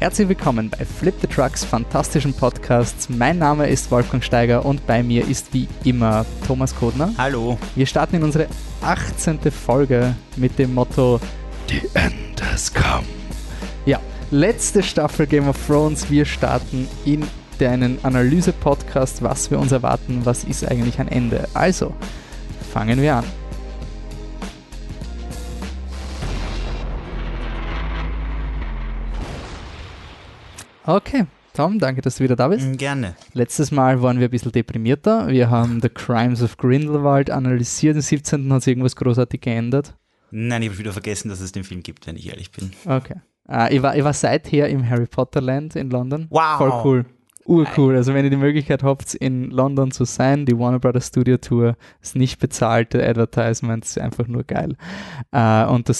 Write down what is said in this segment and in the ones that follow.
Herzlich willkommen bei Flip the Trucks fantastischen Podcasts. Mein Name ist Wolfgang Steiger und bei mir ist wie immer Thomas Kodner. Hallo. Wir starten in unsere 18. Folge mit dem Motto The End has come. Ja, letzte Staffel Game of Thrones. Wir starten in einen Analyse-Podcast, was wir uns erwarten, was ist eigentlich ein Ende. Also, fangen wir an. Okay, Tom, danke, dass du wieder da bist. Mm, Gerne. Letztes Mal waren wir ein bisschen deprimierter. Wir haben The Crimes of Grindelwald analysiert. Am 17. hat sich irgendwas großartig geändert. Nein, ich habe wieder vergessen, dass es den Film gibt, wenn ich ehrlich bin. Okay. Äh, ich, war, ich war seither im Harry Potter Land in London. Wow. Voll cool. Urcool. Also wenn ihr die Möglichkeit habt, in London zu sein, die Warner Brothers Studio Tour ist nicht bezahlte Advertisements, einfach nur geil. Äh, und da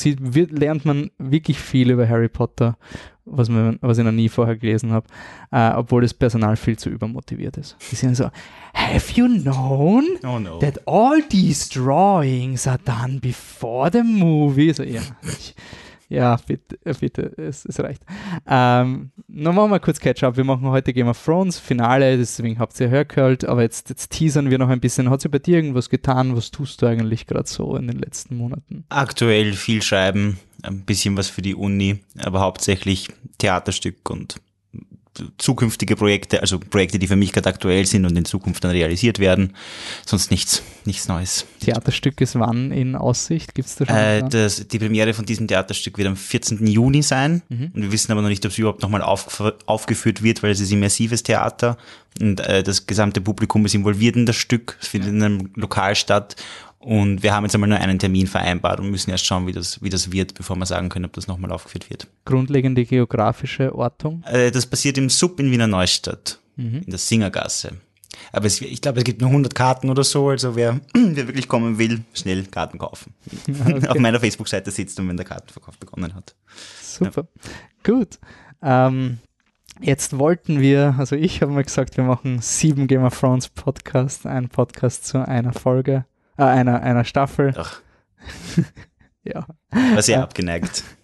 lernt man wirklich viel über Harry Potter, was, man, was ich noch nie vorher gelesen habe, äh, obwohl das Personal viel zu übermotiviert ist. Die sind so, have you known Oh no. that all these drawings are done before the movie? So, ja, ich, ja, bitte, äh, bitte, es, es reicht. Ähm, noch machen wir kurz Catch-up. Wir machen heute Game of Thrones, Finale, deswegen habt ihr gehört, aber jetzt, jetzt teasern wir noch ein bisschen. Hat sich bei dir irgendwas getan? Was tust du eigentlich gerade so in den letzten Monaten? Aktuell viel schreiben, ein bisschen was für die Uni, aber hauptsächlich Theaterstück und zukünftige Projekte, also Projekte, die für mich gerade aktuell sind und in Zukunft dann realisiert werden. Sonst nichts, nichts Neues. Theaterstück ist wann in Aussicht? Gibt es da schon? Äh, das, die Premiere von diesem Theaterstück wird am 14. Juni sein. Mhm. Und wir wissen aber noch nicht, ob es überhaupt nochmal auf, aufgeführt wird, weil es ist immersives Theater und äh, das gesamte Publikum ist involviert in das Stück. Es findet in einem Lokal statt. Und wir haben jetzt einmal nur einen Termin vereinbart und müssen erst schauen, wie das, wie das wird, bevor wir sagen können, ob das nochmal aufgeführt wird. Grundlegende geografische Ortung? Äh, das passiert im Sub in Wiener Neustadt, Mhm. in der Singergasse. Aber es, ich glaube, es gibt nur 100 Karten oder so, also wer, wer wirklich kommen will, schnell Karten kaufen. Auf meiner Facebook-Seite sitzt und wenn der Kartenverkauf begonnen hat. Super. Gut. Ähm, jetzt wollten wir, also ich habe mal gesagt, wir machen sieben Game of Thrones Podcasts, ein Podcast zu einer Folge, äh, einer, einer Staffel. Ach, Ja. war sehr Ja. abgeneigt.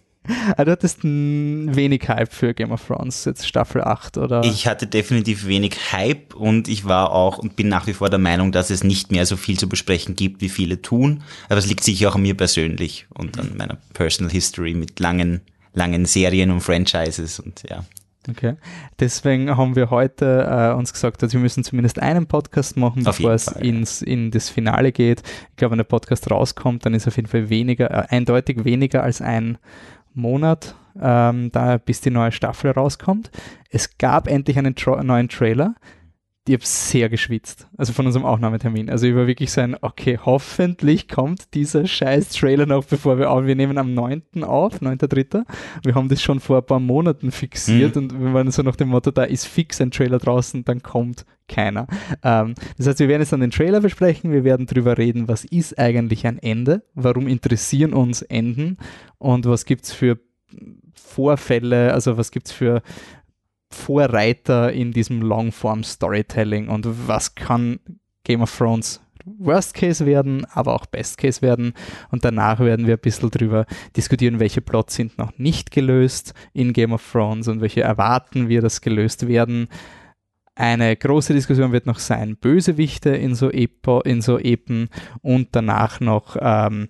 Ah, Du hattest wenig Hype für Game of Thrones, jetzt Staffel 8 oder? Ich hatte definitiv wenig Hype und ich war auch und bin nach wie vor der Meinung, dass es nicht mehr so viel zu besprechen gibt, wie viele tun. Aber es liegt sicher auch an mir persönlich und an meiner Personal History mit langen, langen Serien und Franchises und ja. Okay. Deswegen haben wir heute äh, uns gesagt, dass wir müssen zumindest einen Podcast machen, Auf bevor es Fall, ins, in das Finale geht. Ich glaube, wenn der Podcast rauskommt, dann ist auf jeden Fall weniger, äh, eindeutig weniger als ein Monat, ähm, da bis die neue Staffel rauskommt. Es gab endlich einen Tra neuen Trailer. Ich habe sehr geschwitzt, also von unserem Aufnahmetermin. Also ich war wirklich so ein, okay, hoffentlich kommt dieser scheiß Trailer noch, bevor wir auf. Wir nehmen am 9. auf, 9.3. Wir haben das schon vor ein paar Monaten fixiert Mhm. und wir waren so nach dem Motto, da ist fix ein Trailer draußen, dann kommt keiner. Ähm, das heißt, wir werden jetzt dann den Trailer besprechen, wir werden drüber reden, was ist eigentlich ein Ende, warum interessieren uns Enden und was gibt es für Vorfälle, also was gibt es für Vorreiter in diesem Longform-Storytelling und was kann Game of Thrones Worst Case werden, aber auch Best Case werden. Und danach werden wir ein bisschen drüber diskutieren, welche Plots sind noch nicht gelöst in Game of Thrones und welche erwarten wir, dass gelöst werden. Eine große Diskussion wird noch sein, Bösewichte in so, Epo, in so Epen und danach noch ähm,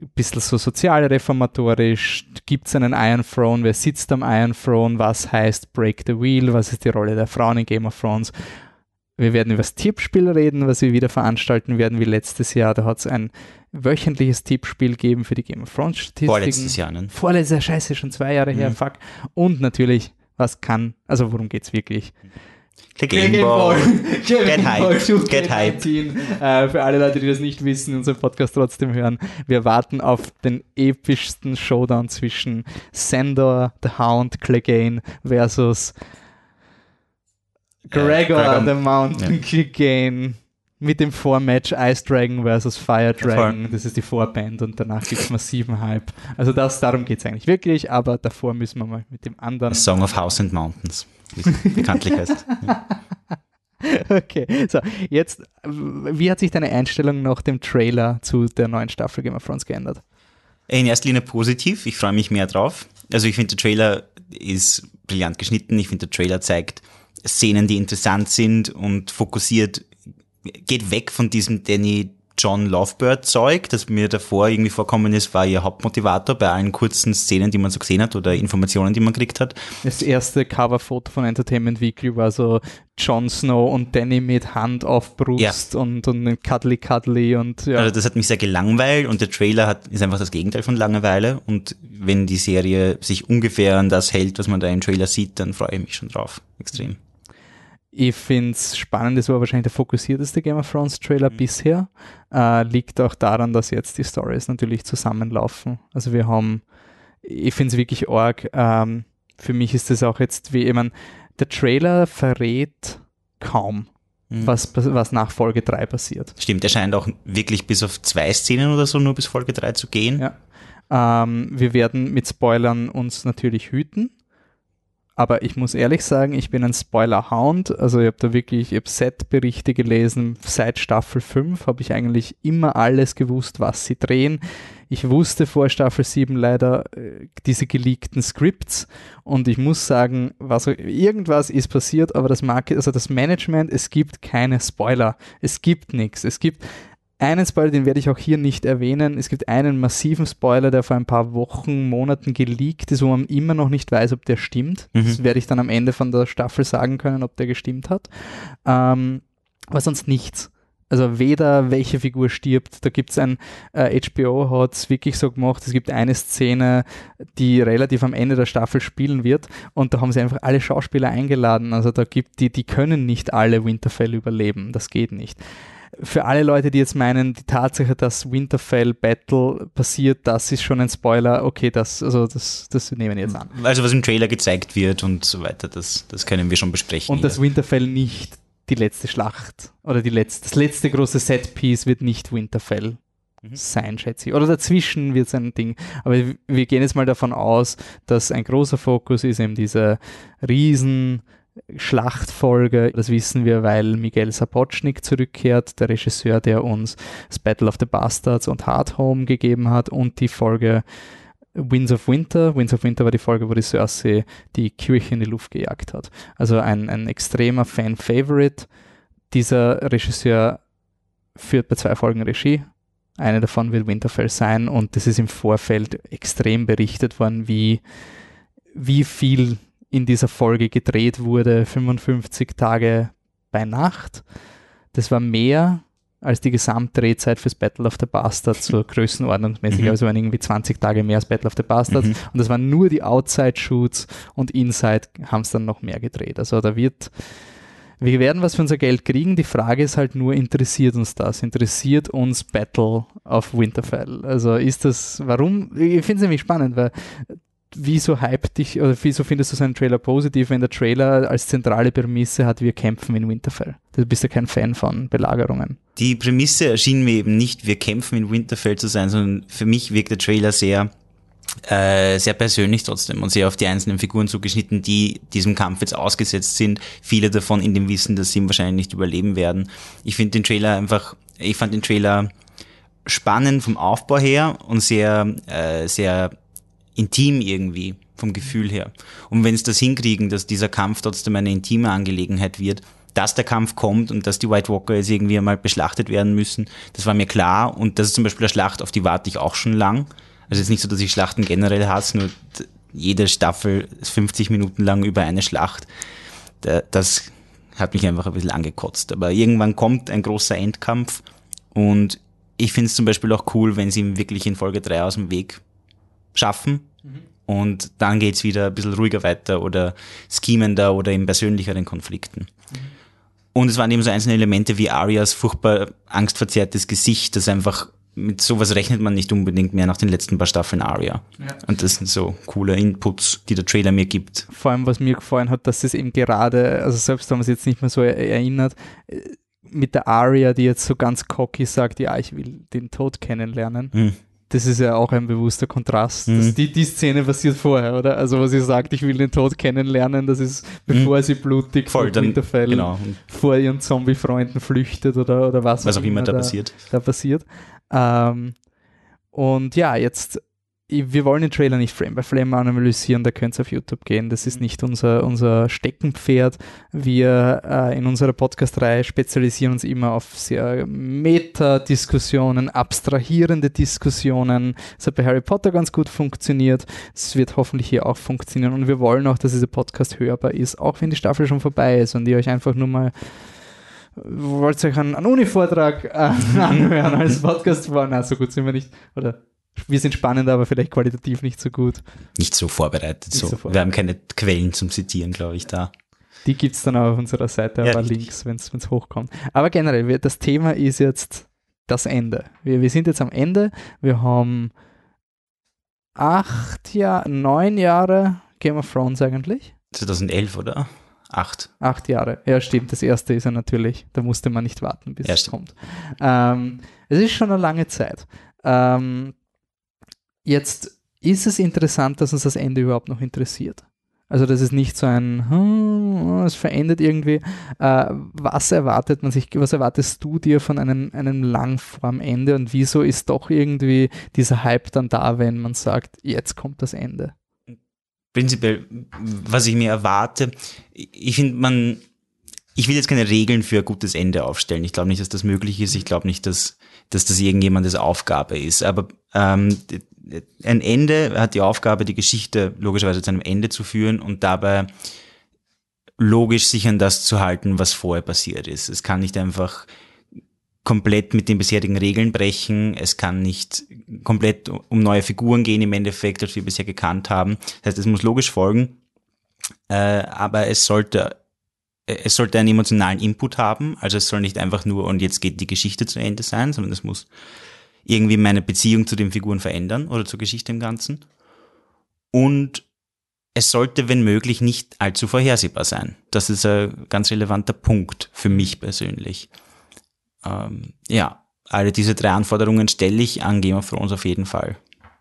ein bisschen so sozialreformatorisch. Gibt es einen Iron Throne? Wer sitzt am Iron Throne? Was heißt Break the Wheel? Was ist die Rolle der Frauen in Game of Thrones? Wir werden über das Tippspiel reden, was wir wieder veranstalten werden wie letztes Jahr. Da hat es ein wöchentliches Tippspiel gegeben für die Game of Thrones Statistiken. Vorletztes Jahr, ne? Vorletztes Jahr, scheiße, schon zwei Jahre her, Mhm. fuck. Und natürlich, was kann, also worum geht's wirklich? Der Game Ball. Get hype. Get hype. 19. Äh, für alle Leute, die das nicht wissen, unseren Podcast trotzdem hören, wir warten auf den epischsten Showdown zwischen Sandor, The Hound, Clegane versus Gregor, Gregor. the Mountain Ja. Clegane. mit dem Vormatch Ice Dragon versus Fire Dragon. Das ist die Vorband und danach gibt es massiven Hype. Also das, darum geht es eigentlich wirklich, aber davor müssen wir mal mit dem anderen. A Song of House and Mountains, wie es bekanntlich heißt. Okay, so, jetzt, wie hat sich deine Einstellung nach dem Trailer zu der neuen Staffel Game of Thrones geändert? In erster Linie positiv, ich freue mich mehr drauf. Also ich finde, der Trailer ist brillant geschnitten. Ich finde, der Trailer zeigt Szenen, die interessant sind und fokussiert, geht weg von diesem Danny John Lovebird Zeug, das mir davor irgendwie vorkommen ist, war ihr Hauptmotivator bei allen kurzen Szenen, die man so gesehen hat oder Informationen, die man gekriegt hat. Das erste Coverfoto von Entertainment Weekly war so Jon Snow und Danny mit Hand auf Brust und, und Cuddly Cuddly und ja. Also das hat mich sehr gelangweilt und der Trailer hat, ist einfach das Gegenteil von Langeweile und wenn die Serie sich ungefähr an das hält, was man da im Trailer sieht, dann freue ich mich schon drauf. Extrem. Ich finde es spannend, das war wahrscheinlich der fokussierteste Game of Thrones Trailer bisher. Äh, liegt auch daran, dass jetzt die Stories natürlich zusammenlaufen. Also wir haben, ich finde es wirklich arg. Ähm, für mich ist das auch jetzt wie, ich mein, der Trailer verrät kaum, Mhm. was, was nach Folge 3 passiert. Stimmt, der scheint auch wirklich bis auf zwei Szenen oder so nur bis Folge 3 zu gehen. Ja. Ähm, wir werden mit Spoilern uns natürlich hüten. Aber ich muss ehrlich sagen, ich bin ein Spoiler-Hound. Also ich habe da wirklich, ich habe Set-Berichte gelesen. Seit Staffel 5 habe ich eigentlich immer alles gewusst, was sie drehen. Ich wusste vor Staffel 7 leider äh, diese geleakten Scripts und ich muss sagen, was, irgendwas ist passiert, aber das Market, also das Management, es gibt keine Spoiler. Es gibt nichts. Es gibt einen Spoiler, den werde ich auch hier nicht erwähnen. Es gibt einen massiven Spoiler, der vor ein paar Wochen, Monaten geleakt ist, wo man immer noch nicht weiß, ob der stimmt. Mhm. Das werde ich dann am Ende von der Staffel sagen können, ob der gestimmt hat. Ähm, aber sonst nichts. Also weder welche Figur stirbt, da gibt es ein, äh, HBO hat es wirklich so gemacht, es gibt eine Szene, die relativ am Ende der Staffel spielen wird und da haben sie einfach alle Schauspieler eingeladen, also da gibt die, die können nicht alle Winterfell überleben, das geht nicht für alle Leute, die jetzt meinen, die Tatsache, dass Winterfell Battle passiert, das ist schon ein Spoiler, okay, das, also das, das nehmen wir jetzt an. Also was im Trailer gezeigt wird und so weiter, das, das können wir schon besprechen. Und dass Winterfell nicht die letzte Schlacht oder die letzte, das letzte große Setpiece wird nicht Winterfell Mhm. sein, schätze ich. Oder dazwischen wird es ein Ding. Aber wir gehen jetzt mal davon aus, dass ein großer Fokus ist eben diese riesen Schlachtfolge. Das wissen wir, weil Miguel Sapochnik zurückkehrt, der Regisseur, der uns das Battle of the Bastards und Hard Home gegeben hat und die Folge Winds of Winter. Winds of Winter war die Folge, wo die Cersei die Kirche in die Luft gejagt hat. Also ein, ein extremer Fan-Favorite. Dieser Regisseur führt bei zwei Folgen Regie. Eine davon wird Winterfell sein und das ist im Vorfeld extrem berichtet worden, wie, wie viel in dieser Folge gedreht wurde, 55 Tage bei Nacht. Das war mehr als die Gesamtdrehzeit fürs Battle of the Bastards, so größenordnungsmäßig, Mhm. also waren irgendwie 20 Tage mehr als Battle of the Bastards. Mhm. Und das waren nur die Outside-Shoots und Inside haben es dann noch mehr gedreht. Also da wird, wir werden was für unser Geld kriegen. Die Frage ist halt nur, interessiert uns das? Interessiert uns Battle of Winterfell? Also ist das, warum? Ich finde es nämlich spannend, weil wieso hype dich oder wieso findest du so einen Trailer positiv, wenn der Trailer als zentrale Prämisse hat, wir kämpfen in Winterfell? Du bist ja kein Fan von Belagerungen. Die Prämisse erschien mir eben nicht, wir kämpfen in Winterfell zu sein, sondern für mich wirkt der Trailer sehr, äh, sehr persönlich trotzdem und sehr auf die einzelnen Figuren zugeschnitten, die diesem Kampf jetzt ausgesetzt sind. Viele davon in dem Wissen, dass sie ihn wahrscheinlich nicht überleben werden. Ich finde den Trailer einfach, ich fand den Trailer spannend vom Aufbau her und sehr, äh, sehr intim irgendwie vom Gefühl her. Und wenn es das hinkriegen, dass dieser Kampf trotzdem eine intime Angelegenheit wird, dass der Kampf kommt und dass die White Walker jetzt irgendwie einmal beschlachtet werden müssen, das war mir klar. Und das ist zum Beispiel eine Schlacht, auf die warte ich auch schon lang. Also es ist nicht so, dass ich Schlachten generell hasse, nur jede Staffel ist 50 Minuten lang über eine Schlacht. Da- Das hat mich einfach ein bisschen angekotzt. Aber irgendwann kommt ein großer Endkampf und ich finde es zum Beispiel auch cool, wenn sie ihn wirklich in Folge 3 aus dem Weg schaffen. Und dann geht's wieder ein bisschen ruhiger weiter oder schemender oder in persönlicheren Konflikten. Und es waren eben so einzelne Elemente wie Arias furchtbar angstverzerrtes Gesicht, das einfach, mit sowas rechnet man nicht unbedingt mehr nach den letzten paar Staffeln Aria. Und das sind so coole Inputs, die der Trailer mir gibt. Vor allem, was mir gefallen hat, dass es eben gerade, also selbst wenn man es jetzt nicht mehr so er- erinnert, äh, mit der Aria, die jetzt so ganz cocky sagt, ja, ich will den Tod kennenlernen. Hm. Das ist ja auch ein bewusster Kontrast. Mhm. Die, die Szene passiert vorher, oder? Also, wo sie sagt, ich will den Tod kennenlernen, das ist, bevor sie blutig Mhm. Voll, vor dann, genau. Vor ihren Zombie-Freunden flüchtet oder, oder was, Was auch immer da da, passiert. da passiert. Ähm, und ja, jetzt, wir wollen den Trailer nicht Frame by Frame analysieren, da könnt ihr auf YouTube gehen. Das ist nicht unser, unser Steckenpferd. Wir äh, in unserer Podcast-Reihe spezialisieren uns immer auf sehr Meta-Diskussionen, abstrahierende Diskussionen. Das hat bei Harry Potter ganz gut funktioniert. Es wird hoffentlich hier auch funktionieren. Und wir wollen auch, dass dieser Podcast hörbar ist, auch wenn die Staffel schon vorbei ist und ihr euch einfach nur mal wollt ihr euch einen, einen Uni-Vortrag äh, anhören als Podcast war. Na, so gut sind wir nicht. Oder wir sind spannend, aber vielleicht qualitativ nicht so gut. Nicht so vorbereitet. Nicht So. so vorbereitet. Wir haben keine Quellen zum Zitieren, glaube ich, da. Die gibt es dann auch auf unserer Seite, aber. Links, wenn es hochkommt. Aber generell, das Thema ist jetzt das Ende. Wir, wir sind jetzt am Ende. Wir haben acht Jahre, neun Jahre Game of Thrones eigentlich. 2011, oder? Acht. Acht Jahre. Ja, stimmt. Das erste ist ja natürlich, da musste man nicht warten, bis Ja, es kommt. Ähm, es ist schon eine lange Zeit. Ähm, jetzt ist es interessant, dass uns das Ende überhaupt noch interessiert. Also das ist nicht so ein, hm, es verändert irgendwie. Äh, was erwartet man sich, was erwartest du dir von einem, einem Langformende und wieso ist doch irgendwie dieser Hype dann da, wenn man sagt, jetzt kommt das Ende? Prinzipiell, was ich mir erwarte, ich finde, man, ich will jetzt keine Regeln für ein gutes Ende aufstellen. Ich glaube nicht, dass das möglich ist. Ich glaube nicht, dass, dass das irgendjemandes Aufgabe ist. Aber ähm, ein Ende hat die Aufgabe, die Geschichte logischerweise zu einem Ende zu führen und dabei logisch sich an das zu halten, was vorher passiert ist. Es kann nicht einfach komplett mit den bisherigen Regeln brechen. Es kann nicht komplett um neue Figuren gehen im Endeffekt, als wir bisher gekannt haben. Das heißt, es muss logisch folgen, äh, aber es sollte es sollte einen emotionalen Input haben. Also es soll nicht einfach nur und jetzt geht die Geschichte zu Ende sein, sondern es muss irgendwie meine Beziehung zu den Figuren verändern oder zur Geschichte im Ganzen. Und es sollte, wenn möglich, nicht allzu vorhersehbar sein. Das ist ein ganz relevanter Punkt für mich persönlich. Ähm, ja, alle diese drei Anforderungen stelle ich an Game of Thrones auf jeden Fall.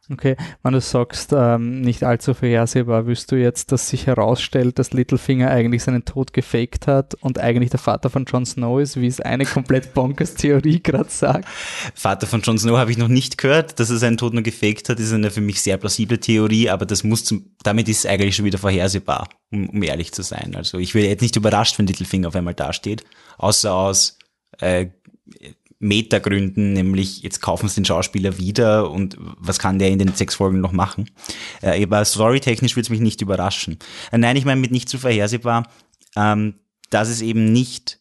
Okay, wenn du sagst, ähm, nicht allzu vorhersehbar, willst du jetzt, dass sich herausstellt, dass Littlefinger eigentlich seinen Tod gefaked hat und eigentlich der Vater von Jon Snow ist, wie es eine komplett bonkers Theorie gerade sagt? Vater von Jon Snow habe ich noch nicht gehört, dass er seinen Tod nur gefaked hat, ist eine für mich sehr plausible Theorie, aber das muss zum, damit ist es eigentlich schon wieder vorhersehbar, um, um ehrlich zu sein. Also ich wäre jetzt nicht überrascht, wenn Littlefinger auf einmal dasteht, außer aus äh, Metagründen, nämlich jetzt kaufen sie den Schauspieler wieder und was kann der in den sechs Folgen noch machen. Äh, aber storytechnisch würde es mich nicht überraschen. Äh, nein, ich meine mit nicht zu vorhersehbar, ähm, dass es eben nicht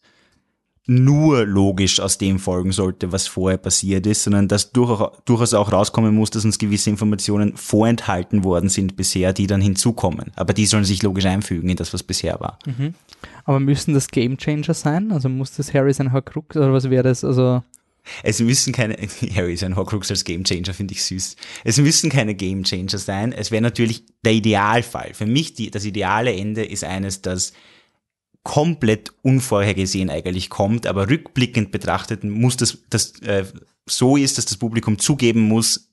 nur logisch aus dem folgen sollte, was vorher passiert ist, sondern dass durch, durchaus auch rauskommen muss, dass uns gewisse Informationen vorenthalten worden sind bisher, die dann hinzukommen. Aber die sollen sich logisch einfügen in das, was bisher war. Aber müssen das Game Changer sein? Also muss das Harry sein Horcrux oder was wäre das? Also Es müssen keine, Harry ist ein Horcrux als Gamechanger, finde ich süß. Es müssen keine Gamechanger sein. Es wäre natürlich der Idealfall. Für mich, die, das ideale Ende ist eines, das komplett unvorhergesehen eigentlich kommt, aber rückblickend betrachtet muss das, das äh, so ist, dass das Publikum zugeben muss,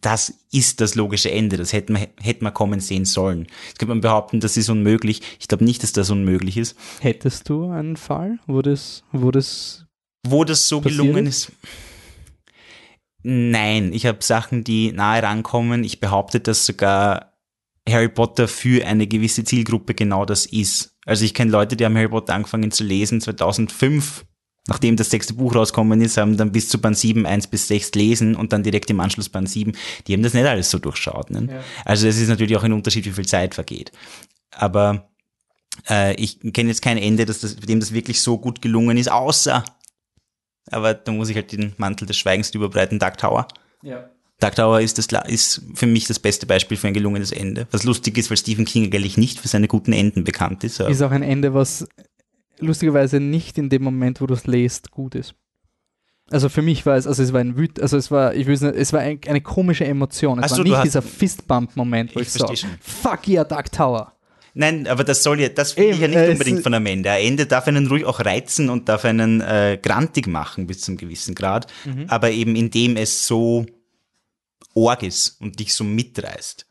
das ist das logische Ende. Das hätte man, hätte man kommen sehen sollen. Jetzt könnte man behaupten, das ist unmöglich. Ich glaube nicht, dass das unmöglich ist. hättest du einen Fall, wo das, wo das Wo das so gelungen ist? Nein, ich habe Sachen, die nahe rankommen. Ich behaupte, dass sogar Harry Potter für eine gewisse Zielgruppe genau das ist. Also ich kenne Leute, die haben Harry Potter angefangen zu lesen 2005. Nachdem das sechste Buch rausgekommen ist, haben dann bis zu Band 7, 1 bis 6 lesen und dann direkt im Anschluss Band 7. Die haben das nicht alles so durchschaut. Ne? Ja. Also es ist natürlich auch ein Unterschied, wie viel Zeit vergeht. Aber äh, ich kenne jetzt kein Ende, dass das, dem das wirklich so gut gelungen ist, außer aber da muss ich halt den Mantel des Schweigens überbreiten, Dark Tower. ja. Dark Tower ist, das, ist für mich das beste Beispiel für ein gelungenes Ende. Was lustig ist, weil Stephen King eigentlich nicht für seine guten Enden bekannt ist. ist auch ein Ende, was lustigerweise nicht in dem Moment, wo du es lest, gut ist. Also für mich war es, also es war ein Wüt, also es war, ich weiß nicht, es war ein, eine komische Emotion. Es Ach so, war du nicht hast- dieser Fistbump-Moment, wo Ich ich, so, versteh schon. fuck yeah, Dark Tower. Nein, aber das soll ja, das finde ich ja nicht äh, unbedingt von einem Ende. Ein Ende darf einen ruhig auch reizen und darf einen äh, grantig machen bis zum gewissen Grad. Mhm. Aber eben indem es so org ist und dich so mitreißt.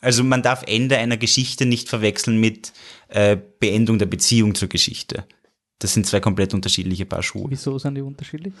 Also man darf Ende einer Geschichte nicht verwechseln mit äh, Beendung der Beziehung zur Geschichte. Das sind zwei komplett unterschiedliche Paar Schuhe. Wieso sind die unterschiedlich?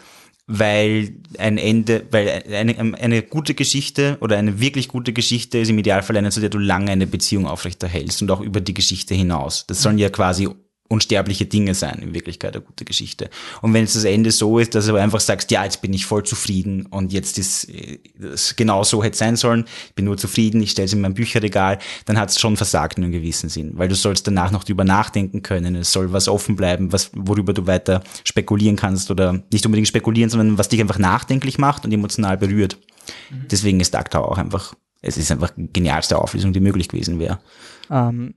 Weil ein Ende, weil eine, eine gute Geschichte oder eine wirklich gute Geschichte ist im Idealfall eine, zu der du lange eine Beziehung aufrechterhältst und auch über die Geschichte hinaus. Das sollen ja quasi unsterbliche Dinge sein, in Wirklichkeit eine gute Geschichte. Und wenn jetzt das Ende so ist, dass du einfach sagst, ja, jetzt bin ich voll zufrieden und jetzt ist äh, es genau so hätte sein sollen, ich bin nur zufrieden, ich stelle es in mein Bücherregal, dann hat es schon versagt in einem gewissen Sinn, weil du sollst danach noch drüber nachdenken können, es soll was offen bleiben, was, worüber du weiter spekulieren kannst oder nicht unbedingt spekulieren, sondern was dich einfach nachdenklich macht und emotional berührt. Deswegen ist Dark Tower auch einfach, es ist einfach genialste Auflösung, die möglich gewesen wäre. Ähm,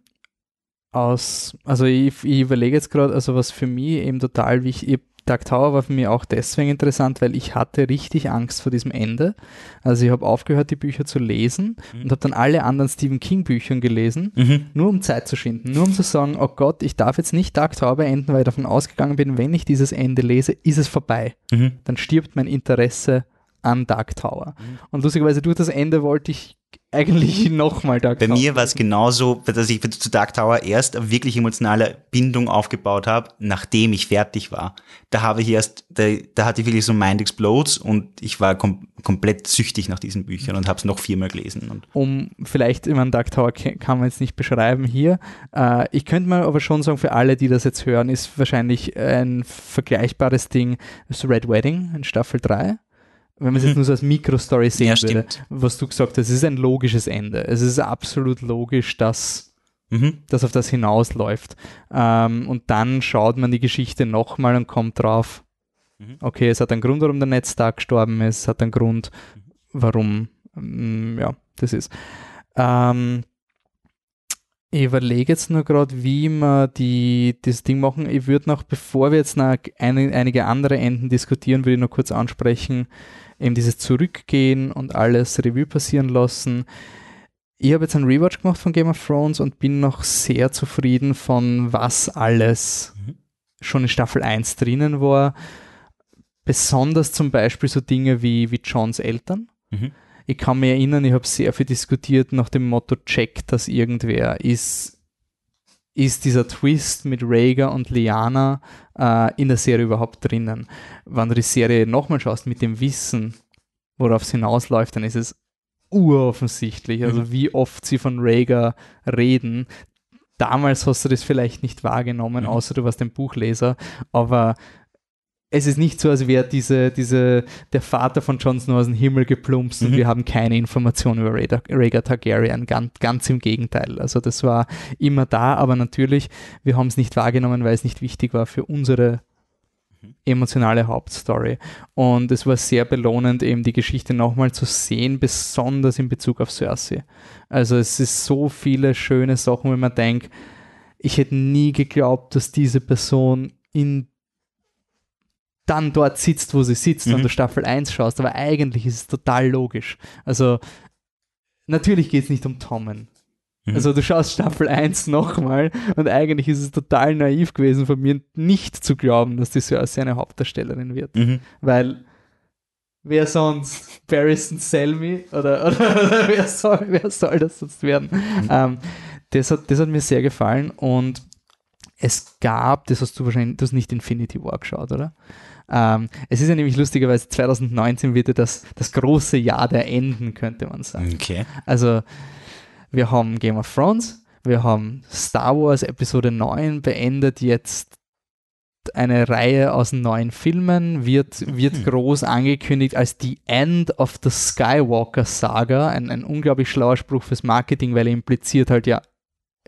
aus, also ich, ich überlege jetzt gerade, also was für mich eben total wichtig, ich- Dark Tower war für mich auch deswegen interessant, weil ich hatte richtig Angst vor diesem Ende. Also ich habe aufgehört, die Bücher zu lesen und habe dann alle anderen Stephen King Büchern gelesen, Mhm. nur um Zeit zu schinden, nur um zu sagen, oh Gott, ich darf jetzt nicht Dark Tower beenden, weil ich davon ausgegangen bin, wenn ich dieses Ende lese, ist es vorbei. Mhm. Dann stirbt mein Interesse an Dark Tower. Und lustigerweise durch das Ende wollte ich eigentlich nochmal Dark Bei Tower. mir war es genauso, dass ich zu Dark Tower erst eine wirklich emotionale Bindung aufgebaut habe, nachdem ich fertig war. Da habe ich erst, da, da hatte ich wirklich so Mind Explodes und ich war kom komplett süchtig nach diesen Büchern und habe es noch viermal gelesen. Und um vielleicht, ich meine, Dark Tower kann man jetzt nicht beschreiben hier. Äh, ich könnte mal aber schon sagen, für alle, die das jetzt hören, ist wahrscheinlich ein vergleichbares Ding das Red Wedding in Staffel 3. Wenn man es jetzt nur so als Mikrostory sehen Ja, würde, stimmt. was du gesagt hast, es ist ein logisches Ende. Es ist absolut logisch, dass mhm. das auf das hinausläuft. Ähm, und dann schaut man die Geschichte nochmal und kommt drauf, Mhm. okay, es hat einen Grund, warum der Ned Stark gestorben ist, es hat einen Grund, warum, ähm, ja, das ist. Ähm, ich überlege jetzt nur gerade, wie wir die, das Ding machen. Ich würde noch, bevor wir jetzt noch eine, einige andere Enden diskutieren, würde ich noch kurz ansprechen, eben dieses Zurückgehen und alles Revue passieren lassen. Ich habe jetzt einen Rewatch gemacht von Game of Thrones und bin noch sehr zufrieden von was alles Mhm. schon in Staffel 1 drinnen war. Besonders zum Beispiel so Dinge wie, wie Johns Eltern. Mhm. Ich kann mich erinnern, ich habe sehr viel diskutiert nach dem Motto, checkt das irgendwer. Ist, ist dieser Twist mit Rhaegar und Lyanna äh, in der Serie überhaupt drinnen? Wenn du die Serie nochmal schaust mit dem Wissen, worauf es hinausläuft, dann ist es uroffensichtlich. Also Mhm. wie oft sie von Rhaegar reden. Damals hast du das vielleicht nicht wahrgenommen, Mhm. außer du warst ein Buchleser, aber es ist nicht so, als wäre diese, diese, der Vater von Jon Snow aus dem Himmel geplumpst und Mhm. wir haben keine Informationen über Rhaegar, Rhaegar Targaryen. Ganz, ganz im Gegenteil. Also das war immer da, aber natürlich, wir haben es nicht wahrgenommen, weil es nicht wichtig war für unsere emotionale Hauptstory. Und es war sehr belohnend, eben die Geschichte nochmal zu sehen, besonders in Bezug auf Cersei. Also es ist so viele schöne Sachen, wenn man denkt, ich hätte nie geglaubt, dass diese Person in dann dort sitzt, wo sie sitzt, wenn Mhm. du Staffel 1 schaust, aber eigentlich ist es total logisch. Also natürlich geht es nicht um Tommen. Mhm. Also du schaust Staffel 1 nochmal und eigentlich ist es total naiv gewesen von mir, nicht zu glauben, dass die Cersei eine Hauptdarstellerin wird. Mhm. Weil wer sonst? Barristan Selmy? Oder, oder, oder wer, soll, wer soll das sonst werden? Ähm, das, hat, das hat mir sehr gefallen und es gab, das hast du wahrscheinlich, du hast nicht Infinity War geschaut, oder? Ähm, es ist ja nämlich lustigerweise 2019 wird ja das, das große Jahr der Enden, könnte man sagen. Okay. Also, wir haben Game of Thrones, wir haben Star Wars Episode 9 beendet jetzt eine Reihe aus neuen Filmen, wird, wird Mhm. groß angekündigt als The End of the Skywalker Saga. Ein, ein unglaublich schlauer Spruch fürs Marketing, weil er impliziert halt, ja,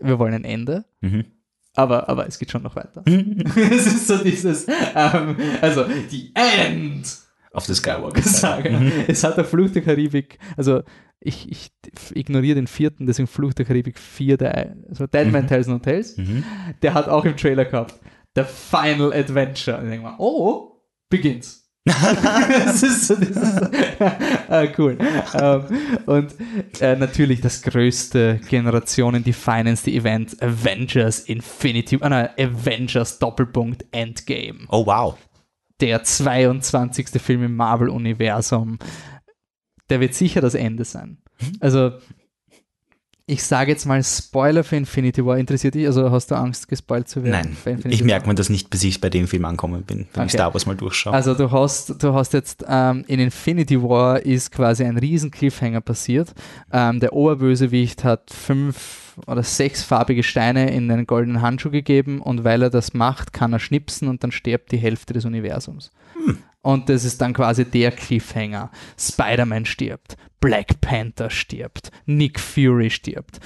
wir wollen ein Ende. Mhm. Aber, aber es geht schon noch weiter. es ist so dieses, ähm, also, The End Auf das Skywalker Skywalker. Saga. Mhm. Es hat der Fluch der Karibik, also ich, ich ignoriere den vierten, deswegen Fluch der Karibik 4, der, also Dead Man Mhm. Tells No Tales, Mhm. der hat auch im Trailer gehabt, The Final Adventure. Und ich denke mal, oh, beginnt's. Das ist so dieses, ah, cool. Ähm, und äh, natürlich das größte Generationen-definendste Event, Avengers Infinity, äh, nein, Avengers Doppelpunkt Endgame. Oh wow. Der 22. Film im Marvel-Universum. Der wird sicher das Ende sein. Also ich sage jetzt mal Spoiler für Infinity War. Interessiert dich? Also hast du Angst, gespoilt zu werden? Nein, ich merke mir das nicht, bis ich bei dem Film angekommen bin, wenn okay. ich Star Wars mal durchschaue. Also du hast, du hast jetzt ähm, in Infinity War ist quasi ein riesen Cliffhanger passiert. Ähm, der Oberbösewicht hat fünf oder sechs farbige Steine in einen goldenen Handschuh gegeben und weil er das macht, kann er schnipsen und dann stirbt die Hälfte des Universums. Hm. Und das ist dann quasi der Cliffhanger. Spider-Man stirbt, Black Panther stirbt, Nick Fury stirbt.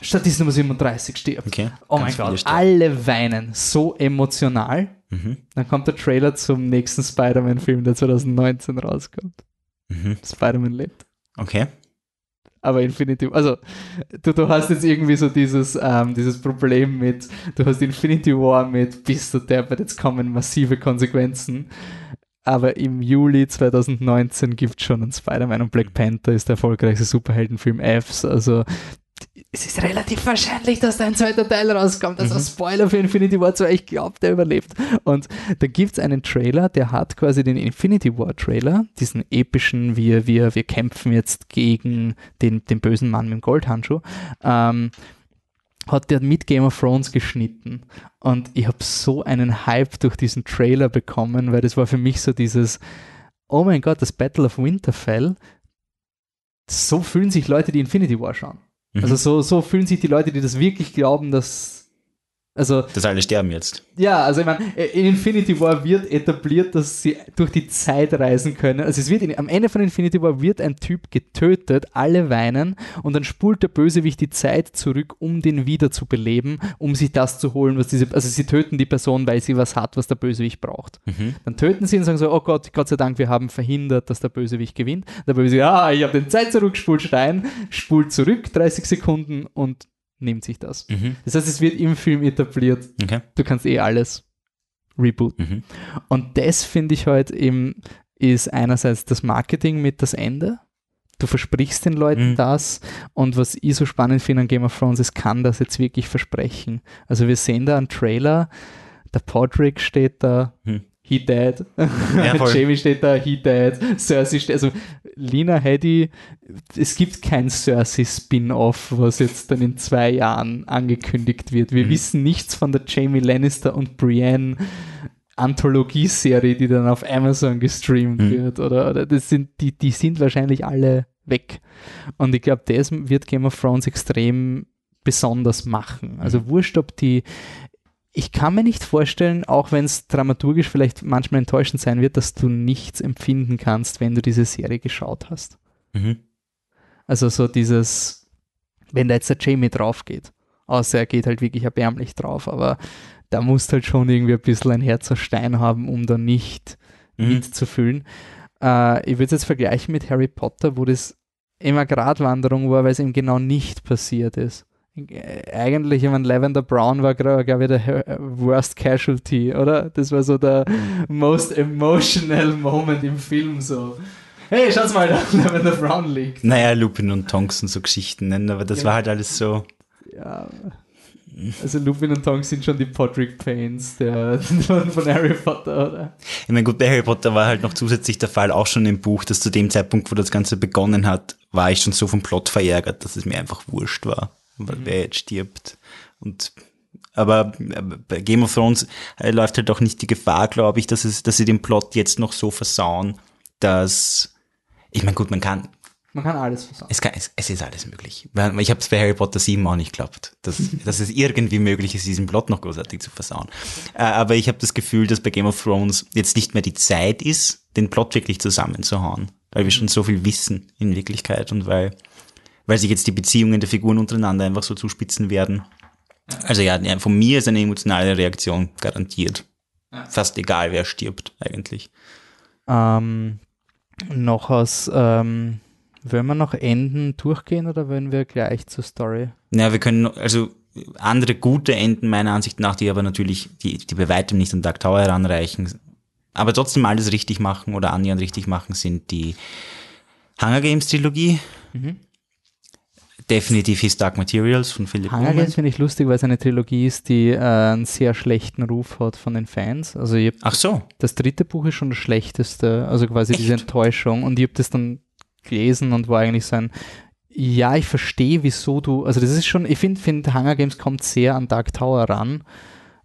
Statist Nummer 37 stirbt. Okay, oh mein Gott, alle weinen so emotional. Mhm. Dann kommt der Trailer zum nächsten Spider-Man-Film, der 2019 rauskommt. Mhm. Spider-Man lebt. Okay aber Infinity, also du, du hast jetzt irgendwie so dieses, ähm, dieses Problem mit, du hast Infinity War mit, bist du deppert, jetzt kommen massive Konsequenzen. Aber im Juli 2019 gibt es schon einen Spider-Man und Black Panther ist der erfolgreichste Superheldenfilm Fs. Also es ist relativ wahrscheinlich, dass da ein zweiter Teil rauskommt. Also mhm. Spoiler für Infinity War 2, ich glaube, der überlebt. Und da gibt es einen Trailer, der hat quasi den Infinity War Trailer, diesen epischen, wir, wir, wir kämpfen jetzt gegen den, den bösen Mann mit dem Goldhandschuh. Ähm, hat der mit Game of Thrones geschnitten. Und ich habe so einen Hype durch diesen Trailer bekommen, weil das war für mich so dieses, oh mein Gott, das Battle of Winterfell. So fühlen sich Leute, die Infinity War schauen. Also mhm. Also so, so fühlen sich die Leute, die das wirklich glauben, dass also, dass alle sterben jetzt. Ja, also ich meine, in Infinity War wird etabliert, dass sie durch die Zeit reisen können. Also es wird in, am Ende von Infinity War wird ein Typ getötet, alle weinen und dann spult der Bösewicht die Zeit zurück, um den wieder zu beleben, um sich das zu holen, was diese, also sie töten die Person, weil sie was hat, was der Bösewicht braucht. Mhm. Dann töten sie ihn und sagen so, oh Gott, Gott sei Dank, wir haben verhindert, dass der Bösewicht gewinnt. Der Bösewicht, ja, ich habe den Zeit zurückgespult, Stein, spult zurück, 30 Sekunden und nimmt sich das. Mhm. Das heißt, es wird im Film etabliert. Okay. Du kannst eh alles rebooten. Mhm. Und das finde ich heute halt eben ist einerseits das Marketing mit das Ende. Du versprichst den Leuten mhm. das und was ich so spannend finde an Game of Thrones ist, kann das jetzt wirklich versprechen. Also wir sehen da einen Trailer, der Podrick steht da, mhm he dead. Ja, Jamie steht da, he dead. Cersei steht, also Lina Headey, es gibt kein Cersei-Spin-Off, was jetzt dann in zwei Jahren angekündigt wird. Wir mhm. wissen nichts von der Jamie Lannister und Brienne Anthologieserie, die dann auf Amazon gestreamt mhm. wird. Oder, oder das sind, die, die sind wahrscheinlich alle weg. Und ich glaube, das wird Game of Thrones extrem besonders machen. Also mhm. wurscht, ob die ich kann mir nicht vorstellen, auch wenn es dramaturgisch vielleicht manchmal enttäuschend sein wird, dass du nichts empfinden kannst, wenn du diese Serie geschaut hast. Mhm. Also so dieses, wenn da jetzt der Jamie drauf geht, außer er geht halt wirklich erbärmlich drauf, aber da musst halt schon irgendwie ein bisschen ein Herz aus Stein haben, um da nicht mhm. mitzufühlen. Äh, ich würde es jetzt vergleichen mit Harry Potter, wo das immer Gratwanderung war, weil es eben genau nicht passiert ist eigentlich, ich meine, Lavender Brown war, glaube ich, der Worst Casualty, oder? Das war so der most emotional Moment im Film, so. Hey, schaut's mal, da Lavender Brown liegt. Naja, Lupin und Tonks und so Geschichten nennen, aber das genau. war halt alles so. Ja. Also Lupin und Tonks sind schon die Podrick Pains der, von, Harry Potter, oder? Ich meine, gut, bei Harry Potter war halt noch zusätzlich der Fall auch schon im Buch, dass zu dem Zeitpunkt, wo das Ganze begonnen hat, war ich schon so vom Plot verärgert, dass es mir einfach wurscht war mhm. wer jetzt stirbt. Und aber bei Game of Thrones äh, läuft halt auch nicht die Gefahr, glaube ich, dass es, dass sie den Plot jetzt noch so versauen, dass ich meine, gut, man kann man kann alles versauen. Es, kann, es, es ist alles möglich. Ich habe es bei Harry Potter 7 auch nicht geglaubt, dass, dass es irgendwie möglich ist, diesen Plot noch großartig zu versauen. Äh, aber ich habe das Gefühl, dass bei Game of Thrones jetzt nicht mehr die Zeit ist, den Plot wirklich zusammenzuhauen, weil wir schon so viel wissen in Wirklichkeit und weil weil sich jetzt die Beziehungen der Figuren untereinander einfach so zuspitzen werden. Also ja, von mir ist eine emotionale Reaktion garantiert. Fast egal, wer stirbt eigentlich. Ähm, noch aus, ähm, wollen wir noch Enden durchgehen oder wollen wir gleich zur Story? Ja, wir können, also andere gute Enden meiner Ansicht nach, die aber natürlich, die, die bei weitem nicht an Dark Tower heranreichen, aber trotzdem alles richtig machen oder annähernd richtig machen, sind die Hunger Games Trilogie. Mhm. Definitiv His Dark Materials von Philip. Games finde ich lustig, weil es eine Trilogie ist, die äh, einen sehr schlechten Ruf hat von den Fans. Also ich Ach so. das dritte Buch ist schon das schlechteste, also quasi diese Echt? Enttäuschung. Und ich habe das dann gelesen und war eigentlich so ein, ja, ich verstehe, wieso du, also das ist schon, ich finde, find Hunger Games kommt sehr an Dark Tower ran,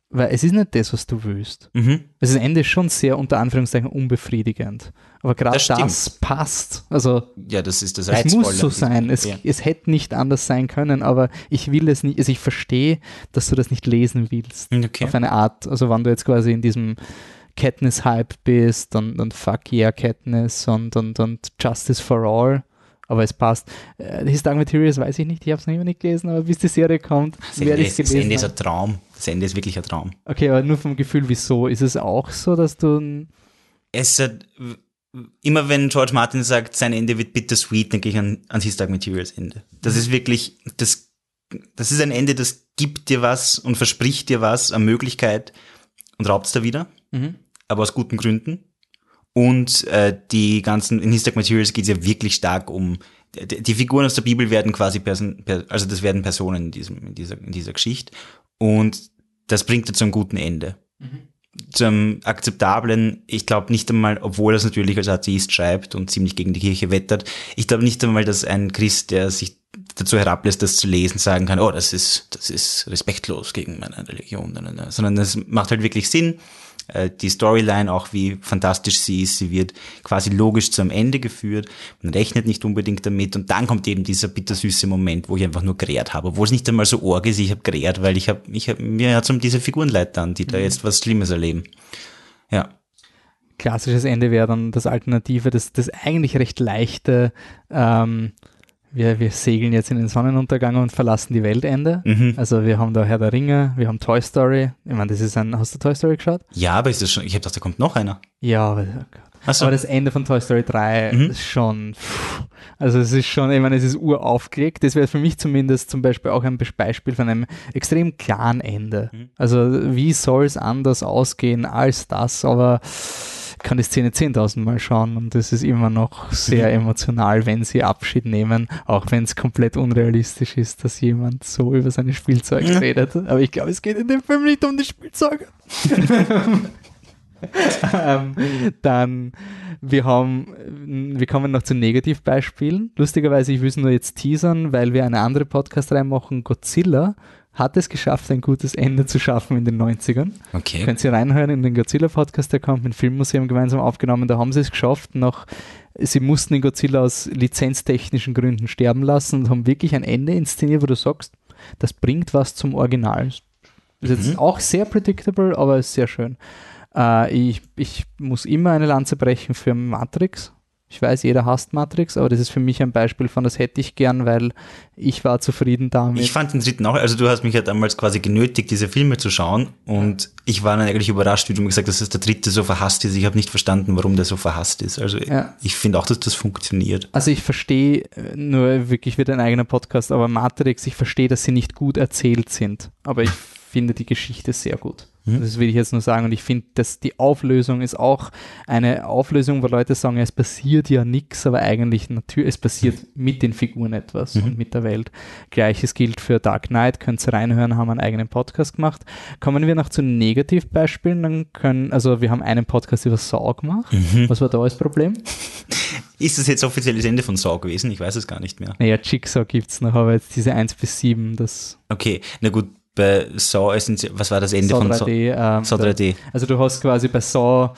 weil es ist nicht das, was du willst. Mhm. Also das Ende ist schon sehr unter Anführungszeichen unbefriedigend. Aber gerade Das das, passt. Also Ja, das ist das es muss so sein. Es, Ja. es hätte nicht anders sein können, aber ich will es nicht, also ich verstehe, dass du das nicht lesen willst. Okay. Auf eine Art. Also wenn du jetzt quasi in diesem Katniss-Hype bist und, und Fuck yeah Katniss und, und, und Justice for All. Aber es passt. Äh, His Dark Materials weiß ich nicht, ich habe es noch immer nicht gelesen, aber bis die Serie kommt, werde ich es ist, das Ende ist gelesen. ein Traum. Das Ende ist wirklich ein Traum. Okay, aber nur vom Gefühl, wieso? Ist es auch so, dass du Es hat, immer wenn George Martin sagt, sein Ende wird bittersweet, denke ich an, an His Dark Materials Ende. Das ist wirklich, das, das ist ein Ende, das gibt dir was und verspricht dir was an Möglichkeit und raubt es da wieder, Mhm. aber aus guten Gründen. Und äh, die ganzen, in His Dark Materials geht es ja wirklich stark um, die, die Figuren aus der Bibel werden quasi, Person, per, also das werden Personen in, diesem, in, dieser, in dieser Geschichte. Und das bringt dir zu einem guten Ende. Zu einem akzeptablen, ich glaube nicht einmal, obwohl er es natürlich als Atheist schreibt und ziemlich gegen die Kirche wettert, ich glaube nicht einmal, dass ein Christ, der sich dazu herablässt, das zu lesen, sagen kann, oh, das ist, das ist respektlos gegen meine Religion, sondern das macht halt wirklich Sinn. Äh, Die Storyline, auch wie fantastisch sie ist, sie wird quasi logisch zu einem Ende geführt. Man rechnet nicht unbedingt damit und dann kommt eben dieser bittersüße Moment, wo ich einfach nur gerät habe, obwohl es nicht einmal so org ist, ich habe gerät, weil ich habe, ich hab, mir hat um diese Figuren leid an, die da jetzt was Schlimmes erleben. Ja. klassisches Ende wäre dann das Alternative, das, das eigentlich recht leichte, ähm, wir, wir segeln jetzt in den Sonnenuntergang und verlassen die Weltende. Mhm. Also wir haben da Herr der Ringe, wir haben Toy Story. Ich meine, das ist ein, hast du Toy Story geschaut? Ja, aber ist das schon, ich habe gedacht, da kommt noch einer. Ja, aber, Achso. aber das Ende von Toy Story 3 Mhm. ist schon, pff, also es ist schon, ich meine, es ist uraufgelegt. Das wäre für mich zumindest zum Beispiel auch ein Beispiel von einem extrem klaren Ende. Mhm. Also wie soll es anders ausgehen als das, aber kann die Szene 10.000 Mal schauen und es ist immer noch sehr Mhm. emotional, wenn sie Abschied nehmen, auch wenn es komplett unrealistisch ist, dass jemand so über seine Spielzeug redet. Aber ich glaube, es geht in dem Film nicht um die Spielzeuge. ähm, dann, wir haben, wir kommen noch zu Negativbeispielen. Lustigerweise, ich will es nur jetzt teasern, weil wir eine andere Podcast-Reihe machen. Godzilla hat es geschafft, ein gutes Ende zu schaffen in den 90ern. Okay. Könnt ihr reinhören in den Godzilla-Podcast, der kommt mit dem Filmmuseum gemeinsam aufgenommen. Da haben sie es geschafft, noch, sie mussten den Godzilla aus lizenztechnischen Gründen sterben lassen und haben wirklich ein Ende inszeniert, wo du sagst, das bringt was zum Original. Ist jetzt Mhm. auch sehr predictable, aber ist sehr schön. Äh, ich, ich muss immer eine Lanze brechen für Matrix. Ich weiß, jeder hasst Matrix, aber das ist für mich ein Beispiel von, das hätte ich gern, weil ich war zufrieden damit. Ich fand den dritten auch, also du hast mich ja damals quasi genötigt, diese Filme zu schauen und ich war dann eigentlich überrascht, wie du mir gesagt hast, dass der dritte so verhasst ist. Ich habe nicht verstanden, warum der so verhasst ist. Also Ja. ich finde auch, dass das funktioniert. Also ich verstehe, äh, nur wirklich wird ein eigener Podcast, aber Matrix, ich verstehe, dass sie nicht gut erzählt sind, aber ich finde die Geschichte sehr gut. Mhm. Das will ich jetzt nur sagen und ich finde, dass die Auflösung ist auch eine Auflösung, wo Leute sagen, es passiert ja nichts, aber eigentlich natürlich, es passiert mit den Figuren etwas Mhm. und mit der Welt. Gleiches gilt für Dark Knight, könnt ihr reinhören, haben einen eigenen Podcast gemacht. Kommen wir noch zu Negativbeispielen, dann können, also wir haben einen Podcast über Saw gemacht. Mhm. Was war da das Problem? Ist das jetzt offizielles Ende von Saw gewesen? Ich weiß es gar nicht mehr. Naja, Jigsaw gibt es noch, aber jetzt diese 1 bis 7, das Okay, na gut, bei Saw ist, was war das Ende Saw von 3D. ähm, Saw 3D? Also du hast quasi bei Saw,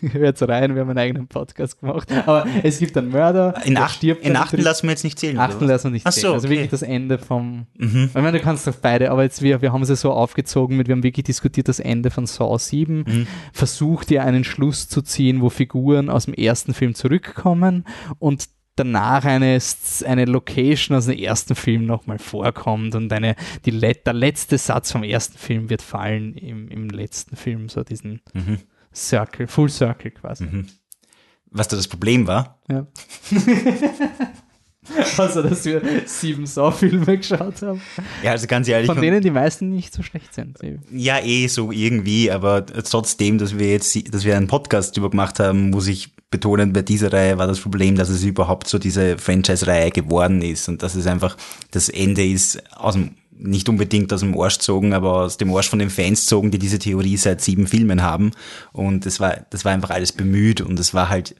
hört rein, wir haben einen eigenen Podcast gemacht, aber es gibt einen Mörder, In, acht, stirbt in achten lassen wir jetzt nicht zählen. achten lassen wir nicht Ach sehen. so, Also okay. wirklich das Ende vom, Mhm. ich meine, du kannst doch beide, aber jetzt wir, wir haben sie so aufgezogen mit, wir haben wirklich diskutiert das Ende von Saw 7, Mhm. versucht ihr einen Schluss zu ziehen, wo Figuren aus dem ersten Film zurückkommen und danach eine, eine Location aus dem ersten Film nochmal vorkommt und eine, die, der letzte Satz vom ersten Film wird fallen im, im letzten Film, so diesen Mhm. Circle, Full Circle quasi. Mhm. Was da das Problem war, Ja. Außer, dass wir sieben Saw-Filme geschaut haben. Ja, also ganz ehrlich. Von denen die meisten nicht so schlecht sind. Ja, eh so irgendwie, aber trotzdem, dass wir jetzt, dass wir einen Podcast über gemacht haben, muss ich betonen, bei dieser Reihe war das Problem, dass es überhaupt so diese Franchise-Reihe geworden ist und dass es einfach das Ende ist aus dem nicht unbedingt aus dem Arsch zogen, aber aus dem Arsch von den Fans zogen, die diese Theorie seit sieben Filmen haben. Und das war, das war einfach alles bemüht und es war halt,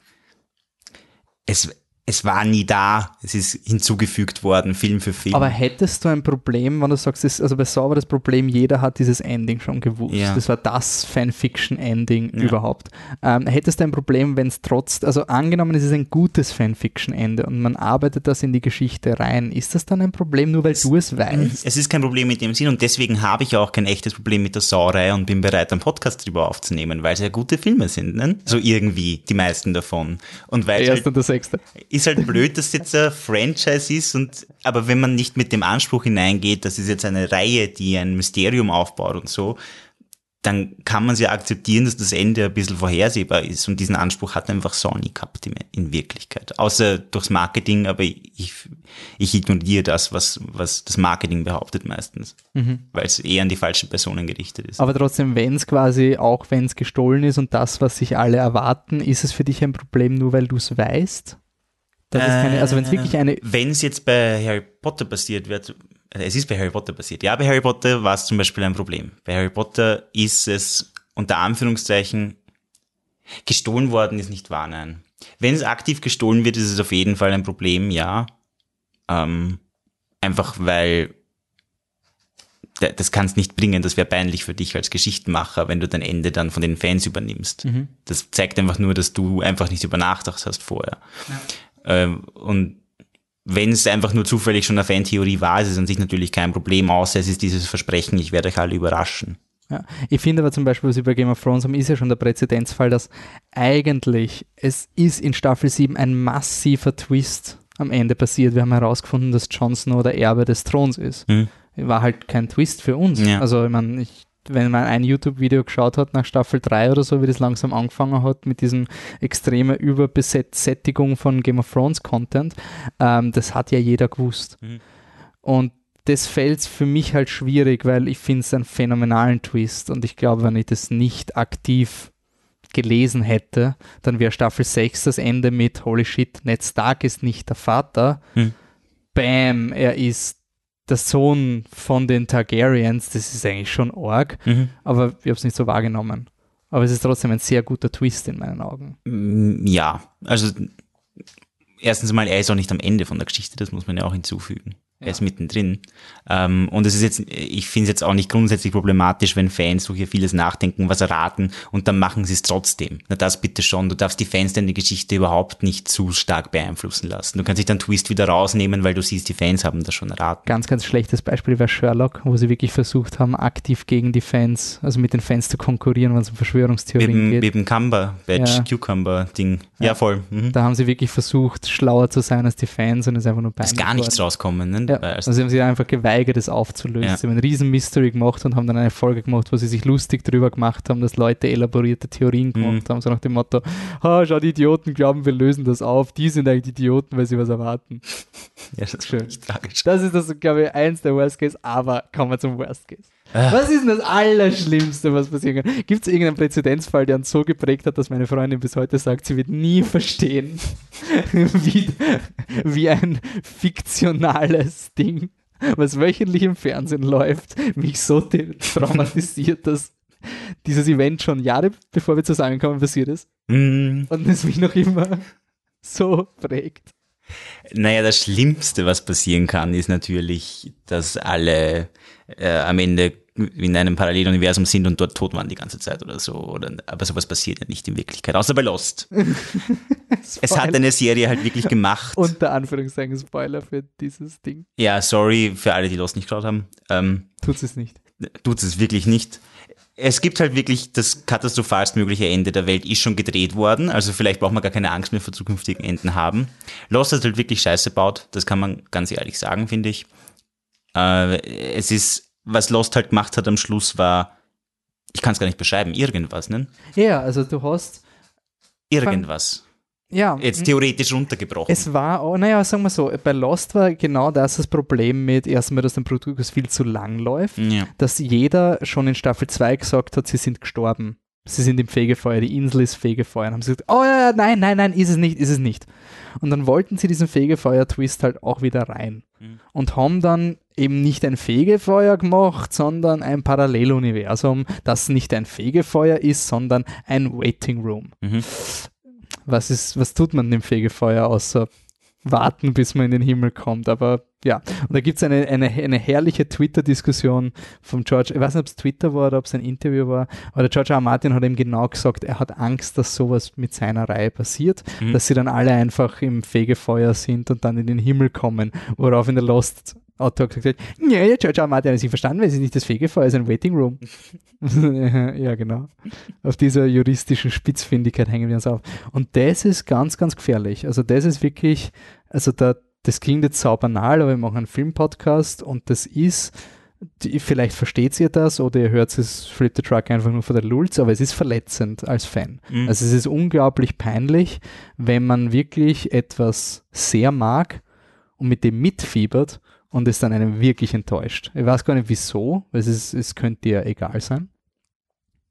es, es war nie da, es ist hinzugefügt worden, Film für Film. Aber hättest du ein Problem, wenn du sagst, ist, also bei Sauber das Problem, jeder hat dieses Ending schon gewusst. Ja. Das war das Fanfiction-Ending ja. überhaupt. Ähm, hättest du ein Problem, wenn es trotz, also angenommen, es ist ein gutes Fanfiction-Ende und man arbeitet das in die Geschichte rein, ist das dann ein Problem, nur weil es, du es weißt? Es ist kein Problem mit dem Sinn und deswegen habe ich auch kein echtes Problem mit der Sauerei und bin bereit, einen Podcast drüber aufzunehmen, weil es ja gute Filme sind, ne? So irgendwie, die meisten davon. Und weil der erste halt, und der sechste ist halt blöd, dass jetzt ein Franchise ist und, aber wenn man nicht mit dem Anspruch hineingeht, das ist jetzt eine Reihe, die ein Mysterium aufbaut und so, dann kann man ja akzeptieren, dass das Ende ein bisschen vorhersehbar ist. Und diesen Anspruch hat einfach Sony gehabt in Wirklichkeit. Außer durchs Marketing, aber ich, ich ignoriere das, was, was das Marketing behauptet meistens. Mhm. Weil es eher an die falschen Personen gerichtet ist. Aber trotzdem, wenn es quasi, auch wenn es gestohlen ist und das, was sich alle erwarten, ist es für dich ein Problem, nur weil du es weißt? Keine, also wenn es wirklich eine. Wenn es jetzt bei Harry Potter passiert wird, äh, es ist bei Harry Potter passiert. Ja, bei Harry Potter war es zum Beispiel ein Problem. Bei Harry Potter ist es unter Anführungszeichen gestohlen worden, ist nicht wahr, nein. Wenn es aktiv gestohlen wird, ist es auf jeden Fall ein Problem, ja. Ähm, einfach weil das kannst nicht bringen, das wäre peinlich für dich als Geschichtenmacher, wenn du dein Ende dann von den Fans übernimmst. Mhm. Das zeigt einfach nur, dass du einfach nicht über nachgedacht hast vorher. Ja. Ähm, und wenn es einfach nur zufällig schon eine Fantheorie war, ist es an sich natürlich kein Problem, außer es ist dieses Versprechen, ich werde euch alle überraschen. Ja, ich finde aber zum Beispiel, was über Game of Thrones haben, ist ja schon der Präzedenzfall, dass eigentlich es ist in Staffel 7 ein massiver Twist am Ende passiert. Wir haben herausgefunden, dass Jon Snow der Erbe des Throns ist. Hm. War halt kein Twist für uns. Ja. Also, ich meine, ich wenn man ein YouTube-Video geschaut hat nach Staffel 3 oder so, wie das langsam angefangen hat mit diesem extreme Überbesättigung von Game of Thrones Content, ähm, das hat ja jeder gewusst. Mhm. Und das fällt für mich halt schwierig, weil ich finde es einen phänomenalen Twist und ich glaube, wenn ich das nicht aktiv gelesen hätte, dann wäre Staffel 6 das Ende mit Holy shit, Ned Stark ist nicht der Vater. Mhm. Bam, er ist der Sohn von den Targaryens, das ist eigentlich schon arg, mhm. aber ich habe es nicht so wahrgenommen. Aber es ist trotzdem ein sehr guter Twist in meinen Augen. Mm, ja, also erstens mal, er ist auch nicht am Ende von der Geschichte, das muss man ja auch hinzufügen. Er ist mittendrin. Ähm, und es ist jetzt, ich finde es jetzt auch nicht grundsätzlich problematisch, wenn Fans so hier vieles nachdenken, was erraten und dann machen sie es trotzdem. Na das bitte schon. Du darfst die Fans deine Geschichte überhaupt nicht zu stark beeinflussen lassen. Du kannst dich dann Twist wieder rausnehmen, weil du siehst, die Fans haben das schon erraten. Ganz, ganz schlechtes Beispiel wäre Sherlock, wo sie wirklich versucht haben, aktiv gegen die Fans, also mit den Fans zu konkurrieren, wenn es um Verschwörungstheorien geht. Mit dem Cumber, Badge, ja. Cucumber-Ding. Ja, ja, voll. Mhm. Da haben sie wirklich versucht, schlauer zu sein als die Fans und es ist einfach nur peinlich. Ist gar nichts rauskommen, ne? Ja, also sie haben sich einfach geweigert, es aufzulösen. Ja. Sie haben einen riesen Mystery gemacht und haben dann eine Folge gemacht, wo sie sich lustig drüber gemacht haben, dass Leute elaborierte Theorien gemacht mhm. haben, so nach dem Motto, oh, schau, die Idioten glauben, wir lösen das auf. Die sind eigentlich Idioten, weil sie was erwarten. Ja, das ist schön. Tragisch. Das ist das, glaube ich, eins der Worst Case, aber kommen wir zum Worst Case. Ah. Was ist denn das Allerschlimmste, was passieren kann? Gibt es irgendeinen Präzedenzfall, der uns so geprägt hat, dass meine Freundin bis heute sagt, sie wird nie verstehen, wie, wie ein fiktionales Ding, was wöchentlich im Fernsehen läuft, mich so traumatisiert, dass dieses Event schon Jahre bevor wir zusammenkommen passiert ist mm. und es mich noch immer so prägt. Naja, das Schlimmste, was passieren kann, ist natürlich, dass alle äh, am Ende in einem Paralleluniversum sind und dort tot waren die ganze Zeit oder so. Oder, aber sowas passiert ja nicht in Wirklichkeit, außer bei Lost. es hat eine Serie halt wirklich gemacht. Unter Anführungszeichen Spoiler für dieses Ding. Ja, sorry für alle, die Lost nicht geschaut haben. Ähm, tut es nicht. Tut es wirklich nicht. Es gibt halt wirklich das katastrophalst mögliche Ende der Welt ist schon gedreht worden, also vielleicht braucht man gar keine Angst mehr vor zukünftigen Enden haben. Lost hat halt wirklich Scheiße baut, das kann man ganz ehrlich sagen, finde ich. Äh, es ist, was Lost halt gemacht hat am Schluss war, ich kann es gar nicht beschreiben, irgendwas, ne? Ja, also du hast irgendwas. ja, Jetzt theoretisch runtergebrochen. es war, oh, naja, sagen wir so, bei Lost war genau das das Problem mit, erstmal, dass der Produkt viel zu lang läuft, ja. dass jeder schon in Staffel 2 gesagt hat, sie sind gestorben. Sie sind im Fegefeuer, die Insel ist Fegefeuer. Und haben sie gesagt, oh ja, ja, nein, nein, nein, ist es nicht, ist es nicht. Und dann wollten sie diesen Fegefeuer-Twist halt auch wieder rein. Mhm. Und haben dann eben nicht ein Fegefeuer gemacht, sondern ein Paralleluniversum, das nicht ein Fegefeuer ist, sondern ein Waiting Room. Mhm. Was, ist, was tut man im Fegefeuer außer warten, bis man in den Himmel kommt? Aber ja, und da gibt es eine, eine, eine herrliche Twitter-Diskussion vom George, ich weiß nicht, ob es Twitter war oder ob es ein Interview war, aber der George R. Martin hat eben genau gesagt, er hat Angst, dass sowas mit seiner Reihe passiert, Mhm. dass sie dann alle einfach im Fegefeuer sind und dann in den Himmel kommen, worauf in der Lost Autor gesagt hat, ja, der George R. Martin hat sich verstanden, weil es ist nicht das Fegefeuer, es ist ein Waiting Room. ja, genau. Auf dieser juristischen Spitzfindigkeit hängen wir uns auf. Und das ist ganz, ganz gefährlich. Also das ist wirklich, also da, das klingt jetzt sau banal, aber wir machen einen Filmpodcast und das ist, die, vielleicht versteht ihr das oder ihr hört es Flip the Truck einfach nur von der Lulz, aber es ist verletzend als Fan. Mhm. Also es ist unglaublich peinlich, wenn man wirklich etwas sehr mag und mit dem mitfiebert und es dann einem wirklich enttäuscht. Ich weiß gar nicht wieso, weil es, ist, es könnte ja egal sein.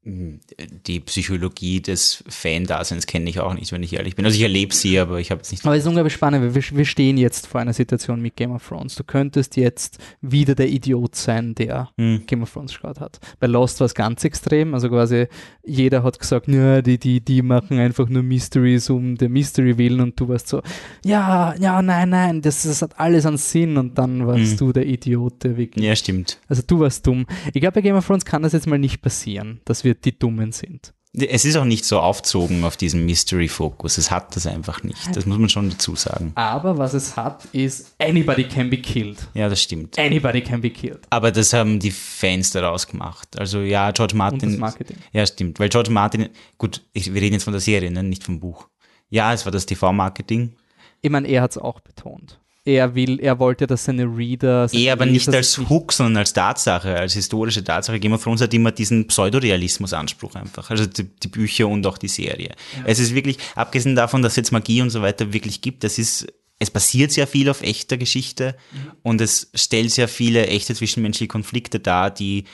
Die Psychologie des Fan-Daseins kenne ich auch nicht, wenn ich ehrlich bin. Also ich erlebe sie, aber ich habe es nicht. Aber es ist unglaublich spannend, weil wir, wir stehen jetzt vor einer Situation mit Game of Thrones. Du könntest jetzt wieder der Idiot sein, der Hm. Game of Thrones geschaut hat. Bei Lost war es ganz extrem, also quasi jeder hat gesagt, ja, die, die, die machen einfach nur Mysteries um der Mystery willen und du warst so, ja, ja, nein, nein, das, das hat alles einen Sinn und dann warst Mhm. du der Idiot, der wirklich, Ja, stimmt. also du warst dumm. Ich glaube, bei Game of Thrones kann das jetzt mal nicht passieren, dass wir die Dummen sind. Es ist auch nicht so aufzogen auf diesen Mystery-Fokus. Es hat das einfach nicht. Das muss man schon dazu sagen. Aber was es hat, ist anybody can be killed. Ja, das stimmt. Anybody can be killed. Aber das haben die Fans daraus gemacht. Also ja, George Und Martin. das Marketing. Ja, stimmt. Weil George Martin, gut, ich, wir reden jetzt von der Serie, ne, nicht vom Buch. Ja, es war das TV-Marketing. Ich meine, er hat es auch betont. Er will, er wollte, dass seine Reader. seine Eher aber nicht Leser als Hook, sondern als Tatsache, als historische Tatsache. Game of Thrones hat immer diesen Pseudorealismus-Anspruch einfach. Also die, die Bücher und auch die Serie. Es ist wirklich, abgesehen davon, dass es jetzt Magie und so weiter wirklich gibt, das ist, es passiert sehr viel auf echter Geschichte und es stellt sehr viele echte zwischenmenschliche Konflikte dar, die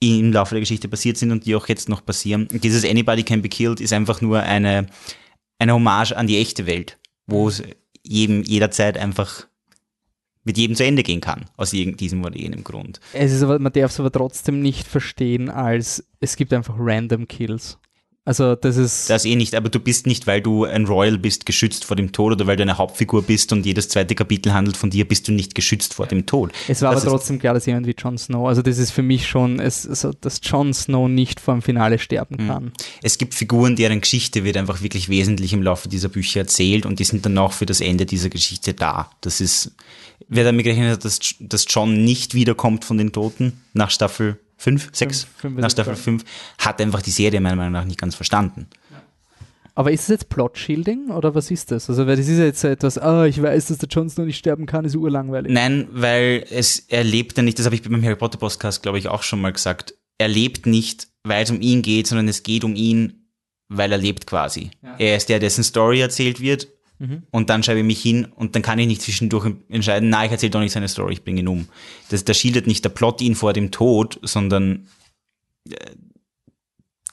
im Laufe der Geschichte passiert sind und die auch jetzt noch passieren. Dieses Anybody Can Be Killed ist einfach nur eine, eine Hommage an die echte Welt, wo es jedem jederzeit einfach mit jedem zu Ende gehen kann, aus diesem oder jenem Grund. Es ist aber, man darf es aber trotzdem nicht verstehen als, es gibt einfach random Kills. Also, das ist. Das eh nicht, aber du bist nicht, weil du ein Royal bist, geschützt vor dem Tod oder weil du eine Hauptfigur bist und jedes zweite Kapitel handelt von dir, bist du nicht geschützt vor dem Tod. es war das aber trotzdem klar, dass jemand wie Jon Snow, also das ist für mich schon, es, also, dass Jon Snow nicht vor dem Finale sterben Hm. kann. Es gibt Figuren, deren Geschichte wird einfach wirklich wesentlich im Laufe dieser Bücher erzählt und die sind dann auch für das Ende dieser Geschichte da. Das ist, wer damit gerechnet hat, dass, dass John nicht wiederkommt von den Toten nach Staffel 5, 6, Fünf- fünf ist nach Staffel ja. 5, hat einfach die Serie meiner Meinung nach nicht ganz verstanden. Aber ist es jetzt Plot-Shielding oder was ist das? Also, weil das ist ja jetzt so etwas, ah, ich weiß, dass der Jon Snow nicht sterben kann, ist urlangweilig. Nein, weil es er lebt ja nicht, das habe ich beim Harry Potter Podcast, glaube ich, auch schon mal gesagt. Er lebt nicht, weil es um ihn geht, sondern es geht um ihn, weil er lebt quasi. Ja. Er ist der, dessen Story erzählt wird Mhm. und dann schreibe ich mich hin und dann kann ich nicht zwischendurch entscheiden, nein, ich erzähle doch nicht seine Story, ich bringe ihn um. Das, da schildert nicht der Plot ihn vor dem Tod, sondern äh,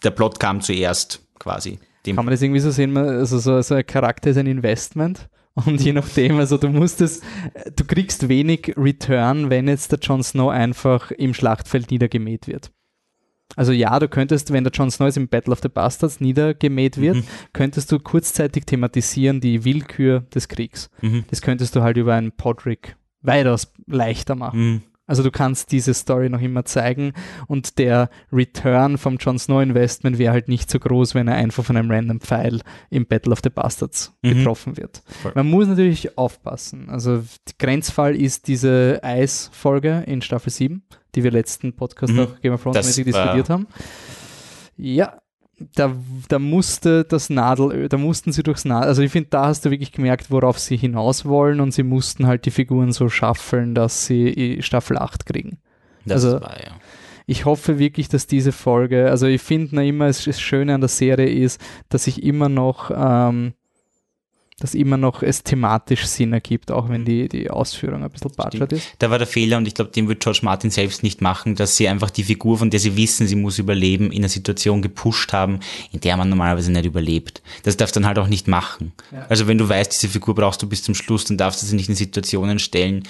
der Plot kam zuerst quasi. Dem, Kann man das irgendwie so sehen, also so, so ein Charakter ist ein Investment und je nachdem, also du musst es, du kriegst wenig Return, wenn jetzt der Jon Snow einfach im Schlachtfeld niedergemäht wird. Also ja, du könntest, wenn der Jon Snow jetzt im Battle of the Bastards niedergemäht wird, Mhm. könntest du kurzzeitig thematisieren die Willkür des Kriegs. Mhm. Das könntest du halt über einen Podrick weitaus leichter machen. Mhm. Also du kannst diese Story noch immer zeigen und der Return vom Jon Snow Investment wäre halt nicht so groß, wenn er einfach von einem random Pfeil im Battle of the Bastards Mhm. getroffen wird. Voll. Man muss natürlich aufpassen. Also der Grenzfall ist diese Eis-Folge in Staffel 7, die wir letzten Podcast Mhm. auch Game of Thrones Das mäßig war- diskutiert haben. Ja, da, da musste das Nadelöl, da mussten sie durchs Nadel, also ich finde, da hast du wirklich gemerkt, worauf sie hinaus wollen und sie mussten halt die Figuren so schaffeln, dass sie i- Staffel 8 kriegen. Das Also- war ja. Ich hoffe wirklich, dass diese Folge, also ich finde noch immer, es- das Schöne an der Serie ist, dass ich immer noch, ähm, dass immer noch es thematisch Sinn ergibt, auch wenn die, die Ausführung ein bisschen batschert ist. Da war der Fehler und ich glaube, den wird George Martin selbst nicht machen, dass sie einfach die Figur, von der sie wissen, sie muss überleben, in einer Situation gepusht haben, in der man normalerweise nicht überlebt. Das darfst du dann halt auch nicht machen. Ja. Also wenn du weißt, diese Figur brauchst du bis zum Schluss, dann darfst du sie nicht in Situationen stellen,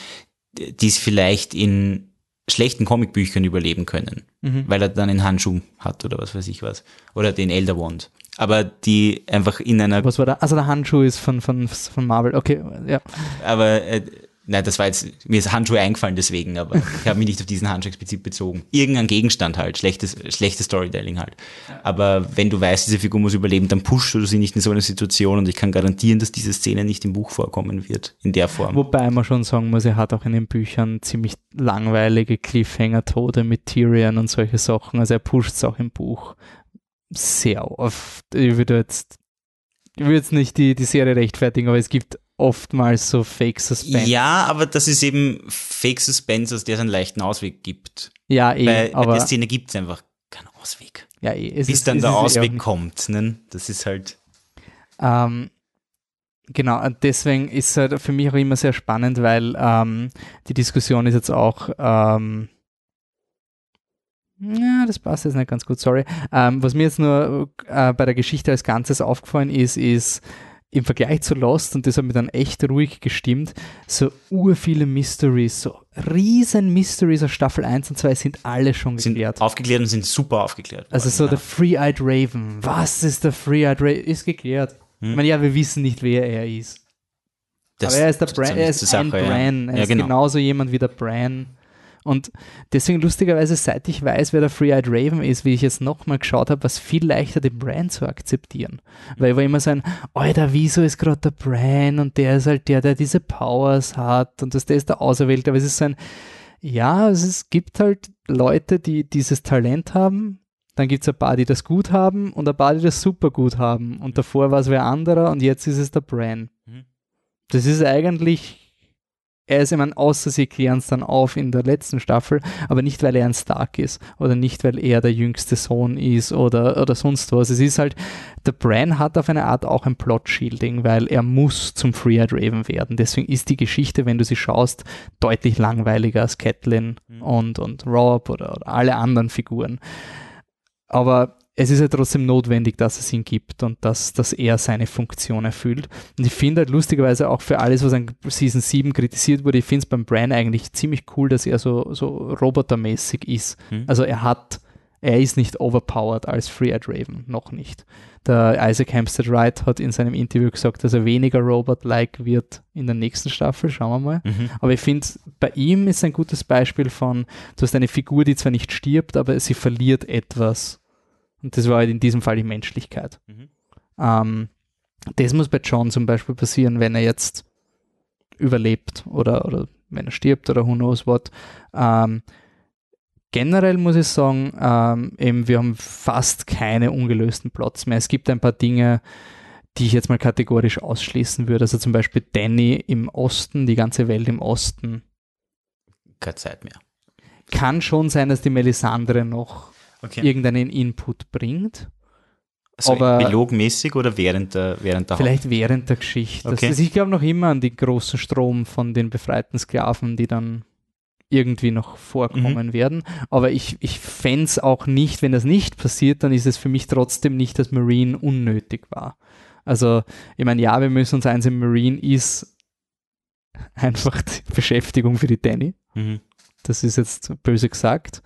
die es vielleicht in schlechten Comicbüchern überleben können, mhm. weil er dann einen Handschuh hat oder was weiß ich was. Oder den Elder Wand aber die einfach in einer. Was war da? Also der Handschuh ist von, von, von Marvel, okay, ja. Aber äh, nein, das war jetzt, mir ist Handschuh eingefallen deswegen, aber ich habe mich nicht auf diesen Handschuh explizit bezogen. Irgendein Gegenstand halt, schlechtes, schlechtes Storytelling halt. Aber wenn du weißt, diese Figur muss überleben, dann pushst du sie nicht in so eine Situation und ich kann garantieren, dass diese Szene nicht im Buch vorkommen wird, in der Form. Wobei man schon sagen muss, er hat auch in den Büchern ziemlich langweilige Cliffhanger-Tode mit Tyrion und solche Sachen. Also er pusht es auch im Buch sehr oft. Ich würde jetzt, ich würde jetzt nicht die, die Serie rechtfertigen, aber es gibt oftmals so Fake Suspense. Ja, aber das ist eben Fake Suspense, aus der es einen leichten Ausweg gibt. Ja, eh. Bei, aber bei der Szene gibt es einfach keinen Ausweg. Ja, eh. Es Bis ist, dann der ist Ausweg eh kommt. Ne? Das ist halt. Ähm, genau, deswegen ist es halt für mich auch immer sehr spannend, weil ähm, die Diskussion ist jetzt auch. Ähm, ja, das passt jetzt nicht ganz gut, sorry. Ähm, was mir jetzt nur äh, bei der Geschichte als Ganzes aufgefallen ist, ist im Vergleich zu Lost, und das hat mir dann echt ruhig gestimmt, so ur viele Mysteries, so riesen Mysteries aus Staffel 1 und 2 sind alle schon geklärt. Sind aufgeklärt und sind super aufgeklärt. Also so ja. der Free-Eyed Raven. Was ist der Free-Eyed Raven? Ist geklärt. Hm. Ich meine, ja, wir wissen nicht, wer er ist. Das, Aber er ist der Bran, er ist ein Sache, Bran. Er ja, ist genau. genauso jemand wie der Bran. Und deswegen lustigerweise, seit ich weiß, wer der Free-Eyed Raven ist, wie ich jetzt nochmal geschaut habe, was viel leichter den Brand zu akzeptieren. Weil ich war immer so ein, Alter, wieso ist gerade der Brand und der ist halt der, der diese Powers hat und das, der ist der Auserwählte. Aber es ist so ein, ja, es gibt halt Leute, die dieses Talent haben, dann gibt es ein paar, die das gut haben und ein paar, die das super gut haben. Und davor war es wer anderer und jetzt ist es der Bran. Mhm. Das ist eigentlich er ist immer, außer sie klären es dann auf in der letzten Staffel, aber nicht, weil er ein Stark ist oder nicht, weil er der jüngste Sohn ist oder, oder sonst was. Es ist halt, der Bran hat auf eine Art auch ein Plot-Shielding, weil er muss zum Free-Eyed Raven werden. Deswegen ist die Geschichte, wenn du sie schaust, deutlich langweiliger als Catelyn mhm. und, und Rob oder, oder alle anderen Figuren. Aber es ist ja trotzdem notwendig, dass es ihn gibt und dass, dass er seine Funktion erfüllt. Und ich finde halt lustigerweise auch für alles, was an Season 7 kritisiert wurde, ich finde es beim Bran eigentlich ziemlich cool, dass er so, so robotermäßig ist. Mhm. Also er hat, er ist nicht overpowered als Free-Eyed Raven, noch nicht. Der Isaac Hampstead Wright hat in seinem Interview gesagt, dass er weniger Robot-like wird in der nächsten Staffel, schauen wir mal. Mhm. Aber ich finde, bei ihm ist ein gutes Beispiel von, du hast eine Figur, die zwar nicht stirbt, aber sie verliert etwas und das war halt in diesem Fall die Menschlichkeit. Mhm. Ähm, das muss bei John zum Beispiel passieren, wenn er jetzt überlebt oder, oder wenn er stirbt oder who knows what. Ähm, generell muss ich sagen, ähm, eben wir haben fast keine ungelösten Plots mehr. Es gibt ein paar Dinge, die ich jetzt mal kategorisch ausschließen würde. Also zum Beispiel Danny im Osten, die ganze Welt im Osten. Keine Zeit mehr. Kann schon sein, dass die Melisandre noch okay. irgendeinen Input bringt. Also aber epilogmäßig oder während der, während der Vielleicht während der Geschichte. Okay. Also ich glaube noch immer an den großen Strom von den befreiten Sklaven, die dann irgendwie noch vorkommen mhm. werden. Aber ich, ich fände es auch nicht, wenn das nicht passiert, dann ist es für mich trotzdem nicht, dass Marine unnötig war. Also, ich meine, ja, wir müssen uns eins im Marine ist einfach die Beschäftigung für die Danny. Mhm. Das ist jetzt böse gesagt.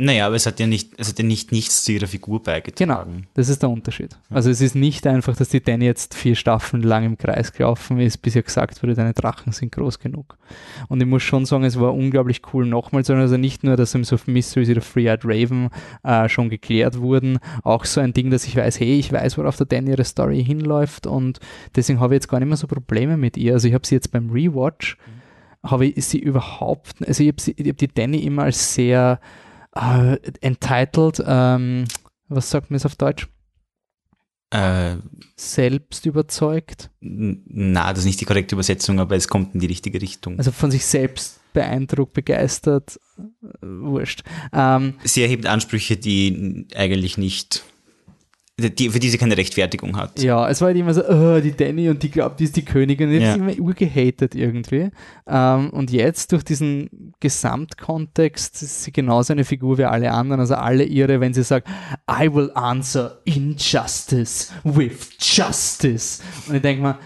Naja, aber es hat ja nicht, es hat ja nicht nichts zu ihrer Figur beigetragen. Genau, das ist der Unterschied. Also es ist nicht einfach, dass die Danny jetzt vier Staffeln lang im Kreis gelaufen ist, bis ihr gesagt wurde, deine Drachen sind groß genug. Und ich muss schon sagen, es war unglaublich cool nochmal, sondern also nicht nur, dass im so Mysteries oder Free-Eyed Raven äh, schon geklärt wurden, auch so ein Ding, dass ich weiß, hey, ich weiß, worauf der Danny ihre Story hinläuft und deswegen habe ich jetzt gar nicht mehr so Probleme mit ihr. Also ich habe sie jetzt beim Rewatch, mhm. habe ich sie überhaupt, also ich habe hab die Danny immer als sehr Uh, entitled, ähm, was sagt man es auf Deutsch? Äh, selbst überzeugt? Na, das ist nicht die korrekte Übersetzung, aber es kommt in die richtige Richtung. Also von sich selbst beeindruckt, begeistert, äh, wurscht. Ähm, Sie erhebt Ansprüche, die eigentlich nicht die, für die sie keine Rechtfertigung hat. Ja, es war halt immer so, oh, die Danny und die glaubt, die ist die Königin. Jetzt Ja. ist immer urgehatet irgendwie. Ähm, und jetzt durch diesen Gesamtkontext ist sie genauso eine Figur wie alle anderen. Also alle ihre, wenn sie sagt, I will answer injustice with justice. Und ich denke mal,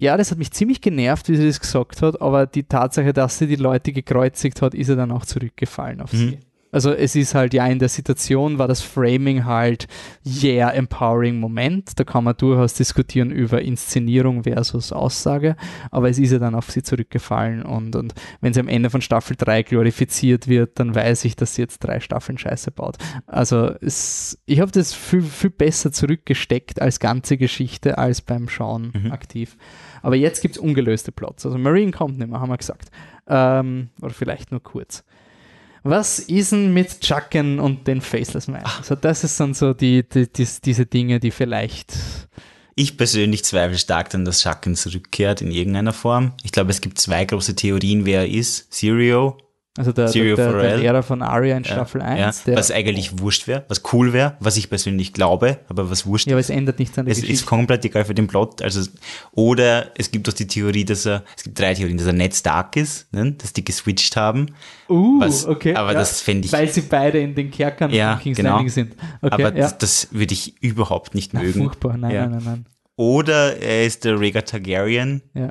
ja, das hat mich ziemlich genervt, wie sie das gesagt hat, aber die Tatsache, dass sie die Leute gekreuzigt hat, ist ja dann auch zurückgefallen auf Mhm. sie. Also es ist halt ja in der Situation war das Framing halt yeah empowering Moment. Da kann man durchaus diskutieren über Inszenierung versus Aussage, aber es ist ja dann auf sie zurückgefallen und, und wenn sie am Ende von Staffel 3 glorifiziert wird, dann weiß ich, dass sie jetzt drei Staffeln Scheiße baut. Also es, ich habe das viel, viel besser zurückgesteckt als ganze Geschichte als beim Schauen Mhm. aktiv. Aber jetzt gibt es ungelöste Plots. Also Marine kommt nicht mehr, haben wir gesagt. Ähm, oder vielleicht nur kurz. Was ist denn mit Chucken und den Faceless Man? Also das ist dann so die, die, die, diese Dinge, die vielleicht Ich persönlich zweifle stark daran, dass Shaken zurückkehrt in irgendeiner Form. Ich glaube, es gibt zwei große Theorien, wer er ist. Sirio, Also der, der, der, der. Lehrer von Arya in Staffel 1. ja, was eigentlich wurscht wäre, was cool wäre, was ich persönlich glaube, aber was wurscht ja, aber es ändert nichts an der Es ist Geschichte. komplett egal für den Plot. Also, oder es gibt auch die Theorie, dass er, es gibt drei Theorien, dass er Ned Stark ist, ne? dass die geswitcht haben. Uh, was- okay. aber das fänd ich- Weil sie beide in den Kerkern Ja, von King's genau. Landing sind. Okay, aber ja. das, das würde ich überhaupt nicht Na, mögen. furchtbar. Nein, Ja. nein, nein, nein. Oder er ist der Rhaegar Targaryen. Ja.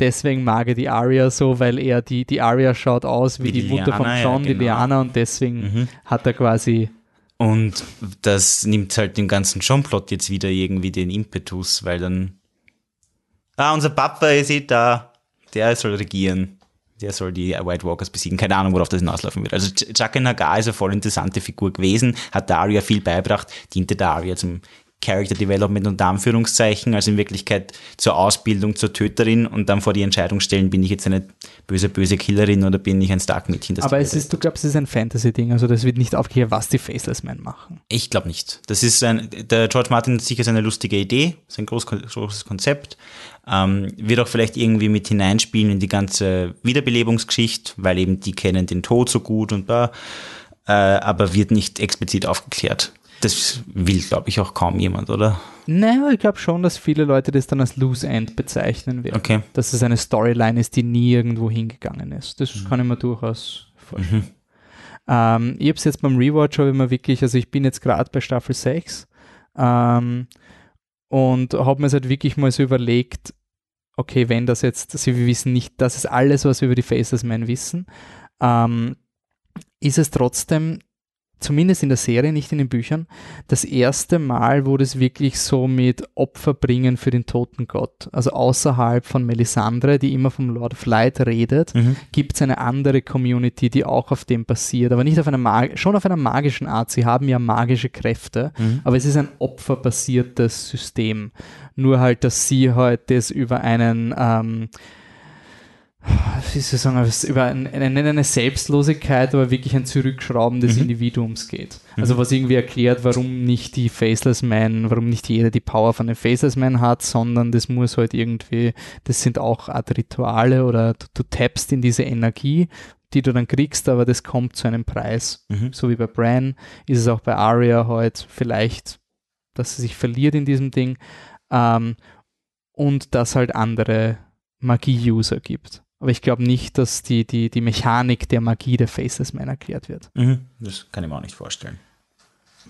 Deswegen mag er die Arya so, weil er die, die Arya schaut aus wie, die, die Mutter von Lyanna, ja, John, die genau. Liana, und deswegen Mhm. hat er quasi. Und das nimmt halt dem ganzen John-Plot jetzt wieder irgendwie den Impetus, weil dann, ah, unser Papa ist eh da, der soll regieren. Der soll die White Walkers besiegen. Keine Ahnung, worauf das hinauslaufen wird. Also Ch- Jaqen Nagar ist eine voll interessante Figur gewesen, hat Daria viel beigebracht, diente Daria zum Character Development unter Anführungszeichen, also in Wirklichkeit zur Ausbildung zur Töterin und dann vor die Entscheidung stellen, bin ich jetzt eine böse, böse Killerin oder bin ich ein Stark-Mädchen. Aber es ist, du glaubst, es ist ein Fantasy-Ding, also das wird nicht aufgeklärt, was die Faceless Men machen. Ich glaube nicht. Das ist ein, der George Martin hat sicher seine lustige Idee, sein groß, großes Konzept. Ähm, wird auch vielleicht irgendwie mit hineinspielen in die ganze Wiederbelebungsgeschichte, weil eben die kennen den Tod so gut und da, äh, aber wird nicht explizit aufgeklärt. Das will, glaube ich, auch kaum jemand, oder? Naja, ich glaube schon, dass viele Leute das dann als Loose End bezeichnen werden. Okay. Dass es eine Storyline ist, die nie irgendwo hingegangen ist. Das Mhm. kann ich mir durchaus vorstellen. Ähm, ich habe es jetzt beim Rewatch, habe ich mir wirklich, also ich bin jetzt gerade bei Staffel 6 ähm, und habe mir halt wirklich mal so überlegt, okay, wenn das jetzt, also wir wissen nicht, das ist alles, was wir über die Faceless Men wissen, ähm, ist es trotzdem, zumindest in der Serie, nicht in den Büchern, das erste Mal, wo das wirklich so mit Opfer bringen für den toten Gott, also außerhalb von Melisandre, die immer vom Lord of Light redet, Mhm. gibt es eine andere Community, die auch auf dem basiert, aber nicht auf einer Mag schon auf einer magischen Art. Sie haben ja magische Kräfte, Mhm. aber es ist ein opferbasiertes System. Nur halt, dass sie halt das über einen ähm, wie soll ich sagen, es über ein, eine, eine Selbstlosigkeit, aber wirklich ein Zurückschrauben des Mhm. Individuums geht. Also was irgendwie erklärt, warum nicht die Faceless Man, warum nicht jeder die Power von den Faceless Man hat, sondern das muss halt irgendwie, das sind auch Art Rituale oder du, du tappst in diese Energie, die du dann kriegst, aber das kommt zu einem Preis. Mhm. So wie bei Bran ist es auch bei Arya halt vielleicht, dass sie sich verliert in diesem Ding ähm, und dass halt andere Magie-User gibt. Aber ich glaube nicht, dass die, die, die Mechanik der Magie der Faceless Man erklärt wird. Mhm. Das kann ich mir auch nicht vorstellen.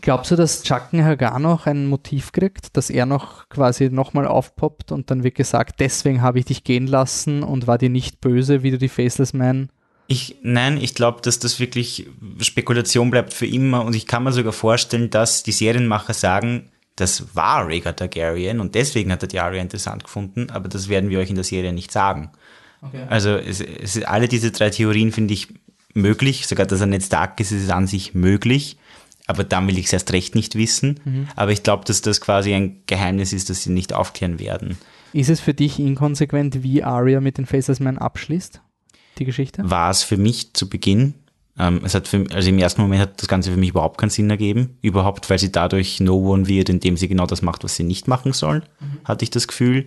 Glaubst du, dass Chucken Hagar noch ein Motiv kriegt, dass er noch quasi nochmal aufpoppt und dann wird gesagt, deswegen habe ich dich gehen lassen und war dir nicht böse, wie du die Faceless Man Ich, nein, ich glaube, dass das wirklich Spekulation bleibt für immer und ich kann mir sogar vorstellen, dass die Serienmacher sagen, das war Rhaegar Targaryen und deswegen hat er die Arya interessant gefunden, aber das werden wir euch in der Serie nicht sagen. Okay. Also es, es, alle diese drei Theorien finde ich möglich, sogar dass er nicht stark ist, ist es an sich möglich, aber dann will ich es erst recht nicht wissen. Aber ich glaube, dass das quasi ein Geheimnis ist, das sie nicht aufklären werden. Ist es für dich inkonsequent, wie Arya mit den Faceless Man abschließt, die Geschichte? war es für mich zu Beginn. Ähm, es hat für, also im ersten Moment hat das Ganze für mich überhaupt keinen Sinn ergeben. Überhaupt, weil sie dadurch no one wird, indem sie genau das macht, was sie nicht machen soll, hatte ich das Gefühl.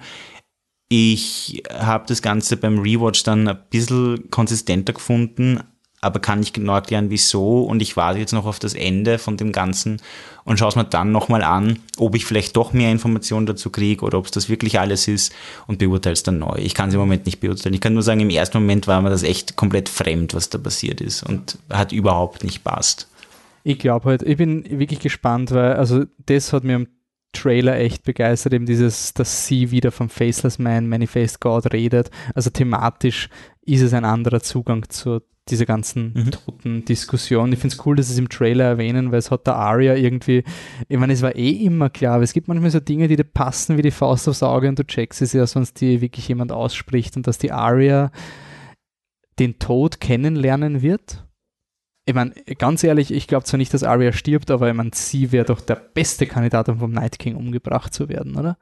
Ich habe das Ganze beim Rewatch dann ein bisschen konsistenter gefunden, aber kann nicht genau erklären, wieso. Und ich warte jetzt noch auf das Ende von dem Ganzen und schaue es mir dann nochmal an, ob ich vielleicht doch mehr Informationen dazu kriege oder ob es das wirklich alles ist und beurteile es dann neu. Ich kann es im Moment nicht beurteilen. Ich kann nur sagen, im ersten Moment war mir das echt komplett fremd, was da passiert ist und hat überhaupt nicht passt. Ich glaube halt, ich bin wirklich gespannt, weil, also das hat mir am Trailer echt begeistert, eben dieses, dass sie wieder vom Faceless Man, Manifest God redet. Also thematisch ist es ein anderer Zugang zu dieser ganzen mhm. toten Diskussion. Ich finde es cool, dass sie es im Trailer erwähnen, weil es hat der Aria irgendwie, ich meine, es war eh immer klar, aber es gibt manchmal so Dinge, die dir passen wie die Faust aufs Auge und du checkst es ja, sonst die wirklich jemand ausspricht und dass die Aria den Tod kennenlernen wird ich meine, ganz ehrlich, ich glaube zwar nicht, dass Arya stirbt, aber ich meine, sie wäre doch der beste Kandidat, um vom Night King umgebracht zu werden, oder?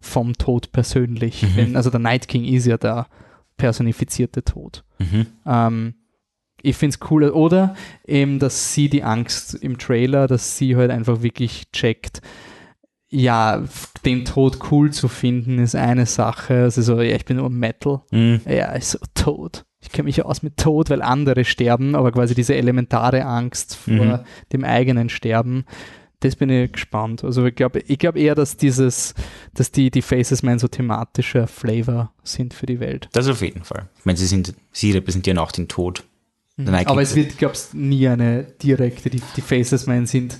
Vom Tod persönlich. Mhm. Wenn, also der Night King ist ja der personifizierte Tod. Mhm. Ähm, ich finde es cool. Oder eben, dass sie die Angst im Trailer, dass sie halt einfach wirklich checkt, ja, den Tod cool zu finden, ist eine Sache. Also so, ja, ich bin nur Metal. Mhm. Ja, ist so tot ich kenne mich aus mit Tod, weil andere sterben, aber quasi diese elementare Angst vor mhm. dem eigenen Sterben, das bin ich gespannt. Also ich glaube ich glaub eher, dass dieses, dass die, die Faces Man so thematischer Flavor sind für die Welt. Das auf jeden Fall. Ich meine, sie sind, sie repräsentieren auch den Tod. Mhm. Aber es wird, glaube ich, nie eine direkte, die, die Faces Man sind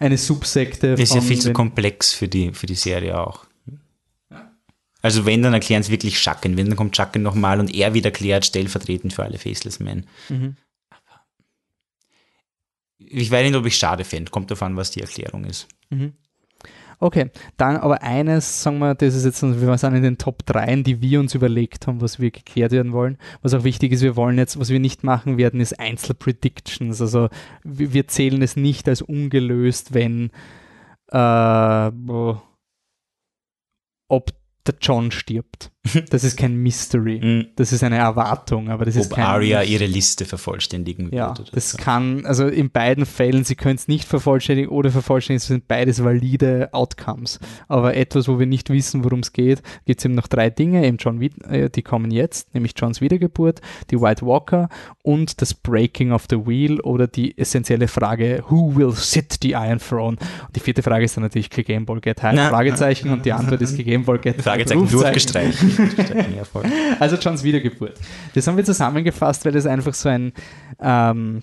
eine Subsekte. Das ist ja viel zu komplex für die, für die Serie auch. Also wenn, dann erklären es wirklich Schacken. Wenn, dann kommt Schacken nochmal und er wieder erklärt, stellvertretend für alle Faceless Men. Mhm. Ich weiß nicht, ob ich schade finde. Kommt davon, was die Erklärung ist. Mhm. Okay, dann aber eines, sagen wir, das ist jetzt, wir sind in den Top 3, die wir uns überlegt haben, was wir geklärt werden wollen. Was auch wichtig ist, wir wollen jetzt, was wir nicht machen werden, ist Einzelpredictions. Also wir zählen es nicht als ungelöst, wenn äh, ob der John stirbt. Das ist kein Mystery. Mm. Das ist eine Erwartung, aber das Ob ist kein. Arya ihre Liste vervollständigen ja, wird. das so. kann, also in beiden Fällen, sie können es nicht vervollständigen oder vervollständigen, es sind beides valide Outcomes. Aber etwas, wo wir nicht wissen, worum es geht, gibt es eben noch drei Dinge, eben John, äh, die kommen jetzt, nämlich Johns Wiedergeburt, die White Walker und das Breaking of the Wheel oder die essentielle Frage, who will sit the Iron Throne? Und die vierte Frage ist dann natürlich Game Ball Get High, Fragezeichen und die Antwort ist Game Ball Get High. Fragezeichen durchgestreicht. also Johns Wiedergeburt. Das haben wir zusammengefasst, weil das einfach so ein, ähm,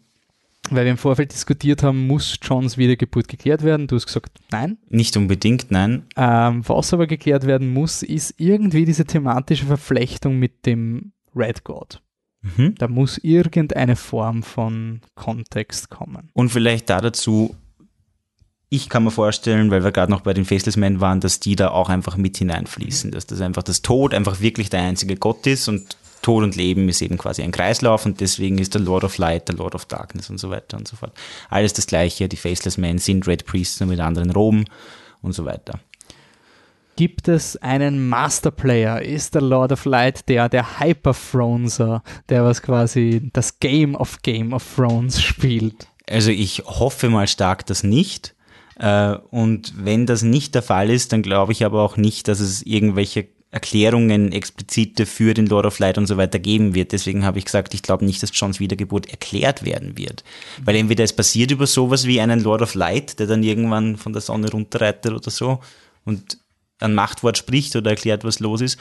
weil wir im Vorfeld diskutiert haben, muss Johns Wiedergeburt geklärt werden. Du hast gesagt, nein. Nicht unbedingt, nein. Ähm, was aber geklärt werden muss, ist irgendwie diese thematische Verflechtung mit dem Red God. Mhm. Da muss irgendeine Form von Kontext kommen. Und vielleicht da dazu, ich kann mir vorstellen, weil wir gerade noch bei den Faceless Men waren, dass die da auch einfach mit hineinfließen, dass das einfach das Tod einfach wirklich der einzige Gott ist und Tod und Leben ist eben quasi ein Kreislauf und deswegen ist der Lord of Light der Lord of Darkness und so weiter und so fort. Alles das gleiche, die Faceless Men sind Red Priests nur mit anderen Roben und so weiter. Gibt es einen Masterplayer? Ist der Lord of Light der, der Hyper-Throneser, der was quasi das Game of Game of Thrones spielt? Also ich hoffe mal stark, dass nicht. Äh, und wenn das nicht der Fall ist, dann glaube ich aber auch nicht, dass es irgendwelche Erklärungen explizite für den Lord of Light und so weiter geben wird. Deswegen habe ich gesagt, ich glaube nicht, dass Johns Wiedergeburt erklärt werden wird. Weil entweder es passiert über sowas wie einen Lord of Light, der dann irgendwann von der Sonne runterreitet oder so und ein Machtwort spricht oder erklärt, was los ist.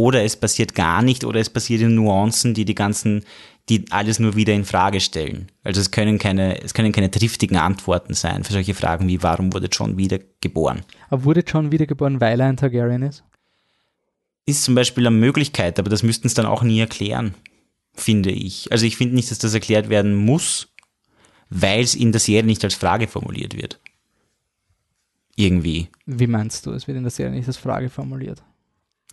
Oder es passiert gar nicht oder es passiert in Nuancen, die die ganzen die alles nur wieder in Frage stellen. Also es können keine, es können keine triftigen Antworten sein für solche Fragen wie, warum wurde John wieder geboren? Aber wurde John wiedergeboren, weil er ein Targaryen ist? Ist zum Beispiel eine Möglichkeit, aber das müssten es dann auch nie erklären, finde ich. Also ich finde nicht, dass das erklärt werden muss, weil es in der Serie nicht als Frage formuliert wird. Irgendwie. Wie meinst du, es wird in der Serie nicht als Frage formuliert?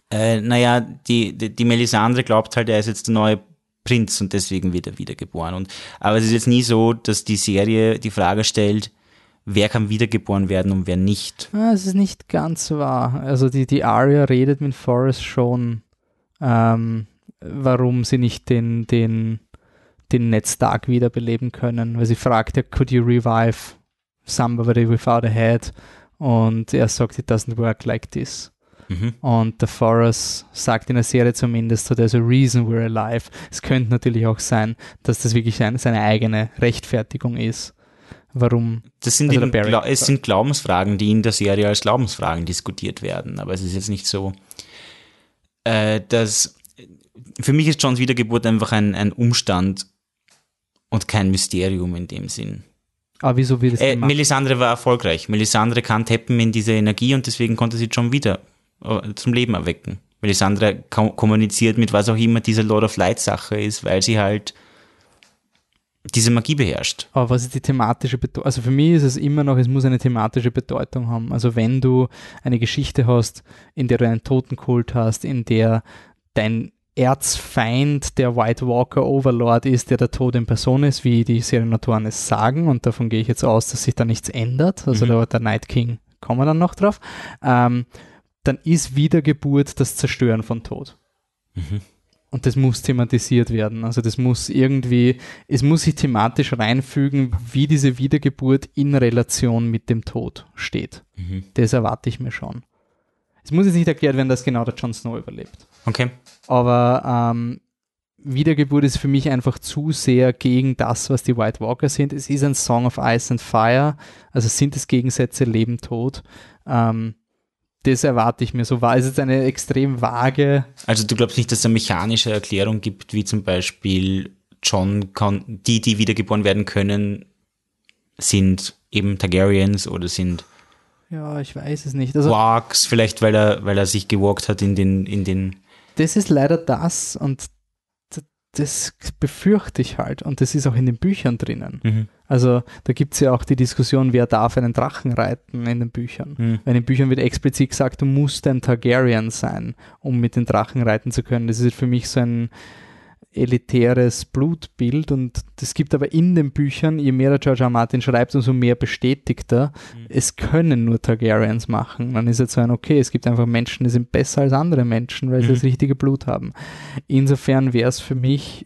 Äh, naja, die, die, die Melisandre glaubt halt, er ist jetzt der neue Prinz und deswegen wird er wiedergeboren. Und, aber es ist jetzt nie so, dass die Serie die Frage stellt, wer kann wiedergeboren werden und wer nicht. Ah, es ist nicht ganz wahr. Also die, die Arya redet mit Forrest schon, ähm, warum sie nicht den, den, den Ned wiederbeleben können, weil sie fragt ja, could you revive somebody without a head? Und er sagt, it doesn't work like this. Mhm. Und der Forrest sagt in der Serie zumindest so, there's a reason we're alive. Es könnte natürlich auch sein, dass das wirklich seine, seine eigene Rechtfertigung ist. Warum? Das sind, Also der Barry- es sind Glaubensfragen, die in der Serie als Glaubensfragen diskutiert werden. Aber es ist jetzt nicht so, äh, dass für mich ist Johns Wiedergeburt einfach ein, ein Umstand und kein Mysterium in dem Sinn. Aber wieso wird es Äh? Melisandre war erfolgreich. Melisandre kann tappen in diese Energie und deswegen konnte sie John wieder zum Leben erwecken. Melisandre ko kommuniziert mit was auch immer diese Lord of Light Sache ist, weil sie halt diese Magie beherrscht. Aber was ist die thematische Bedeutung? Also für mich ist es immer noch, es muss eine thematische Bedeutung haben. Also wenn du eine Geschichte hast, in der du einen Totenkult hast, in der dein Erzfeind der White Walker Overlord ist, der der Tod in Person ist, wie die Serienautoren es sagen, und davon gehe ich jetzt aus, dass sich da nichts ändert, also Mhm. der, der Night King, kommen wir dann noch drauf, ähm, dann ist Wiedergeburt das Zerstören von Tod. Mhm. Und das muss thematisiert werden. Also das muss irgendwie, es muss sich thematisch reinfügen, wie diese Wiedergeburt in Relation mit dem Tod steht. Mhm. Das erwarte ich mir schon. Es muss jetzt nicht erklärt werden, dass genau der Jon Snow überlebt. Okay. Aber ähm, Wiedergeburt ist für mich einfach zu sehr gegen das, was die White Walker sind. Es ist ein Song of Ice and Fire, also sind es Gegensätze Leben, Tod. Ähm, das erwarte ich mir so. War es jetzt eine extrem vage Also du glaubst nicht, dass es eine mechanische Erklärung gibt, wie zum Beispiel John kann, die, die wiedergeboren werden können, sind eben Targaryens oder sind Ja, ich weiß es nicht. Also Wargs, vielleicht weil er, weil er sich gewalkt hat in den, in den, das ist leider das und das befürchte ich halt und das ist auch in den Büchern drinnen. mhm. Also da gibt es ja auch die Diskussion, wer darf einen Drachen reiten in den Büchern. Mhm. Weil in den Büchern wird explizit gesagt, du musst ein Targaryen sein, um mit den Drachen reiten zu können. Das ist für mich so ein elitäres Blutbild und es gibt aber in den Büchern, je mehr der George R. Martin schreibt, umso mehr bestätigt er, es können nur Targaryens machen. Dann ist jetzt so ein, okay, es gibt einfach Menschen, die sind besser als andere Menschen, weil sie Mhm. das richtige Blut haben. Insofern wäre es für mich,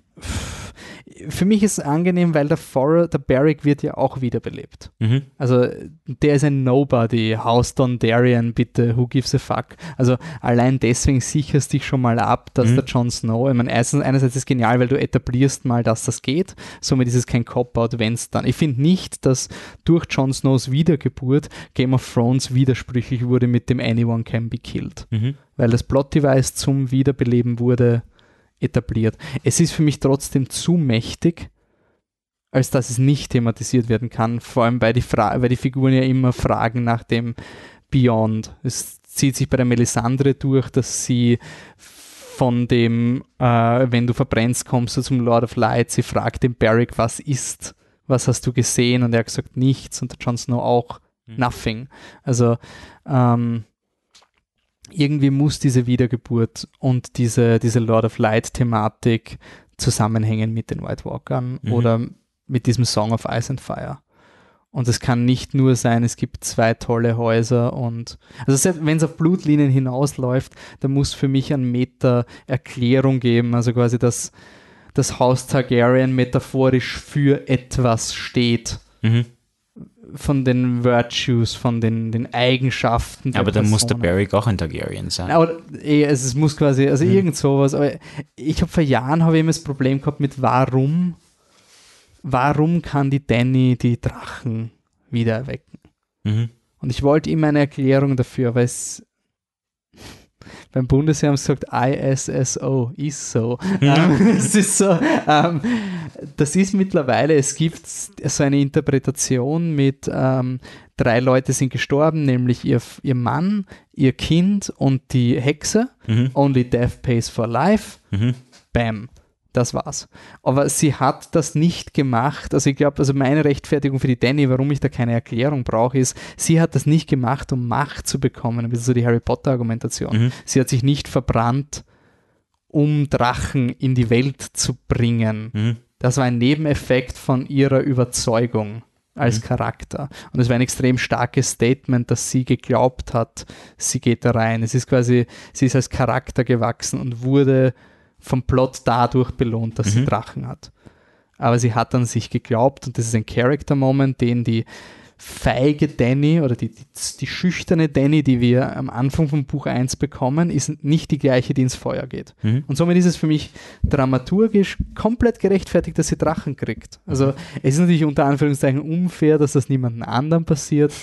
für mich ist es angenehm, weil der Forrest, der Barrick wird ja auch wiederbelebt. Mhm. Also der ist ein Nobody, House Dondarrion, bitte, who gives a fuck? Also allein deswegen sicherst dich schon mal ab, dass Mhm. der Jon Snow, ich meine, einerseits ist es genial, weil du etablierst mal, dass das geht, somit ist es kein Cop-Out, wenn es dann, ich finde nicht, dass durch Jon Snows Wiedergeburt Game of Thrones widersprüchlich wurde mit dem Anyone Can Be Killed, Mhm. weil das Plot-Device zum Wiederbeleben wurde etabliert. Es ist für mich trotzdem zu mächtig, als dass es nicht thematisiert werden kann, vor allem weil die, Fra weil die Figuren ja immer fragen nach dem Beyond. Es zieht sich bei der Melisandre durch, dass sie von dem, äh, wenn du verbrennst, kommst du zum Lord of Light, sie fragt den Barrick, was ist, was hast du gesehen? Und er hat gesagt, nichts und der Jon Snow auch, Mhm. nothing. Also ähm, irgendwie muss diese Wiedergeburt und diese, diese Lord of Light-Thematik zusammenhängen mit den White Walkern Mhm. oder mit diesem Song of Ice and Fire. Und es kann nicht nur sein, es gibt zwei tolle Häuser und also wenn es auf Blutlinien hinausläuft, da muss für mich ein Meter Erklärung geben, also quasi dass das Haus Targaryen metaphorisch für etwas steht, Mhm. Von den Virtues, von den, den Eigenschaften. Aber dann muss der Personen. Barrick auch ein Targaryen sein. Aber eh, also es muss quasi, also Mhm. irgend sowas. Aber ich habe vor Jahren habe ich immer das Problem gehabt mit warum, warum kann die Danny die Drachen wieder erwecken? Mhm. Und ich wollte immer eine Erklärung dafür, weil es beim Bundesheer haben sie gesagt, ISSO, ist so. Ähm, es ist so, ähm, das ist mittlerweile, es gibt so eine Interpretation mit ähm, drei Leute sind gestorben, nämlich ihr, ihr Mann, ihr Kind und die Hexe. Mhm. Only death pays for life. Mhm. Bam. Das war's. Aber sie hat das nicht gemacht. Also ich glaube, also meine Rechtfertigung für die Danny, warum ich da keine Erklärung brauche, ist, sie hat das nicht gemacht, um Macht zu bekommen. Das ist so die Harry Potter-Argumentation. Mhm. Sie hat sich nicht verbrannt, um Drachen in die Welt zu bringen. Mhm. Das war ein Nebeneffekt von ihrer Überzeugung als Mhm. Charakter. Und es war ein extrem starkes Statement, dass sie geglaubt hat, sie geht da rein. Es ist quasi, sie ist als Charakter gewachsen und wurde vom Plot dadurch belohnt, dass sie Mhm. Drachen hat. Aber sie hat an sich geglaubt und das ist ein Character-Moment, den die feige Danny oder die, die, die, schüchterne Danny, die wir am Anfang von Buch 1 bekommen, ist nicht die gleiche, die ins Feuer geht. Mhm. Und somit ist es für mich dramaturgisch komplett gerechtfertigt, dass sie Drachen kriegt. Also es ist natürlich unter Anführungszeichen unfair, dass das niemandem anderen passiert.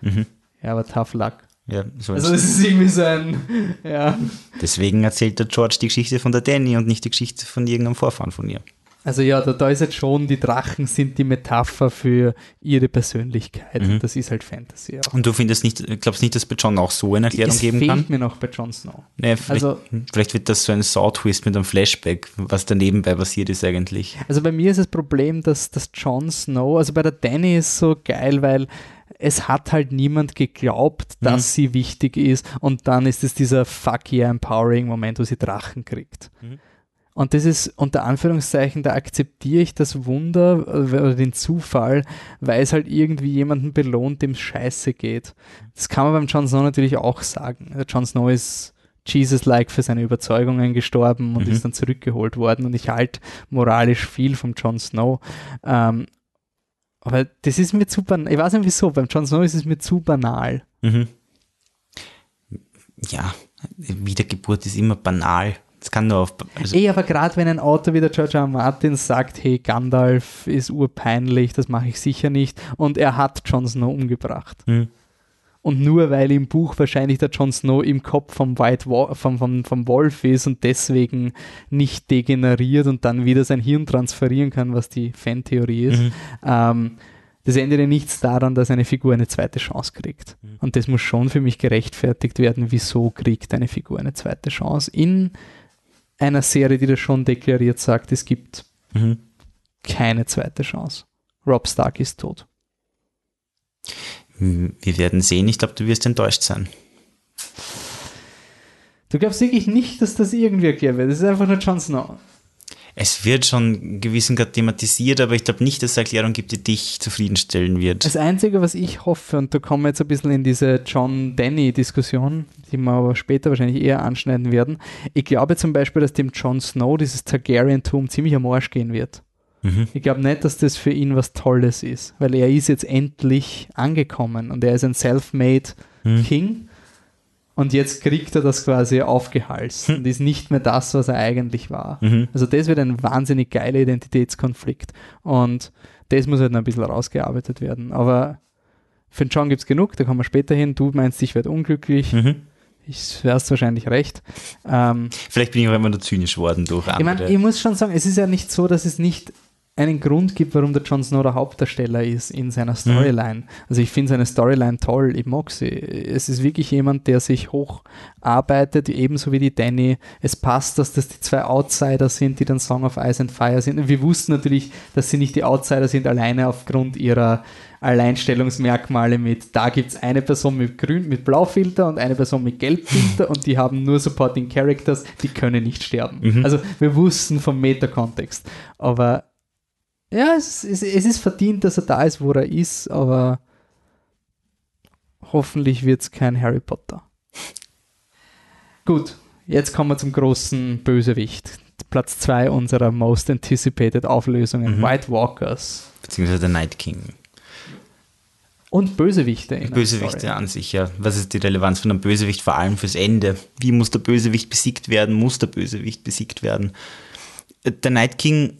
Mhm. Ja, aber tough luck. Ja, so also es ist irgendwie so ein, ja. Deswegen erzählt der George die Geschichte von der Danny und nicht die Geschichte von irgendeinem Vorfahren von ihr. Also ja, da, da ist jetzt schon, die Drachen sind die Metapher für ihre Persönlichkeit. Mhm. Das ist halt Fantasy auch. Und du findest nicht, glaubst nicht, dass bei John auch so eine Erklärung es geben kann? Fehlt mir noch bei Jon Snow. Nee, vielleicht, also, vielleicht wird das so ein Saw-Twist mit einem Flashback, was da nebenbei passiert ist eigentlich. Also bei mir ist das Problem, dass, dass Jon Snow, also bei der Danny ist so geil, weil es hat halt niemand geglaubt, dass mhm. sie wichtig ist und dann ist es dieser fuck yeah empowering Moment, wo sie Drachen kriegt. Mhm. Und das ist unter Anführungszeichen, da akzeptiere ich das Wunder äh, oder den Zufall, weil es halt irgendwie jemanden belohnt, dem scheiße geht. Das kann man beim Jon Snow natürlich auch sagen. Der Jon Snow ist Jesus-like für seine Überzeugungen gestorben und mhm. ist dann zurückgeholt worden. Und ich halte moralisch viel vom Jon Snow. Ähm, aber das ist mir zu banal. Ich weiß nicht wieso, beim Jon Snow ist es mir zu banal. Mhm. Ja, Wiedergeburt ist immer banal. Das kann nur auf. Also Ey, aber gerade wenn ein Autor wie der George R. R. Martin sagt, hey, Gandalf ist urpeinlich, das mache ich sicher nicht, und er hat Jon Snow umgebracht. Hm. Und nur weil im Buch wahrscheinlich der Jon Snow im Kopf vom, White Wo vom, vom, vom Wolf ist und deswegen nicht degeneriert und dann wieder sein Hirn transferieren kann, was die Fantheorie ist, mhm. ähm, das ändert ja nichts daran, dass eine Figur eine zweite Chance kriegt. Mhm. Und das muss schon für mich gerechtfertigt werden, wieso kriegt eine Figur eine zweite Chance in einer Serie, die das schon deklariert sagt, es gibt mhm. keine zweite Chance. Rob Stark ist tot. Wir werden sehen. Ich glaube, du wirst enttäuscht sein. Du glaubst wirklich nicht, dass das irgendwie erklärt wird. Das ist einfach nur Jon Snow es wird schon gewissen Grad thematisiert, aber ich glaube nicht, dass es eine Erklärung gibt, die dich zufriedenstellen wird. Das Einzige, was ich hoffe, und da kommen wir jetzt ein bisschen in diese John-Danny-Diskussion, die wir aber später wahrscheinlich eher anschneiden werden. Ich glaube zum Beispiel, dass dem Jon Snow dieses Targaryen-Tum ziemlich am Arsch gehen wird. Mhm. Ich glaube nicht, dass das für ihn was Tolles ist, weil er ist jetzt endlich angekommen und er ist ein self-made mhm. King und jetzt kriegt er das quasi aufgehalst hm. und ist nicht mehr das, was er eigentlich war. Mhm. Also das wird ein wahnsinnig geiler Identitätskonflikt und das muss halt noch ein bisschen rausgearbeitet werden. Aber für den John gibt es genug, da kommen wir später hin. Du meinst, ich werde unglücklich. Mhm. Ich wärst wahrscheinlich recht. Ähm, Vielleicht bin ich auch immer nur zynisch geworden durch andere. Ich, mein, ich muss schon sagen, es ist ja nicht so, dass es nicht einen Grund gibt, warum der Jon Snow der Hauptdarsteller ist in seiner mhm. Storyline. Mhm. Also ich finde seine Storyline toll, ich mag sie. Es ist wirklich jemand, der sich hocharbeitet, ebenso wie die Danny. Es passt, dass das die zwei Outsider sind, die dann Song of Ice and Fire sind. Und wir wussten natürlich, dass sie nicht die Outsider sind, alleine aufgrund ihrer Alleinstellungsmerkmale mit, da gibt es eine Person mit grün, mit Blaufilter und eine Person mit Gelbfilter und die haben nur Supporting Characters, die können nicht sterben. Mhm. Also wir wussten vom Meta-Kontext. Aber ja, es, es, es ist verdient, dass er da ist, wo er ist, aber hoffentlich wird es kein Harry Potter. Gut, jetzt kommen wir zum großen Bösewicht. Platz 2 unserer most anticipated Auflösungen, mhm. White Walkers. Beziehungsweise der Night King. Und Bösewichte. Bösewichte an sich, ja. Was ist die Relevanz von einem Bösewicht, vor allem fürs Ende? Wie muss der Bösewicht besiegt werden? Muss der Bösewicht besiegt werden? Der Night King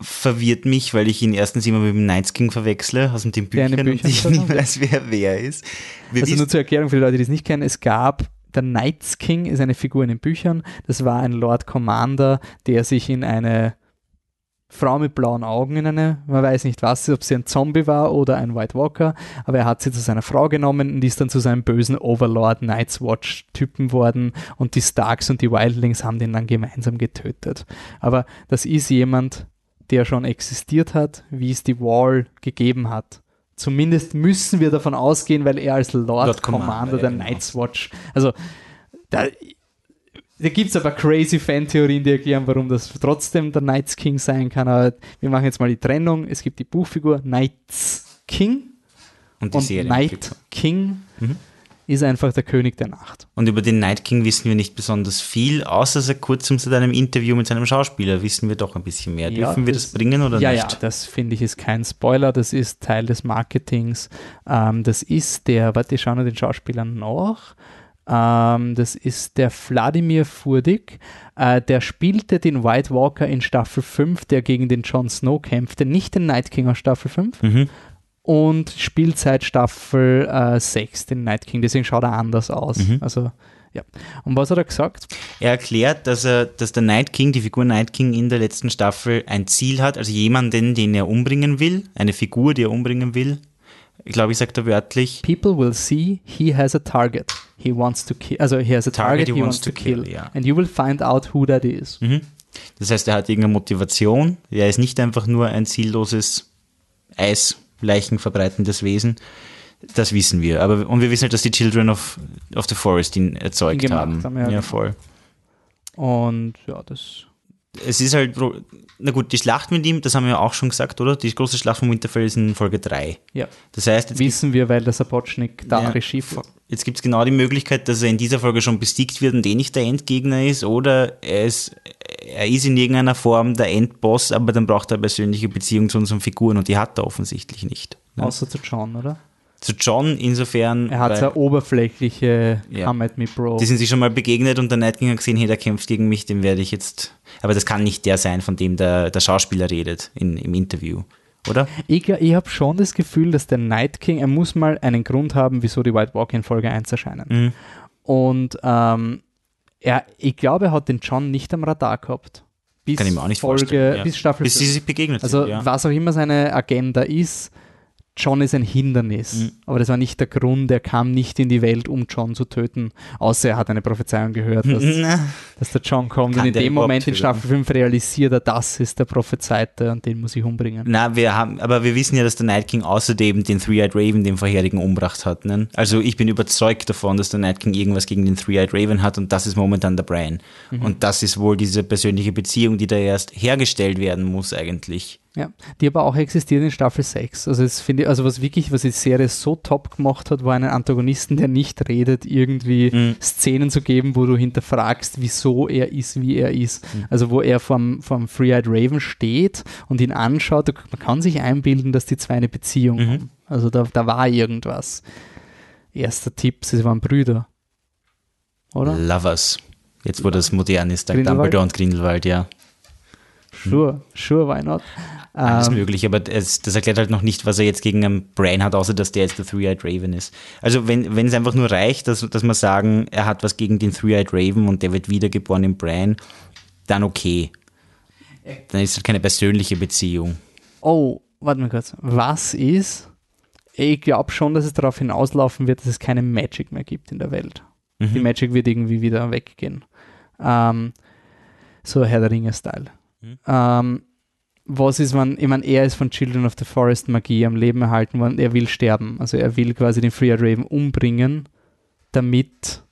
verwirrt mich, weil ich ihn erstens immer mit dem Night King verwechsle aus den Büchern, Büchern und ich nicht weiß, wer wer ist. Wir also nur zur Erklärung für die Leute, die es nicht kennen, es gab der Night King ist eine Figur in den Büchern. Das war ein Lord Commander, der sich in eine Frau mit blauen Augen in eine, man weiß nicht was, ob sie ein Zombie war oder ein White Walker, aber er hat sie zu seiner Frau genommen und ist dann zu seinem bösen Overlord Night's Watch Typen worden und die Starks und die Wildlings haben den dann gemeinsam getötet. Aber das ist jemand, der schon existiert hat, wie es die Wall gegeben hat. Zumindest müssen wir davon ausgehen, weil er als Lord, Lord Commander, Commander der genau. Night's Watch, also da, da gibt es aber crazy Fan-Theorien, die erklären, warum das trotzdem der Night's King sein kann. Aber wir machen jetzt mal die Trennung. Es gibt die Buchfigur Night's King und, die und Night King. Mhm. Ist einfach der König der Nacht. Und über den Night King wissen wir nicht besonders viel, außer seit kurzem seit einem Interview mit seinem Schauspieler wissen wir doch ein bisschen mehr. Ja, Dürfen wir das- das bringen oder ja, nicht? ja, das finde ich ist kein Spoiler, das ist Teil des Marketings. Ähm, das ist der, warte, ich schaue nur den Schauspieler nach. Ähm, das ist der Wladimir Furdik. Äh, der spielte den White Walker in Staffel 5, der gegen den Jon Snow kämpfte, nicht den Night King aus Staffel 5. Mhm. Und spielt seit Staffel äh, 6 den Night King, deswegen schaut er anders aus. Mhm. Also, ja. Und was hat er gesagt? Er erklärt, dass, er, dass der Night King, die Figur Night King in der letzten Staffel ein Ziel hat, also jemanden, den er umbringen will, eine Figur, die er umbringen will. Ich glaube, ich sage da wörtlich. People will see he has a target. He wants to kill. Also he has a target, he, wants, to kill. ja. And you will find out who that is. Mhm. Das heißt, er hat irgendeine Motivation. Er ist nicht einfach nur ein zielloses Eisleichen verbreitendes Wesen. Das wissen wir. Aber, und wir wissen halt, dass die Children of, of the Forest ihn erzeugt haben. haben, ja, ja, voll. Und ja, das. Es ist halt, na gut, die Schlacht mit ihm, das haben wir ja auch schon gesagt, oder? Die große Schlacht von Winterfell ist in Folge 3. Ja, Das heißt, jetzt wissen wir, weil der Sapochnik da Ja, Regie führt. Jetzt gibt es genau die Möglichkeit, dass er in dieser Folge schon besiegt wird und eh nicht der Endgegner ist, oder er ist, er ist in irgendeiner Form der Endboss, aber dann braucht er eine persönliche Beziehung zu unseren Figuren und die hat er offensichtlich nicht. Ne? Außer zu John, oder? Zu John insofern, Er hat so eine oberflächliche Ja. Come at me, Bro. die sind sich schon mal begegnet und der Night King hat gesehen, hey, der kämpft gegen mich, den werde ich jetzt. Aber das kann nicht der sein, von dem der, der Schauspieler redet in, im Interview, oder? Ich, ich habe schon das Gefühl, dass der Night King, er muss mal einen Grund haben, wieso die White Walker in Folge 1 erscheinen. Mhm. Und ähm, er, ich glaube, er hat den John nicht am Radar gehabt. Bis Kann ich mir auch nicht Folge, vorstellen. Ja. Bis Staffel Bis sie 5. sich begegnet Also sind. Ja. was auch immer seine Agenda ist, John ist ein Hindernis. Mhm. Aber das war nicht der Grund, er kam nicht in die Welt, um John zu töten, außer er hat eine Prophezeiung gehört, dass, dass der John kommt. Kann und in dem Moment in? Staffel 5 realisiert er, das ist der Prophezeite und den muss ich umbringen. Na, wir haben, aber wir wissen ja, dass der Night King außerdem den Three-Eyed Raven, den vorherigen, umgebracht hat. Ne? Also ich bin überzeugt davon, dass der Night King irgendwas gegen den Three-Eyed Raven hat und das ist momentan der Brian. Mhm. Und das ist wohl diese persönliche Beziehung, die da erst hergestellt werden muss eigentlich. Ja, die aber auch existiert in Staffel 6. Also das finde ich, also was wirklich, was die Serie so top gemacht hat, war einen Antagonisten, der nicht redet, irgendwie Mhm. Szenen zu geben, wo du hinterfragst, wieso er ist, wie er ist. Also wo er vom, vom Free-Eyed Raven steht und ihn anschaut, man kann sich einbilden, dass die zwei eine Beziehung Mhm. haben. Also da, da war irgendwas. Erster Tipp, sie waren Brüder. Oder? Lovers. Jetzt, wo das modern ist, dank? Dumbledore und Grindelwald, ja. Sure, sure, why not? Alles Ähm, möglich, aber es, das erklärt halt noch nicht, was er jetzt gegen einen Brian hat, außer dass der jetzt der Three-Eyed Raven ist. Also wenn, wenn es einfach nur reicht, dass, dass wir sagen, er hat was gegen den Three-Eyed Raven und der wird wiedergeboren in Brian, dann okay. Dann ist es keine persönliche Beziehung. Oh, warte mal kurz. Was ist? Ich glaube schon, dass es darauf hinauslaufen wird, dass es keine Magic mehr gibt in der Welt. Die Mhm. Magic wird irgendwie wieder weggehen. Ähm, so Herr der Ringe-Style. Mhm. Ähm, was ist, wenn, ich meine, er ist von Children of the Forest Magie am Leben erhalten worden, er will sterben. Also er will quasi den Free Raven umbringen, damit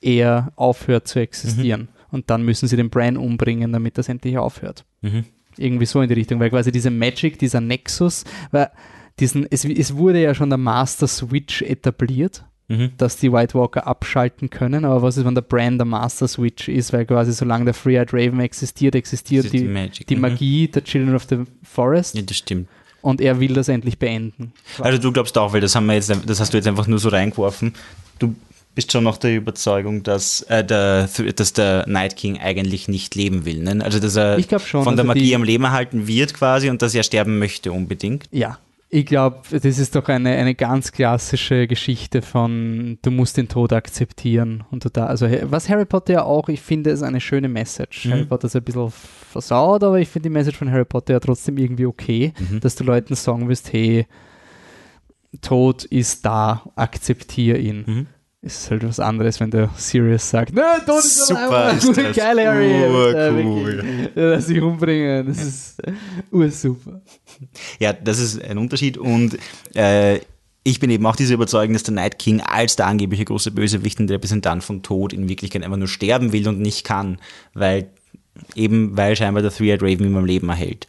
er aufhört zu existieren. Und dann müssen sie den Bran umbringen, damit das endlich aufhört. Mhm. Irgendwie so in die Richtung, weil quasi diese Magic, dieser Nexus, weil diesen, es, es wurde ja schon der Master Switch etabliert, Mhm. dass die White Walker abschalten können, aber was ist, wenn der Brand der Master Switch ist, weil quasi solange der Free-Eyed Raven existiert, existiert Das ist die, Magic. die Mhm. Magie der Children of the Forest Ja, das stimmt. und er will das endlich beenden. Also du glaubst auch, weil das haben wir jetzt, das hast du jetzt einfach nur so reingeworfen. Du bist schon noch der Überzeugung, dass, äh, der, dass der Night King eigentlich nicht leben will. Ne? Also dass er schon, von der also Magie die- am Leben erhalten wird quasi und dass er sterben möchte unbedingt. Ja, ich glaube, das ist doch eine, eine ganz klassische Geschichte von, du musst den Tod akzeptieren. Und du da, also was Harry Potter ja auch, ich finde, ist eine schöne Message. Mhm. Harry Potter ist ein bisschen versaut, aber ich finde die Message von Harry Potter ja trotzdem irgendwie okay, Mhm. dass du Leuten sagen wirst, hey, Tod ist da, akzeptier ihn. Mhm. Es ist halt was anderes, wenn der Sirius sagt, ne, Tod ist Super, ist das Geil, Harry. urcool. Wirklich. Lass dich umbringen. Das ist äh, ursuper. Ja, das ist ein Unterschied und äh, ich bin eben auch dieser Überzeugung, dass der Night King als der angebliche große Bösewicht und der Repräsentant von Tod in Wirklichkeit einfach nur sterben will und nicht kann, weil eben weil scheinbar der Three-Eyed Raven ihm am Leben erhält.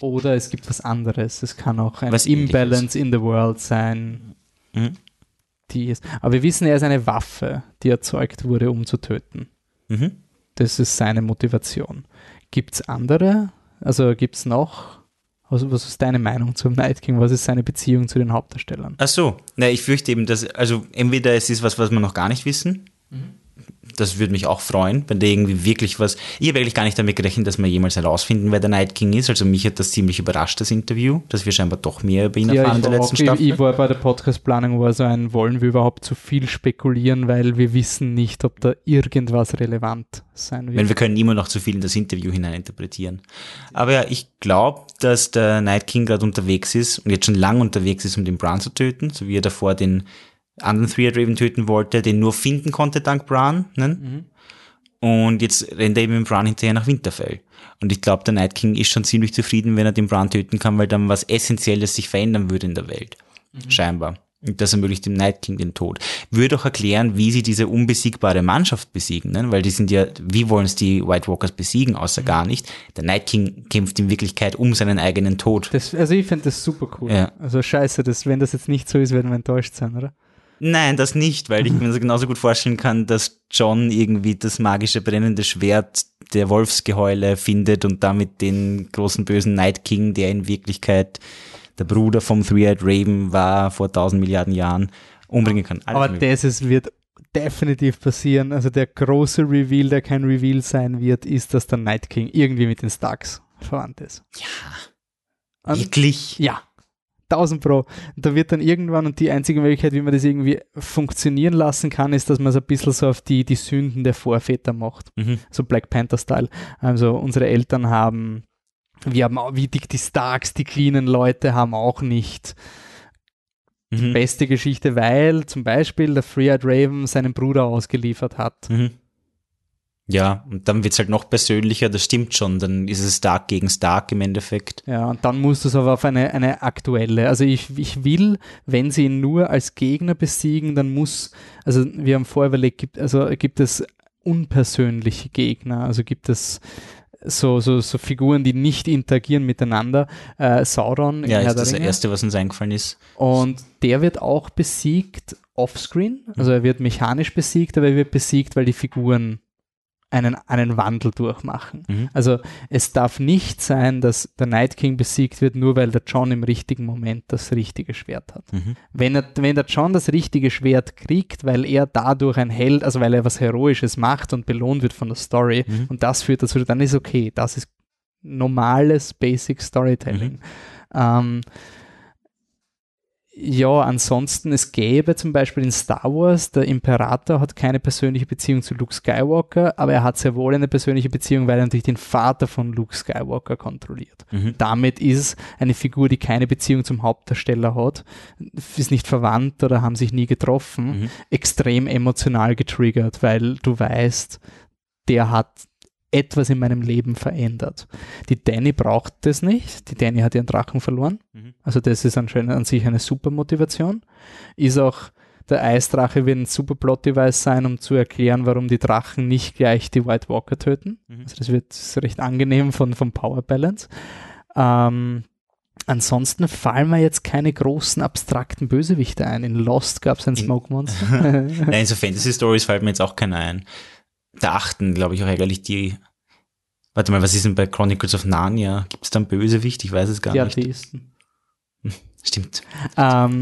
Oder es gibt was anderes. Es kann auch ein Was Imbalance in the world sein. Mhm. Die ist. Aber wir wissen, er ist eine Waffe, die erzeugt wurde, um zu töten. Mhm. Das ist seine Motivation. Gibt es andere? Also gibt es noch? Also was ist deine Meinung zum Night King? Was ist seine Beziehung zu den Hauptdarstellern? Ach so, na, ich fürchte eben, dass, also entweder es ist was, was wir noch gar nicht wissen, das würde mich auch freuen, wenn der irgendwie wirklich was. Ich habe eigentlich gar nicht damit gerechnet, dass wir jemals herausfinden, wer der Night King ist. Also mich hat das ziemlich überrascht, das Interview, dass wir scheinbar doch mehr über ihn Ja, erfahren ich, in der letzten auch, Staffel. ich, ich war bei der Podcast-Planung, war so ein, wollen wir überhaupt zu viel spekulieren, weil wir wissen nicht, ob da irgendwas relevant sein wird. Wenn wir können immer noch zu viel in das Interview hineininterpretieren. Aber ja, ich glaube, dass der Night King gerade unterwegs ist und jetzt schon lang unterwegs ist, um den Bran zu töten, so wie er davor den anderen Three-Eyed Raven töten wollte, den nur finden konnte dank Bran. Ne? Und jetzt rennt er eben mit Bran hinterher nach Winterfell. Und ich glaube, der Night King ist schon ziemlich zufrieden, wenn er den Bran töten kann, weil dann was Essentielles sich verändern würde in der Welt. Scheinbar. Und das ermöglicht dem Night King den Tod. Würde auch erklären, wie sie diese unbesiegbare Mannschaft besiegen, ne? weil die sind ja, wie wollen es die White Walkers besiegen, außer gar nicht. Der Night King kämpft in Wirklichkeit um seinen eigenen Tod. das, also ich finde das super cool. Ja. Also scheiße, das, wenn das jetzt nicht so ist, werden wir enttäuscht sein, oder? Nein, das nicht, weil ich mir so genauso gut vorstellen kann, dass John irgendwie das magische brennende Schwert der Wolfsgeheule findet und damit den großen bösen Night King, der in Wirklichkeit der Bruder vom Three-Eyed Raven war vor tausend Milliarden Jahren, umbringen kann. Alles Aber möglich. das ist, wird definitiv passieren. Also der große Reveal, der kein Reveal sein wird, ist, dass der Night King irgendwie mit den Starks verwandt ist. Ja. Und, Wirklich? ja. 1000 Pro. Und da wird dann irgendwann, und die einzige Möglichkeit, wie man das irgendwie funktionieren lassen kann, ist, dass man es ein bisschen so auf die, die Sünden der Vorväter macht. Mhm. so Black Panther-Style. Also unsere Eltern haben, wir haben auch, wie die, die Starks, die cleanen Leute haben auch nicht Mhm. beste Geschichte, weil zum Beispiel der Three-Eyed Raven seinen Bruder ausgeliefert hat. Mhm. Ja, und dann wird's halt noch persönlicher, das stimmt schon. Dann ist es Stark gegen Stark im Endeffekt. Ja, und dann musst du es aber auf eine, eine aktuelle. Also ich, ich will, wenn sie ihn nur als Gegner besiegen, dann muss, also wir haben vorher überlegt, gibt, also gibt es unpersönliche Gegner, also gibt es so, so, so Figuren, die nicht interagieren miteinander. Äh, Sauron Ja, ist der das. Erste, was uns eingefallen ist. Und der wird auch besiegt offscreen. Also er wird mechanisch besiegt, aber er wird besiegt, weil die Figuren einen, einen Wandel durchmachen. Mhm. Also es darf nicht sein, dass der Night King besiegt wird, nur weil der John im richtigen Moment das richtige Schwert hat. Mhm. Wenn, er, wenn der John das richtige Schwert kriegt, weil er dadurch ein Held, also weil er was Heroisches macht und belohnt wird von der Story Mhm. und das führt dazu, dann ist okay. Das ist normales Basic Storytelling. Mhm. Ähm, ja, ansonsten, es gäbe zum Beispiel in Star Wars, der Imperator hat keine persönliche Beziehung zu Luke Skywalker, aber er hat sehr wohl eine persönliche Beziehung, weil er natürlich den Vater von Luke Skywalker kontrolliert. Mhm. Damit ist eine Figur, die keine Beziehung zum Hauptdarsteller hat, ist nicht verwandt oder haben sich nie getroffen, Mhm. extrem emotional getriggert, weil du weißt, der hat etwas in meinem Leben verändert. Die Danny braucht das nicht. Die Danny hat ihren Drachen verloren. Mhm. Also das ist anscheinend an sich eine super Motivation. Ist auch der Eisdrache wird ein super Plot-Device sein, um zu erklären, warum die Drachen nicht gleich die White Walker töten. Mhm. Also das wird das recht angenehm von, vom Power Balance. Ähm, ansonsten fallen mir jetzt keine großen abstrakten Bösewichte ein. In Lost gab es ein In- Smoke Monster. Nein, so Fantasy-Stories fällt mir jetzt auch keiner ein. Da achten, glaube ich, auch eigentlich die. Warte mal, was ist denn bei Chronicles of Narnia? Gibt es da einen Bösewicht? Ich weiß es gar die nicht. Atheisten. Stimmt. Ähm,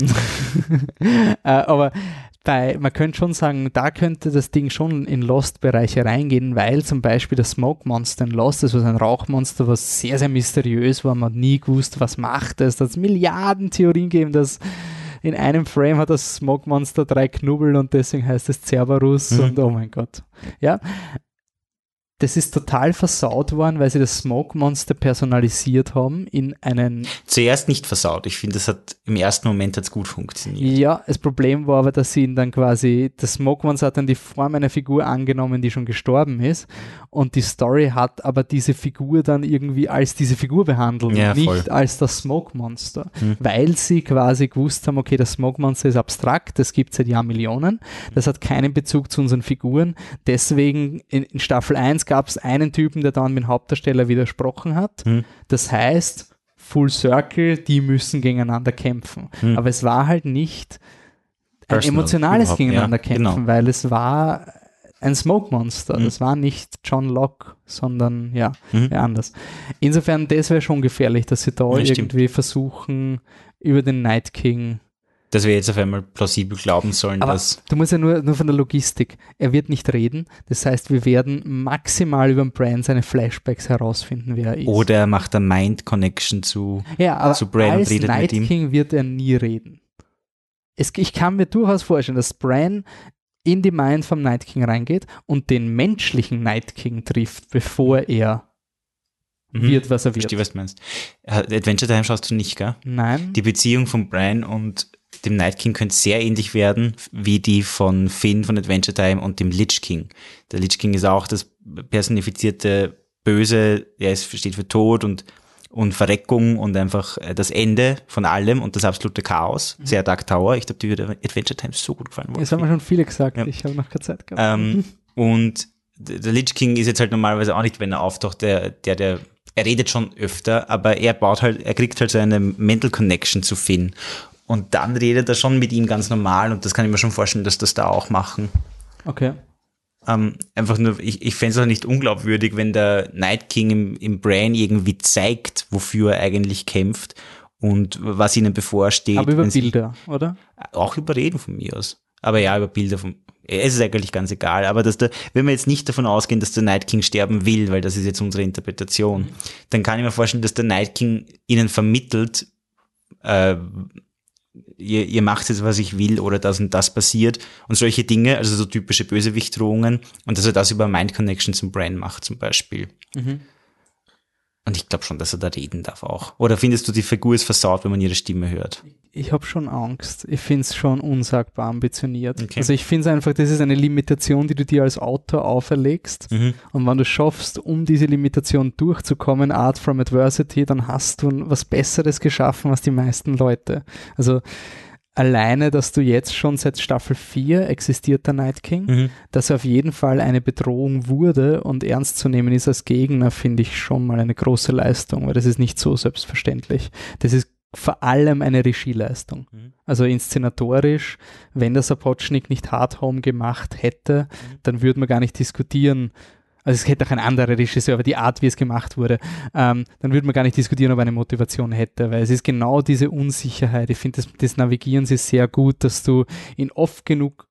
äh, aber bei, man könnte schon sagen, da könnte das Ding schon in Lost-Bereiche reingehen, weil zum Beispiel das Smoke Monster in Lost, das war ein Rauchmonster, was sehr, sehr mysteriös war, man hat nie gewusst, was macht es. Da hat Milliarden Theorien gegeben, dass in einem Frame hat das Smoke Monster drei Knubbel und deswegen heißt es Cerberus Mhm. und oh mein Gott. Ja. Das ist total versaut worden, weil sie das Smoke Monster personalisiert haben in einen Zuerst nicht versaut. Ich finde, das hat im ersten Moment hat's gut funktioniert. Ja, das Problem war aber, dass sie ihn dann quasi, das Smoke Monster hat dann die Form einer Figur angenommen, die schon gestorben ist. Und die Story hat aber diese Figur dann irgendwie als diese Figur behandelt, Ja, nicht voll. als das Smoke Monster. Hm. Weil sie quasi gewusst haben, okay, das Smoke Monster ist abstrakt, das gibt seit Jahrmillionen, das hat keinen Bezug zu unseren Figuren. Deswegen in, in Staffel 1 gab es einen Typen, der dann mit dem Hauptdarsteller widersprochen hat. Hm. Das heißt, Full Circle, die müssen gegeneinander kämpfen. Hm. Aber es war halt nicht, ein Personal, emotionales Gegeneinander ja, kämpfen, genau. weil es war ein Smoke Monster. Mhm. Das war nicht John Locke, sondern ja, Mhm. wer anders. Insofern, das wäre schon gefährlich, dass sie da Ja, stimmt. irgendwie versuchen, über den Night King. Dass wir jetzt auf einmal plausibel glauben sollen, Aber dass. du musst ja nur, nur von der Logistik. Er wird nicht reden. Das heißt, wir werden maximal über den Brand seine Flashbacks herausfinden, wer er ist. Oder er macht eine Mind-Connection zu. ja, aber zu Bran und als redet mit Night ihm. King wird er nie reden. Es, ich kann mir durchaus vorstellen, dass Bran in die Mind vom Night King reingeht und den menschlichen Night King trifft, bevor er Mhm. wird, was er wird. Verstehe, was du meinst. Äh, Adventure Time schaust du nicht, gell? Nein. Die Beziehung von Bran und dem Night King könnte sehr ähnlich werden wie die von Finn von Adventure Time und dem Lich King. Der Lich King ist auch das personifizierte Böse, er ist, steht für Tod und, und Verreckung und einfach äh, das Ende von allem und das absolute Chaos. Sehr Dark Tower. Ich glaube, die würde Adventure Time so gut gefallen. Das haben wir schon viele gesagt. Ja. Ich habe noch keine Zeit gehabt. Ähm, und der Lich King ist jetzt halt normalerweise auch nicht, wenn er auftaucht, der, der, der, er redet schon öfter, aber er baut halt, er kriegt halt so eine Mental Connection zu Finn. Und dann redet er schon mit ihm ganz normal und das kann ich mir schon vorstellen, dass das da auch machen. Okay. Ähm, einfach nur, ich, ich fände es auch nicht unglaubwürdig, wenn der Night King im, im Brain irgendwie zeigt, wofür er eigentlich kämpft und was ihnen bevorsteht. Aber über wenn sie- Bilder, oder? auch über Reden von mir aus. Aber ja, über Bilder von. Es ist eigentlich ganz egal. Aber dass der, wenn wir jetzt nicht davon ausgehen, dass der Night King sterben will, weil das ist jetzt unsere Interpretation, dann kann ich mir vorstellen, dass der Night King ihnen vermittelt, äh, ihr, ihr macht jetzt, was ich will oder das und das passiert und solche Dinge, also so typische Bösewichtdrohungen und dass er das über Mind Connection zum Brain macht zum Beispiel. Mhm. Und ich glaube schon, dass er da reden darf auch. Oder findest du, die Figur ist versaut, wenn man ihre Stimme hört? Ich habe schon Angst. Ich finde es schon unsagbar ambitioniert. Okay. Also ich finde es einfach, das ist eine Limitation, die du dir als Autor auferlegst. Mhm. Und wenn du schaffst, um diese Limitation durchzukommen, Art from Adversity, dann hast du was Besseres geschaffen als die meisten Leute. Also alleine, dass du jetzt schon seit Staffel 4 existiert der Night King, Mhm. dass er auf jeden Fall eine Bedrohung wurde und ernst zu nehmen ist als Gegner, finde ich schon mal eine große Leistung, weil das ist nicht so selbstverständlich. Das ist vor allem eine Regieleistung. Mhm. Also inszenatorisch, wenn der Sapochnik nicht Hard Home gemacht hätte, dann würde man gar nicht diskutieren. Also es hätte auch ein anderer Regisseur, aber die Art, wie es gemacht wurde, ähm, dann würde man gar nicht diskutieren, ob er eine Motivation hätte, weil es ist genau diese Unsicherheit. Ich finde, das, das Navigieren sie sehr gut, dass du ihn oft genug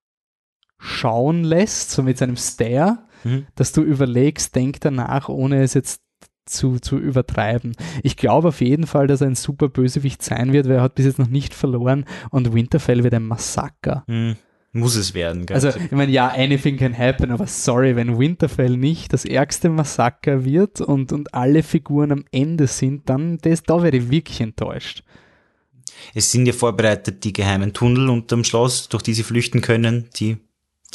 schauen lässt, so mit seinem Stare, Mhm. dass du überlegst, denk danach, ohne es jetzt zu, zu übertreiben. Ich glaube auf jeden Fall, dass er ein super Bösewicht sein wird, weil er hat bis jetzt noch nicht verloren und Winterfell wird ein Massaker. Hm, Muss es werden, gell? Also, ich meine, ja, anything can happen, aber sorry, wenn Winterfell nicht das ärgste Massaker wird und, und alle Figuren am Ende sind, dann das, da wäre ich wirklich enttäuscht. es sind ja vorbereitet die geheimen Tunnel unterm Schloss, durch die sie flüchten können, die,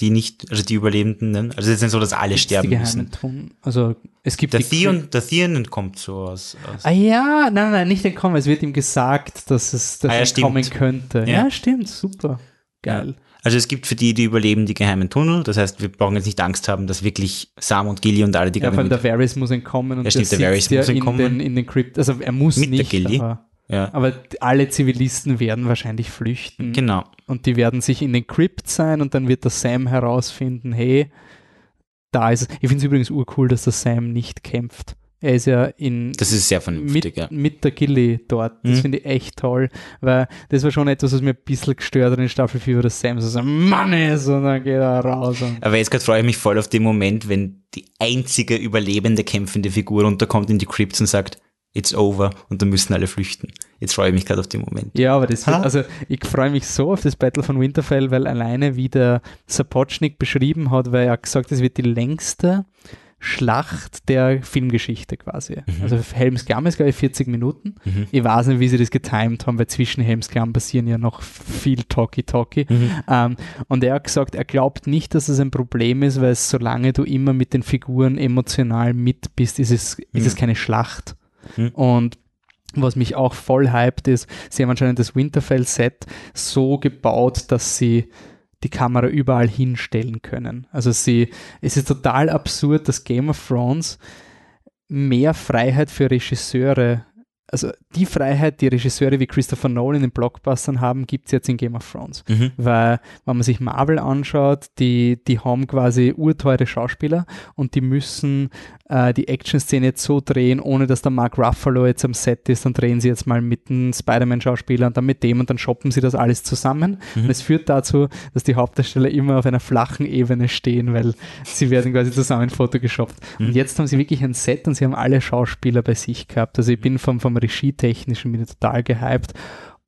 die nicht, also die Überlebenden. ne? Also es ist nicht so, dass alle Gibt's sterben die müssen. geheimen Tun- Also, es gibt Der die Theon, der Theon entkommt so aus. aus Ah ja, nein, nein, nicht entkommen. Es wird ihm gesagt, dass es dass Ah ja, kommen könnte. Ja. Ja. stimmt, super. Geil. Also es gibt für die, die überleben, die geheimen Tunnel. Das heißt, wir brauchen jetzt nicht Angst haben, dass wirklich Sam und Gilly und alle, die Ja, vor allem der Varys muss entkommen und Ja, stimmt, der der Varys muss in entkommen. den, in den Crypt. Also er muss Mit der nicht, Gilly. aber, ja, aber alle Zivilisten werden wahrscheinlich flüchten. genau. Und die werden sich in den Crypt sein und dann wird der Sam herausfinden, hey, da ist es. Ich finde es übrigens urcool, dass der Sam nicht kämpft. Er ist ja in Das ist sehr mit, vernünftig, ja. mit der Gilly dort. Das Mhm. finde ich echt toll, weil das war schon etwas, was mir ein bisschen gestört hat in Staffel 4, wo der Sam so ein Mann ist und dann geht er raus. Und Aber jetzt gerade freue ich mich voll auf den Moment, wenn die einzige überlebende kämpfende Figur runterkommt in die Crypts und sagt, it's over und dann müssen alle flüchten. Jetzt freue ich mich gerade auf den Moment. ja, aber das wird, Ha? also ich freue mich so auf das Battle von Winterfell, weil alleine wie der Sapochnik beschrieben hat, weil er hat gesagt, es wird die längste Schlacht der Filmgeschichte quasi. Also Helms Klamm ist, glaube ich, 40 Minuten. Mhm. Ich weiß nicht, wie sie das getimed haben, weil zwischen Helms Klamm passieren ja noch viel Talkie-Talkie. Mhm. Ähm, und er hat gesagt, er glaubt nicht, dass es ein Problem ist, weil solange du immer mit den Figuren emotional mit bist, ist es, ist Mhm. es keine Schlacht. Mhm. Und was mich auch voll hypt ist, sie haben anscheinend das Winterfell-Set so gebaut, dass sie die Kamera überall hinstellen können. Also sie, es ist total absurd, dass Game of Thrones mehr Freiheit für Regisseure also die Freiheit, die Regisseure wie Christopher Nolan in Blockbustern haben, gibt es jetzt in Game of Thrones. Mhm. Weil, wenn man sich Marvel anschaut, die, die haben quasi urteure Schauspieler und die müssen äh, die Action-Szene jetzt so drehen, ohne dass der Mark Ruffalo jetzt am Set ist. Dann drehen sie jetzt mal mit einem Spider-Man-Schauspieler und dann mit dem und dann shoppen sie das alles zusammen. Mhm. Und es führt dazu, dass die Hauptdarsteller immer auf einer flachen Ebene stehen, weil sie werden quasi zusammen photogeshoppt. Mhm. Und jetzt haben sie wirklich ein Set und sie haben alle Schauspieler bei sich gehabt. Also ich bin vom, vom Regietechnischen bin ich total gehypt.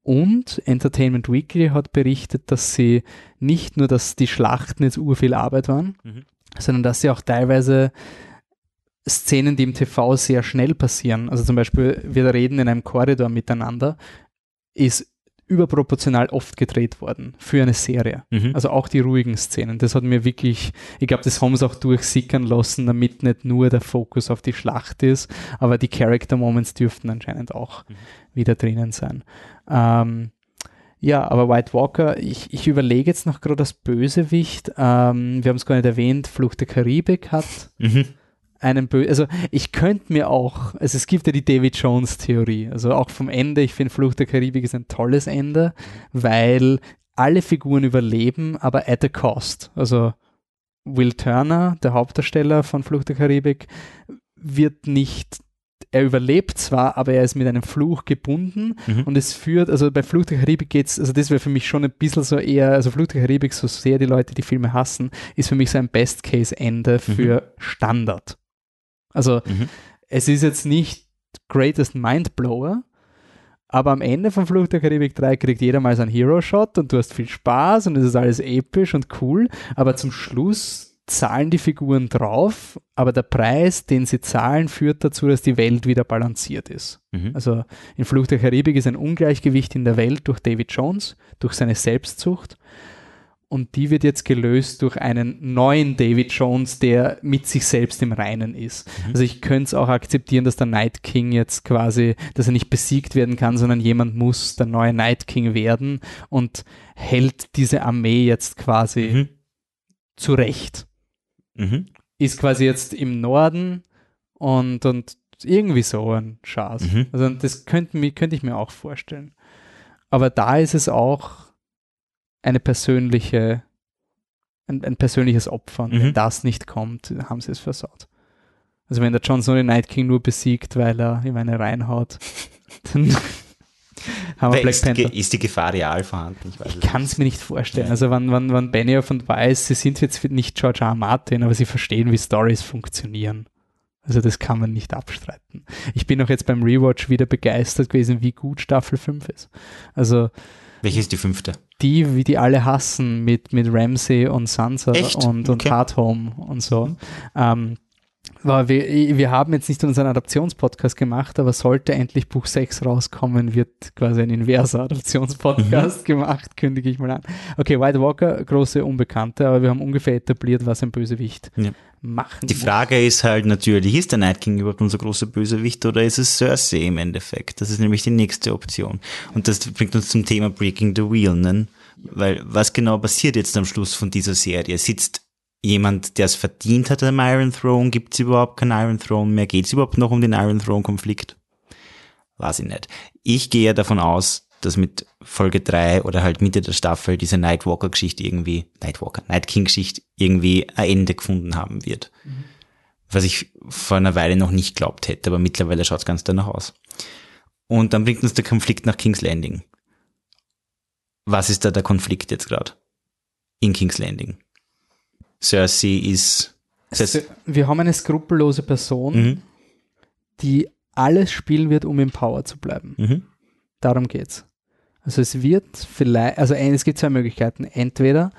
Und Entertainment Weekly hat berichtet, dass sie nicht nur, dass die Schlachten jetzt urviel Arbeit waren, Mhm. sondern dass sie auch teilweise Szenen, die im TV sehr schnell passieren, also zum Beispiel wir reden in einem Korridor miteinander, ist überproportional oft gedreht worden für eine Serie. Mhm. Also auch die ruhigen Szenen. Das hat mir wirklich, ich glaube, das haben sie auch durchsickern lassen, damit nicht nur der Fokus auf die Schlacht ist, aber die Character Moments dürften anscheinend auch Mhm. wieder drinnen sein. Ähm, ja, aber White Walker, ich, ich überlege jetzt noch gerade das Bösewicht. Ähm, wir haben es gar nicht erwähnt, Flucht der Karibik hat Mhm. Einen Bö also ich könnte mir auch, also es gibt ja die David Jones Theorie, also auch vom Ende, ich finde Flucht der Karibik ist ein tolles Ende, weil alle Figuren überleben, aber at a cost. Also Will Turner, der Hauptdarsteller von Flucht der Karibik, wird nicht, er überlebt zwar, aber er ist mit einem Fluch gebunden Mhm. und es führt, also bei Flucht der Karibik geht's, also das wäre für mich schon ein bisschen so eher, also Flucht der Karibik, so sehr die Leute die Filme hassen, ist für mich so ein Best-Case-Ende für Standard. Also Mhm. es ist jetzt nicht greatest Mindblower, aber am Ende von Flucht der Karibik 3 kriegt jeder mal seinen Hero-Shot und du hast viel Spaß und es ist alles episch und cool, aber zum Schluss zahlen die Figuren drauf, aber der Preis, den sie zahlen, führt dazu, dass die Welt wieder balanciert ist. Mhm. Also in Flucht der Karibik ist ein Ungleichgewicht in der Welt durch David Jones, durch seine Selbstzucht. Und die wird jetzt gelöst durch einen neuen David Jones, der mit sich selbst im Reinen ist. Also ich könnte es auch akzeptieren, dass der Night King jetzt quasi, dass er nicht besiegt werden kann, sondern jemand muss der neue Night King werden und hält diese Armee jetzt quasi Mhm. zurecht Mhm. ist quasi jetzt im Norden und, und irgendwie so ein Schatz. Mhm. Also das könnte, könnte ich mir auch vorstellen. Aber da ist es auch eine persönliche, ein, ein persönliches Opfer. Und wenn Mhm. das nicht kommt, haben sie es versaut. Also wenn der Jon Snow den Night King nur besiegt, weil er ihm eine reinhaut, dann haben wir Black ist, die, Panther. Ge- ist die Gefahr real vorhanden? Ich, Ich kann es mir nicht vorstellen. Also wenn, wenn, wenn Benioff und Weiss, sie sind jetzt nicht George R. R. Martin, aber sie verstehen, wie Stories funktionieren. Also das kann man nicht abstreiten. Ich bin auch jetzt beim Rewatch wieder begeistert gewesen, wie gut Staffel 5 ist. Also Welche ist die fünfte? Die, wie die alle hassen mit, mit Ramsey und Sansa Echt? und, und Okay. Hardhome und so. Ähm, aber wir, wir haben jetzt nicht unseren Adaptionspodcast gemacht, aber sollte endlich Buch 6 rauskommen, wird quasi ein inverser Adaptionspodcast gemacht, kündige ich mal an. Okay, White Walker, große Unbekannte, aber wir haben ungefähr etabliert, was ein Bösewicht Ja. Machen Die muss. Frage ist halt natürlich, ist der Night King überhaupt unser großer Bösewicht oder ist es Cersei im Endeffekt? Das ist nämlich die nächste Option. Und das bringt uns zum Thema Breaking the Wheel, ne? Weil was genau passiert jetzt am Schluss von dieser Serie? Sitzt jemand, der es verdient hat am Iron Throne? Gibt es überhaupt keinen Iron Throne mehr? Geht es überhaupt noch um den Iron Throne-Konflikt? Weiß ich nicht. Ich gehe ja davon aus, dass mit Folge 3 oder halt Mitte der Staffel diese Nightwalker-Geschichte irgendwie, Nightwalker, Night King-Geschichte irgendwie ein Ende gefunden haben wird. Was ich vor einer Weile noch nicht glaubt hätte, aber mittlerweile schaut es ganz danach aus. Und dann bringt uns der Konflikt nach King's Landing. Was ist da der Konflikt jetzt gerade? In King's Landing. Cersei ist. Also, wir haben eine skrupellose Person, Mhm, die alles spielen wird, um im Power zu bleiben. mhm, Darum geht's. Also es wird vielleicht, also es gibt zwei Möglichkeiten. Entweder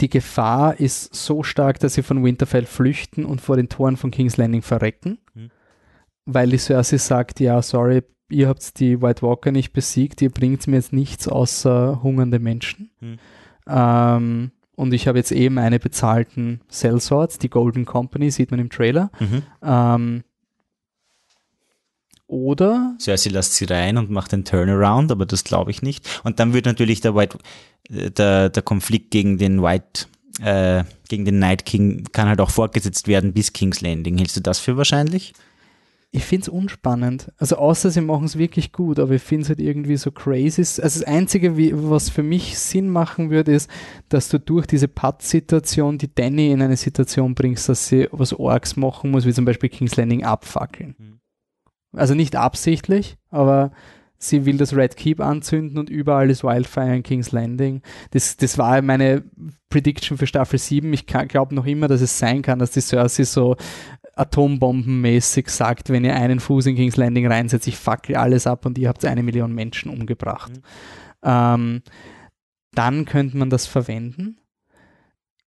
die Gefahr ist so stark, dass sie von Winterfell flüchten und vor den Toren von King's Landing verrecken, Mhm. weil die Cersei sagt, ja, sorry, ihr habt die White Walker nicht besiegt, ihr bringt mir jetzt nichts außer hungernde Menschen. Mhm. Ähm, und ich habe jetzt eben eine bezahlten Sellswords, die Golden Company, sieht man im Trailer. mhm. Ähm, oder Cersei lässt sie rein und macht den Turnaround, aber das glaube ich nicht. Und dann wird natürlich der White, äh, der, der Konflikt gegen den White, äh, gegen den Night King kann halt auch fortgesetzt werden bis King's Landing. Hältst du das für wahrscheinlich? ich finde es unspannend. Also außer sie machen es wirklich gut, aber ich finde es halt irgendwie so crazy. Also das Einzige, wie, was für mich Sinn machen würde, ist, dass du durch diese Putt-Situation die Danny in eine Situation bringst, dass sie was Orks machen muss, wie zum Beispiel King's Landing abfackeln. Mhm. Also nicht absichtlich, aber sie will das Red Keep anzünden und überall ist Wildfire in King's Landing. Das, das war meine Prediction für Staffel 7. Ich glaube noch immer, dass es sein kann, dass die Cersei so atombombenmäßig sagt, wenn ihr einen Fuß in King's Landing reinsetzt, ich fackel alles ab und ihr habt eine Million Menschen umgebracht. Mhm. Ähm, dann könnte man das verwenden.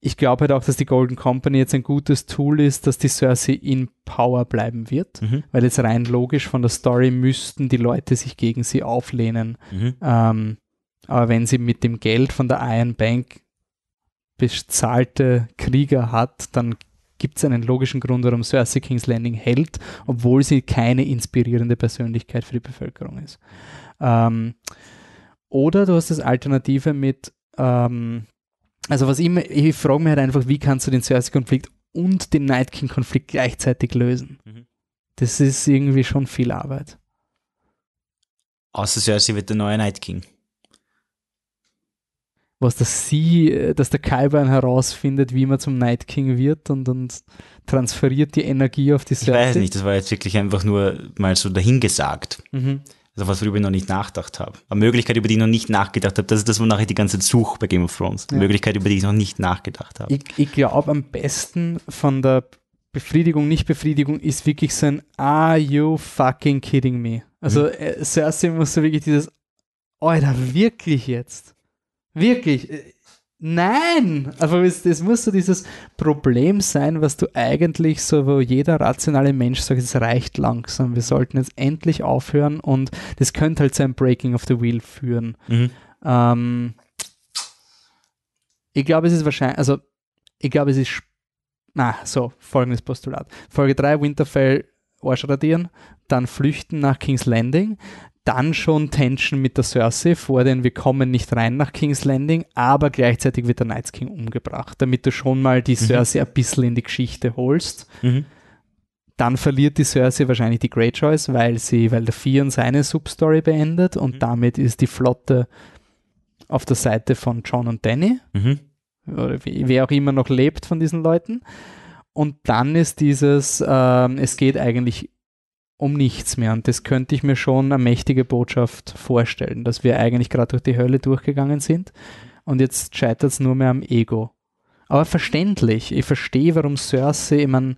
Ich glaube halt auch, dass die Golden Company jetzt ein gutes Tool ist, dass die Cersei in Power bleiben wird, mhm. weil jetzt rein logisch von der Story müssten die Leute sich gegen sie auflehnen. Mhm. Ähm, aber wenn sie mit dem Geld von der Iron Bank bezahlte Krieger hat, dann gibt es einen logischen Grund, warum Cersei King's Landing hält, obwohl sie keine inspirierende Persönlichkeit für die Bevölkerung ist. Ähm, oder du hast das Alternative mit, ähm, also was immer, ich frage mich halt einfach, wie kannst du den Cersei-Konflikt und den Night King-Konflikt gleichzeitig lösen? Mhm. Das ist irgendwie schon viel Arbeit. Außer Cersei wird der neue Night King was dass sie, äh, dass der Kyburn herausfindet, wie man zum Night King wird und, und transferiert die Energie auf die Seite. Ich weiß nicht, das war jetzt wirklich einfach nur mal so dahingesagt. Mhm. Also was, worüber ich noch nicht nachgedacht habe. Eine Möglichkeit, über die ich noch nicht nachgedacht habe, das ist das, wonach ich die ganze Zeit suche bei Game of Thrones. Eine ja. Möglichkeit, über die ich noch nicht nachgedacht habe. Ich, ich glaube, am besten von der Befriedigung, Nicht-Befriedigung ist wirklich so ein Are you fucking kidding me? Also mhm. äh, Cersei muss so wirklich dieses Alter, wirklich jetzt? Wirklich. Nein! Aber es, es muss so dieses Problem sein, was du eigentlich so, wo jeder rationale Mensch sagt, es reicht langsam, wir sollten jetzt endlich aufhören und das könnte halt zu einem Breaking of the Wheel führen. Mhm. Ähm, ich glaube, es ist wahrscheinlich, also ich glaube, es ist, na, so, folgendes Postulat. Folge 3, Winterfell Arsch radieren, dann flüchten nach King's Landing, dann schon Tension mit der Cersei vor den wir kommen nicht rein nach King's Landing, aber gleichzeitig wird der Night King umgebracht, damit du schon mal die mhm. Cersei mhm. ein bisschen in die Geschichte holst. Mhm. Dann verliert die Cersei wahrscheinlich die Greyjoys, weil sie, weil der Theon seine Substory beendet und mhm. damit ist die Flotte auf der Seite von John und Danny. Mhm. Oder wer auch immer noch lebt von diesen Leuten. Und dann ist dieses, ähm, es geht eigentlich um nichts mehr. Und das könnte ich mir schon eine mächtige Botschaft vorstellen, dass wir eigentlich gerade durch die Hölle durchgegangen sind und jetzt scheitert es nur mehr am Ego. Aber verständlich, ich verstehe, warum Cersei, ich meine,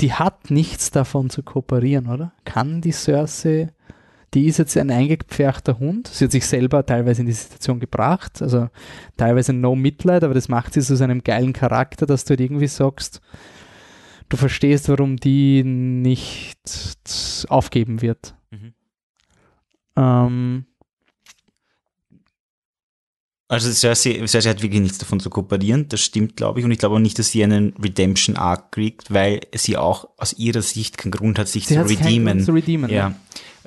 die hat nichts davon zu kooperieren, oder? Kann die Cersei, die ist jetzt ein eingepferchter Hund, sie hat sich selber teilweise in die Situation gebracht, also teilweise no Mitleid, aber das macht sie zu so einem geilen Charakter, dass du halt irgendwie sagst, du verstehst, warum die nicht aufgeben wird. Mhm. Ähm, also Cersei, Cersei hat wirklich nichts davon zu kooperieren, das stimmt, glaube ich. Und ich glaube auch nicht, dass sie einen Redemption Arc kriegt, weil sie auch aus ihrer Sicht keinen Grund hat, sich zu redeemen. Zu redeemen. Ja. Ne?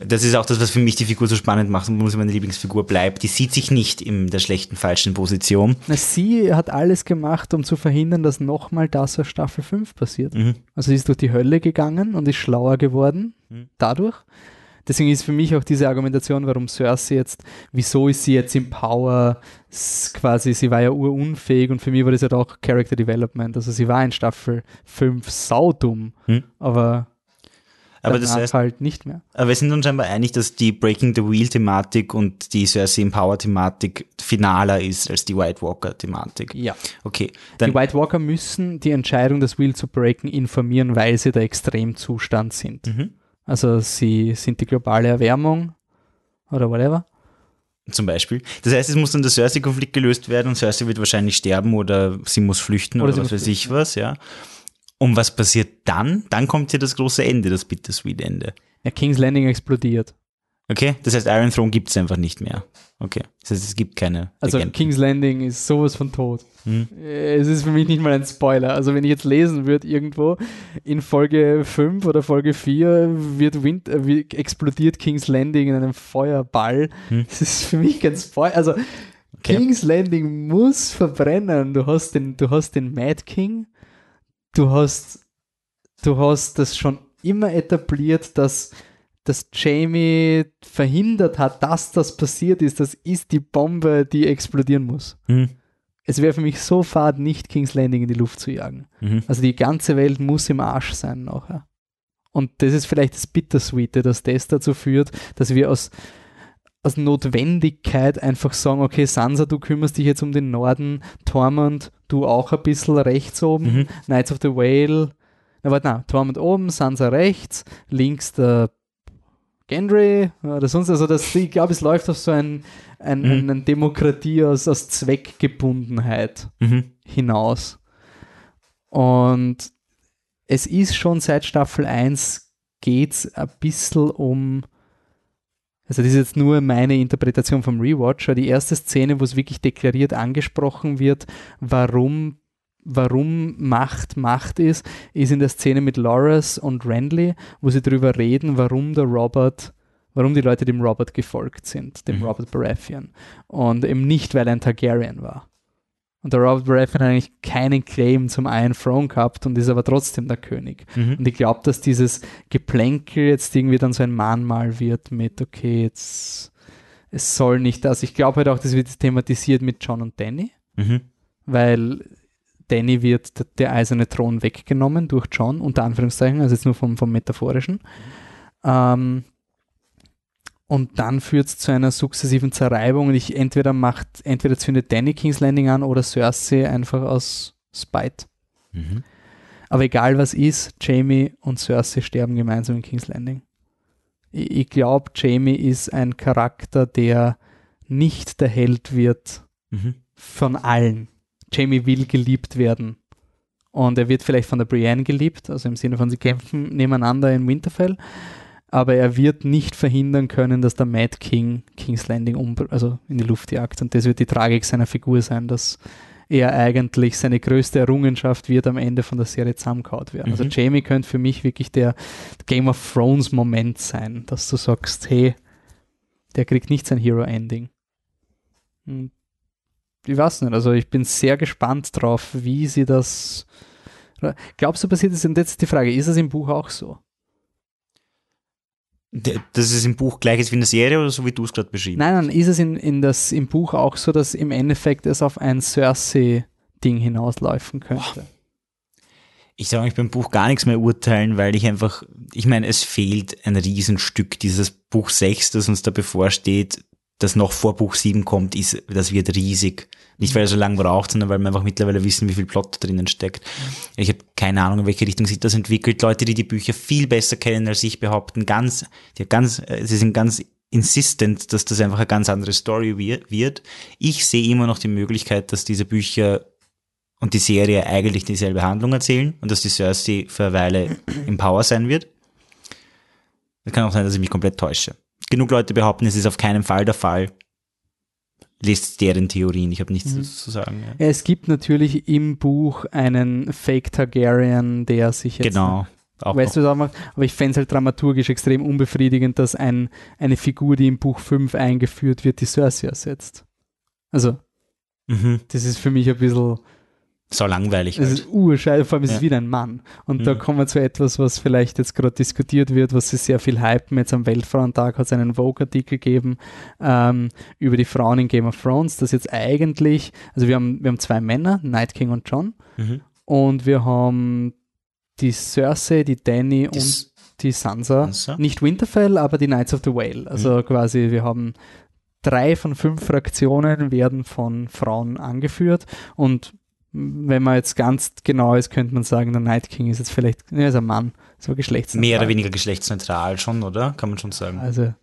Das ist auch das, was für mich die Figur so spannend macht und wo sie meine Lieblingsfigur bleibt. Die sieht sich nicht in der schlechten, falschen Position. Na, sie hat alles gemacht, um zu verhindern, dass nochmal das aus Staffel 5 passiert. Mhm. Also sie ist durch die Hölle gegangen und ist schlauer geworden mhm. dadurch. Deswegen ist für mich auch diese Argumentation, warum Cersei jetzt, wieso ist sie jetzt im Power, quasi, sie war ja urunfähig und für mich war das halt auch Character Development. Also sie war in Staffel 5 saudumm, mhm. aber aber das heißt halt nicht mehr. Aber wir sind uns scheinbar einig, dass die Breaking the Wheel Thematik und die Cersei Power Thematik finaler ist als die White Walker Thematik. Ja. Okay. die White Walker müssen die Entscheidung, das Wheel zu breaken, informieren, weil sie der Extremzustand sind. Mhm. Also sie sind die globale Erwärmung oder whatever. Zum Beispiel. Das heißt, es muss dann der Cersei-Konflikt gelöst werden und Cersei wird wahrscheinlich sterben oder sie muss flüchten oder, oder was weiß ich was, ja. Und was passiert dann? Dann kommt hier das große Ende, das Bittersweet-Ende. Ja, King's Landing explodiert. Okay, das heißt, Iron Throne gibt es einfach nicht mehr. Okay, das heißt, es gibt keine. Also Legenden. King's Landing ist sowas von tot. Hm. Es ist für mich nicht mal ein Spoiler. Also wenn ich jetzt lesen würde irgendwo, in Folge 5 oder Folge 4 wird Wind, äh, explodiert King's Landing in einem Feuerball. Hm. Das ist für mich kein Spoiler. Also okay. King's Landing muss verbrennen. Du hast den, du hast den Mad King, du hast du hast das schon immer etabliert, dass, dass Jamie verhindert hat, dass das passiert ist. Das ist die Bombe, die explodieren muss. Mhm. Es wäre für mich so fad, nicht King's Landing in die Luft zu jagen. Mhm. Also die ganze Welt muss im Arsch sein nachher. Und das ist vielleicht das Bittersweete, dass das dazu führt, dass wir aus, aus Notwendigkeit einfach sagen, okay, Sansa, du kümmerst dich jetzt um den Norden, Tormund, du auch ein bisschen rechts oben, Mhm. Knights of the Whale, na warte, na, Tormund oben, Sansa rechts, links der Gendry oder sonst, also das, ich glaube, es läuft auf so ein, ein, Mhm. eine Demokratie aus, aus Zweckgebundenheit Mhm. hinaus. Und es ist schon seit Staffel 1 geht es ein bisschen um, also das ist jetzt nur meine Interpretation vom Rewatch, aber die erste Szene, wo es wirklich deklariert angesprochen wird, warum, warum Macht Macht ist, ist in der Szene mit Loras und Renly, wo sie darüber reden, warum der Robert warum die Leute dem Robert gefolgt sind, dem Mhm. Robert Baratheon. Und eben nicht, weil er ein Targaryen war. Und der Robert Baratheon hat eigentlich keinen Claim zum Iron Throne gehabt und ist aber trotzdem der König. Mhm. Und ich glaube, dass dieses Geplänkel jetzt irgendwie dann so ein Mahnmal wird mit, okay, jetzt, es soll nicht das. Ich glaube halt auch, das wird thematisiert mit John und Danny, Mhm. weil Danny wird d- der eiserne Thron weggenommen durch John, unter Anführungszeichen, also jetzt nur vom, vom Metaphorischen. Ähm, und dann führt es zu einer sukzessiven Zerreibung und ich entweder macht, entweder zündet Danny King's Landing an oder Cersei einfach aus Spite. Mhm. Aber egal was ist, Jamie und Cersei sterben gemeinsam in King's Landing. Ich, ich glaube, Jamie ist ein Charakter, der nicht der Held wird Mhm. von allen. Jamie will geliebt werden. Und er wird vielleicht von der Brienne geliebt, also im Sinne von sie kämpfen nebeneinander in Winterfell. Aber er wird nicht verhindern können, dass der Mad King King's Landing um, also in die Luft jagt. Und das wird die Tragik seiner Figur sein, dass er eigentlich seine größte Errungenschaft wird am Ende von der Serie zusammengehauen werden. Also Mhm. Jamie könnte für mich wirklich der Game of Thrones Moment sein, dass du sagst, hey, der kriegt nicht sein Hero Ending. Und ich weiß nicht, also ich bin sehr gespannt drauf, wie sie das. Glaubst du, passiert ist? Und jetzt die Frage, ist es im Buch auch so? Dass es im Buch gleich ist wie in der Serie oder so wie du es gerade beschrieben Nein, nein, ist es in, in das, im Buch auch so, dass im Endeffekt es auf ein Cersei-Ding hinauslaufen könnte? Ich sage ich beim Buch gar nichts mehr urteilen, weil ich einfach, ich meine, es fehlt ein Riesenstück. Dieses Buch 6, das uns da bevorsteht, das noch vor Buch 7 kommt, ist, das wird riesig. Nicht, weil er so lange braucht, sondern weil wir einfach mittlerweile wissen, wie viel Plot drinnen steckt. Ich habe keine Ahnung, in welche Richtung sich das entwickelt. Leute, die die Bücher viel besser kennen als ich, behaupten ganz, die ganz, äh, sie sind ganz insistent, dass das einfach eine ganz andere Story wir- wird. Ich sehe immer noch die Möglichkeit, dass diese Bücher und die Serie eigentlich dieselbe Handlung erzählen und dass die Cersei für eine Weile im Power sein wird. Es kann auch sein, dass ich mich komplett täusche. Genug Leute behaupten, es ist auf keinen Fall der Fall. Lest deren Theorien, ich habe nichts Mhm. dazu zu sagen. Ja. Es gibt natürlich im Buch einen Fake Targaryen, der sich jetzt Genau. Auch weißt noch. du, was auch macht? aber ich fände es halt dramaturgisch extrem unbefriedigend, dass ein, eine Figur, die im Buch 5 eingeführt wird, die Cersei ersetzt. Also, Mhm. das ist für mich ein bisschen, So langweilig. es Halt. ist urscheiße, vor allem ist es Ja. wieder ein Mann. Und da Mhm. kommen wir zu etwas, was vielleicht jetzt gerade diskutiert wird, was sie sehr viel hypen. Jetzt am Weltfrauentag hat es einen Vogue-Artikel gegeben ähm, über die Frauen in Game of Thrones, das jetzt eigentlich, also wir haben, wir haben zwei Männer, Night King und John, Mhm. und wir haben die Cersei, die Danny und Das, die Sansa. Sansa? Nicht Winterfell, aber die Knights of the Whale. Also Mhm. quasi, wir haben drei von fünf Fraktionen werden von Frauen angeführt und wenn man jetzt ganz genau ist, könnte man sagen, der Night King ist jetzt vielleicht, ne, ist ein Mann, so geschlechtsneutral. mehr oder weniger geschlechtsneutral schon, oder? Kann man schon sagen. Also,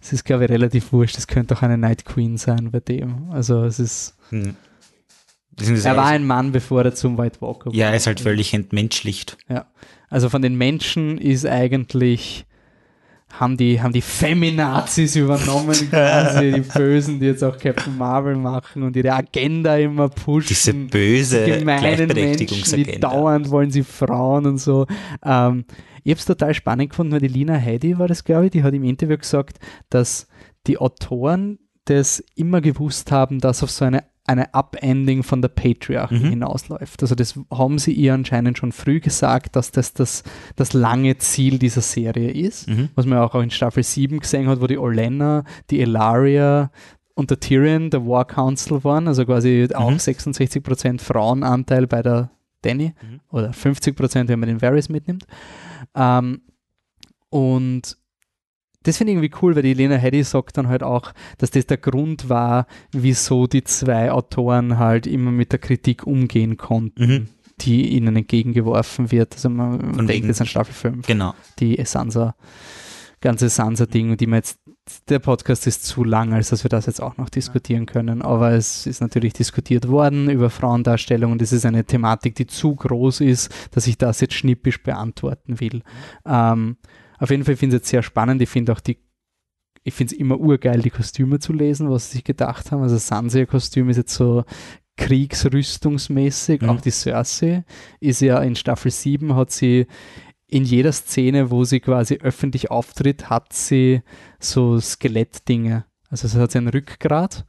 es ist, glaube ich, relativ wurscht. Es könnte auch eine Night Queen sein bei dem. Also, es ist, Hm. Er war er ein Mann, bevor er zum White Walker ja, er wurde. ist halt völlig entmenschlicht. Also von den Menschen ist eigentlich, haben die, haben die Feminazis übernommen, quasi, die Bösen, die jetzt auch Captain Marvel machen und ihre Agenda immer pushen. Diese böse gemeinen Menschen, die dauernd wollen sie Frauen und so. Ähm, ich habe es total spannend gefunden, weil die Lina Heidi war das, glaube ich, die hat im Interview gesagt, dass die Autoren das immer gewusst haben, dass auf so eine eine Upending von der Patriarchie Mhm. hinausläuft. Also das haben sie ihr anscheinend schon früh gesagt, dass das das, das lange Ziel dieser Serie ist. Mhm. Was man auch in Staffel 7 gesehen hat, wo die Olenna, die Elaria und der Tyrion der War Council waren, also quasi auch Mhm. 66% Frauenanteil bei der Danny Mhm. oder 50%, wenn man den Varys mitnimmt. Ähm, und das finde ich irgendwie cool, weil die Lena Headey sagt dann halt auch, dass das der Grund war, wieso die zwei Autoren halt immer mit der Kritik umgehen konnten, Mhm. die ihnen entgegengeworfen wird. Also man Von denkt jetzt an Staffel 5 Genau. die Sansa, ganze Sansa-Ding, die wir jetzt, der Podcast ist zu lang, als dass wir das jetzt auch noch diskutieren können, aber es ist natürlich diskutiert worden über Frauendarstellung und es ist eine Thematik, die zu groß ist, dass ich das jetzt schnippisch beantworten will. Ähm, auf jeden Fall finde ich es jetzt sehr spannend, ich finde auch die ich finde es immer urgeil, die Kostüme zu lesen, was sie sich gedacht haben. Also Sansa-Kostüm ist jetzt so kriegsrüstungsmäßig. Mhm. Auch die Cersei ist ja in Staffel 7 hat sie in jeder Szene, wo sie quasi öffentlich auftritt, hat sie so Skelettdinge. Also sie hat sie ein Rückgrat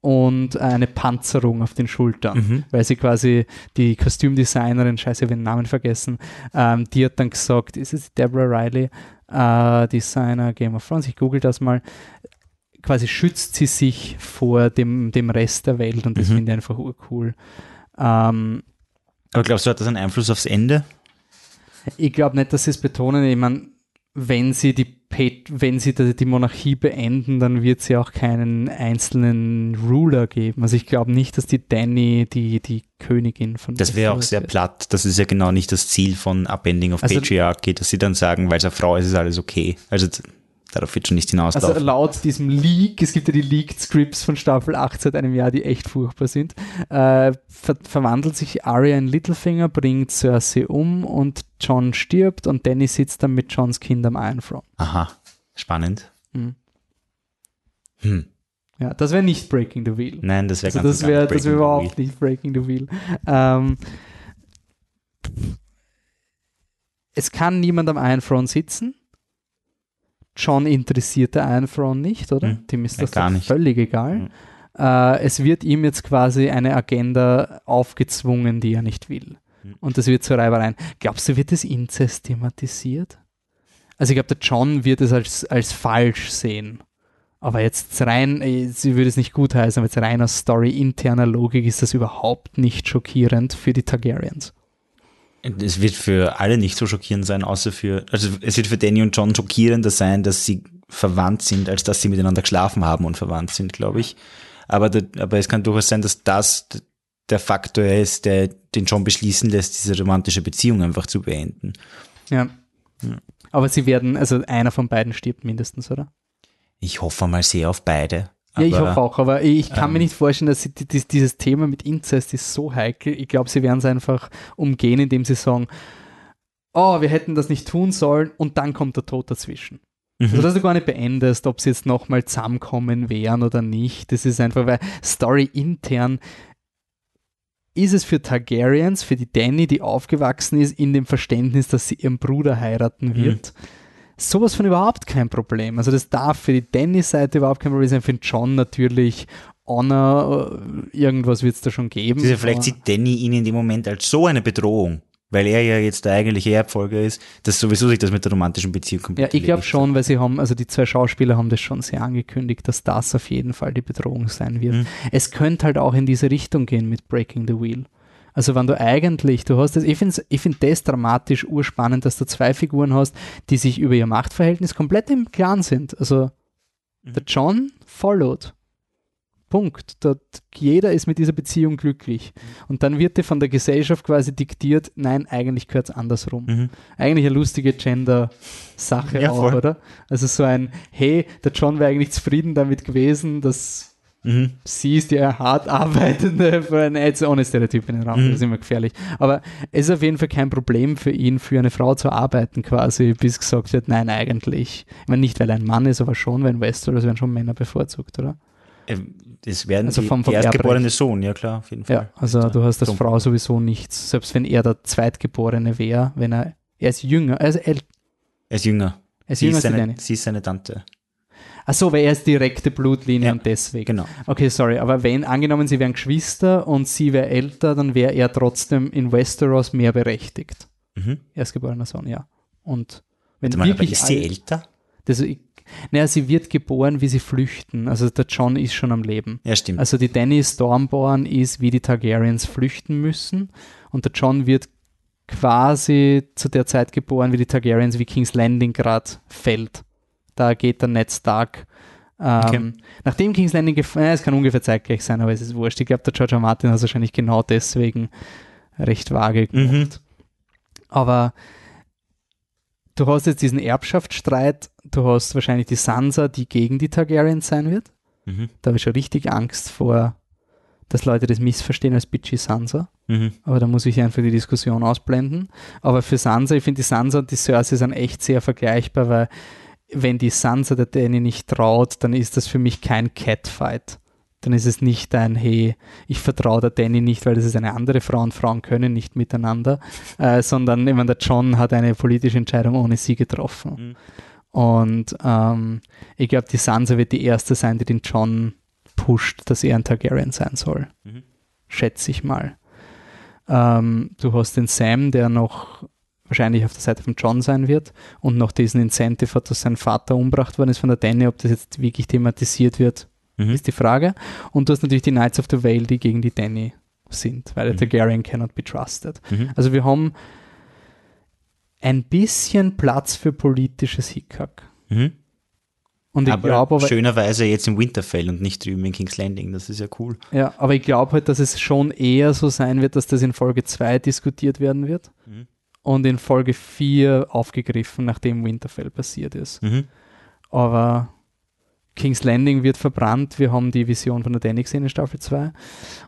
und eine Panzerung auf den Schultern Mhm. weil sie quasi die Kostümdesignerin, scheiße, ich habe den Namen vergessen, ähm, die hat dann gesagt, ist es Deborah Riley, äh, Designer Game of Thrones, ich google das mal, quasi schützt sie sich vor dem, dem Rest der Welt und das Mhm. finde ich einfach urcool. Ähm, Aber glaubst du, hat das einen Einfluss aufs Ende? ich glaube nicht, dass sie es betonen. Ich meine, wenn sie die wenn sie die, Monarchie beenden, dann wird sie auch keinen einzelnen Ruler geben. Also ich glaube nicht, dass die Danny die, die Königin von Das wäre auch sehr wird. platt. Das ist ja genau nicht das Ziel von Upending of Also- Patriarchy, dass sie dann sagen, weil es eine Frau ist, ist alles okay. Also darauf wird schon nicht hinauslaufen. Also laut diesem Leak, es gibt ja die Leaked Scripts von Staffel 8 seit einem Jahr, die echt furchtbar sind, äh, ver verwandelt sich Arya in Littlefinger, bringt Cersei um und John stirbt und Danny sitzt dann mit Johns Kind am Iron Throne. Aha, spannend. Mhm. Hm. Ja, das wäre nicht Breaking the Wheel. Nein, das wäre Also das wäre das wär überhaupt nicht Breaking the Wheel. Ähm, es kann niemand am Iron Throne sitzen. John interessiert der Iron Throne nicht, oder? Hm, Dem ist ja, das nicht. völlig egal. Hm. Äh, es wird ihm jetzt quasi eine Agenda aufgezwungen, die er nicht will. Hm. Und das wird zu Reibereien. Glaubst du, wird das Inzest thematisiert? Also ich glaube, der John wird es als, als falsch sehen. Aber jetzt rein, äh, sie würde es nicht gutheißen, aber jetzt rein aus Story-interner Logik ist das überhaupt nicht schockierend für die Targaryens. Es wird für alle nicht so schockierend sein, außer für, also es wird für Danny und John schockierender sein, dass sie verwandt sind, als dass sie miteinander geschlafen haben und verwandt sind, glaube ich. Aber, der, aber es kann durchaus sein, dass das der Faktor ist, der den John beschließen lässt, diese romantische Beziehung einfach zu beenden. Ja. Ja. Aber sie werden, also einer von beiden stirbt mindestens, oder? Ich hoffe mal sehr auf beide. Ja, ich hoffe auch, aber ich kann mir ähm, nicht vorstellen, dass sie, die- die- dieses Thema mit Inzest ist so heikel. Ich glaube, sie werden es einfach umgehen, indem sie sagen, oh, wir hätten das nicht tun sollen und dann kommt der Tod dazwischen. Also, Mhm. dass du gar nicht beendest, ob sie jetzt nochmal zusammenkommen wären oder nicht. Das ist einfach, weil Story intern ist es für Targaryens, für die Danny, die aufgewachsen ist, in dem Verständnis, dass sie ihren Bruder heiraten wird. Sowas von überhaupt kein Problem. Also das darf für die Danny-Seite überhaupt kein Problem sein. Für den John natürlich Honor, äh, irgendwas wird es da schon geben. Diese, vielleicht sieht Danny ihn in dem Moment als so eine Bedrohung, weil er ja jetzt der eigentliche Erbfolger ist, dass sowieso sich das mit der romantischen Beziehung Ja, komplett ich glaube schon, weil sie haben, also die zwei Schauspieler haben das schon sehr angekündigt, dass das auf jeden Fall die Bedrohung sein wird. Mhm. Es könnte halt auch in diese Richtung gehen mit Breaking the Wheel. Also wenn du eigentlich, du hast das, ich finde ich find das dramatisch urspannend, dass du zwei Figuren hast, die sich über ihr Machtverhältnis komplett im Klaren sind. Also Mhm. der John followed. Punkt. Dort, jeder ist mit dieser Beziehung glücklich. Mhm. Und dann wird dir von der Gesellschaft quasi diktiert, nein, eigentlich gehört es andersrum Mhm. eigentlich eine lustige Gender-Sache Ja, auch, voll. oder? Also so ein, hey, der John wäre eigentlich zufrieden damit gewesen, dass Mhm. sie ist die hart arbeitende, jetzt ohne Stereotyp in den Raum, Mhm. das ist immer gefährlich. Aber es ist auf jeden Fall kein Problem für ihn, für eine Frau zu arbeiten quasi, bis gesagt wird, nein, eigentlich. Ich meine, nicht, weil er ein Mann ist, aber schon, weil in Westeros werden schon Männer bevorzugt, oder? Ähm, Das werden Also die, vom- vom der erstgeborene. Sohn, ja klar, auf jeden Fall. Ja, also du hast als. Frau sowieso nichts, selbst wenn er der Zweitgeborene wäre, wenn er, er ist jünger, also er, Er ist jünger. er ist Sie jünger ist, seine, sie ist seine Tante. Ach so, weil er ist direkte Blutlinie Ja, und deswegen. genau. Okay, sorry, aber wenn, angenommen, sie wären Geschwister und sie wäre älter, dann wäre er trotzdem in Westeros mehr berechtigt. Mhm. Erstgeborener Sohn, ja. Und wenn Warte mal, aber wirklich ist sie alle- älter? das, naja, sie wird geboren, wie sie flüchten. Also der John ist schon am Leben. Ja, stimmt. Also die Dany Stormborn ist, wie die Targaryens flüchten müssen. Und der John wird quasi zu der Zeit geboren, wie die Targaryens, wie King's Landing gerade fällt. Da geht der Ned Stark. Ähm, Okay. Nachdem King's Landing gefallen es kann ungefähr zeitgleich sein, aber es ist wurscht. Ich glaube, der George R. Martin hat es wahrscheinlich genau deswegen recht vage gemacht. Mhm. Aber du hast jetzt diesen Erbschaftsstreit, du hast wahrscheinlich die Sansa, die gegen die Targaryens sein wird. Mhm. Da habe ich schon richtig Angst vor, dass Leute das missverstehen als Bitchy Sansa. Mhm. Aber da muss ich einfach die Diskussion ausblenden. Aber für Sansa, ich finde die Sansa und die Cersei sind echt sehr vergleichbar, weil wenn die Sansa der Dany nicht traut, dann ist das für mich kein Catfight. Dann ist es nicht ein, hey, ich vertraue der Danny nicht, weil das ist eine andere Frau und Frauen können nicht miteinander, äh, sondern ich meine, der John hat eine politische Entscheidung ohne sie getroffen. Mhm. Und ähm, ich glaube, die Sansa wird die erste sein, die den John pusht, dass er ein Targaryen sein soll. Mhm. Schätze ich mal. Ähm, du hast den Sam, der noch wahrscheinlich auf der Seite von John sein wird und noch diesen Incentive hat, dass sein Vater umgebracht worden ist von der Danny. Ob das jetzt wirklich thematisiert wird, Mhm. ist die Frage. Und du hast natürlich die Knights of the Vale, die gegen die Danny sind, weil der Mhm. Targaryen cannot be trusted. Mhm. Also wir haben ein bisschen Platz für politisches Hickhack. Mhm. Und ich aber glaube aber, schönerweise jetzt im Winterfell und nicht drüben in King's Landing. Das ist ja cool. ja, aber ich glaube halt, dass es schon eher so sein wird, dass das in Folge 2 diskutiert werden wird Mhm. Und in Folge 4 aufgegriffen, nachdem Winterfell passiert ist. Mhm. Aber King's Landing wird verbrannt. Wir haben die Vision von der Danny gesehen in Staffel 2.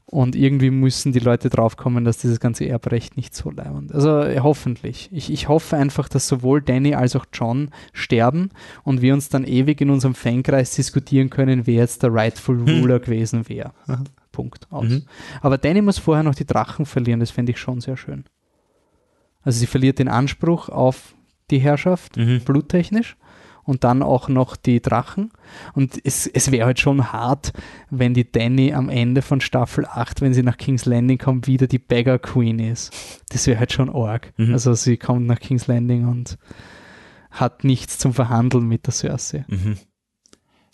Und irgendwie müssen die Leute draufkommen, dass dieses ganze Erbrecht nicht so leibend Also hoffentlich. Ich, ich hoffe einfach, dass sowohl Danny als auch John sterben und wir uns dann ewig in unserem Fankreis diskutieren können, wer jetzt der rightful Hm. ruler gewesen wäre. Punkt. Aus. Mhm. Aber Danny muss vorher noch die Drachen verlieren. Das fände ich schon sehr schön. Also sie verliert den Anspruch auf die Herrschaft Mhm. bluttechnisch und dann auch noch die Drachen. Und es, es wäre halt schon hart, wenn die Danny am Ende von Staffel 8, wenn sie nach King's Landing kommt, wieder die Beggar Queen ist. Das wäre halt schon arg. Mhm. Also sie kommt nach King's Landing und hat nichts zum Verhandeln mit der Cersei. Mhm.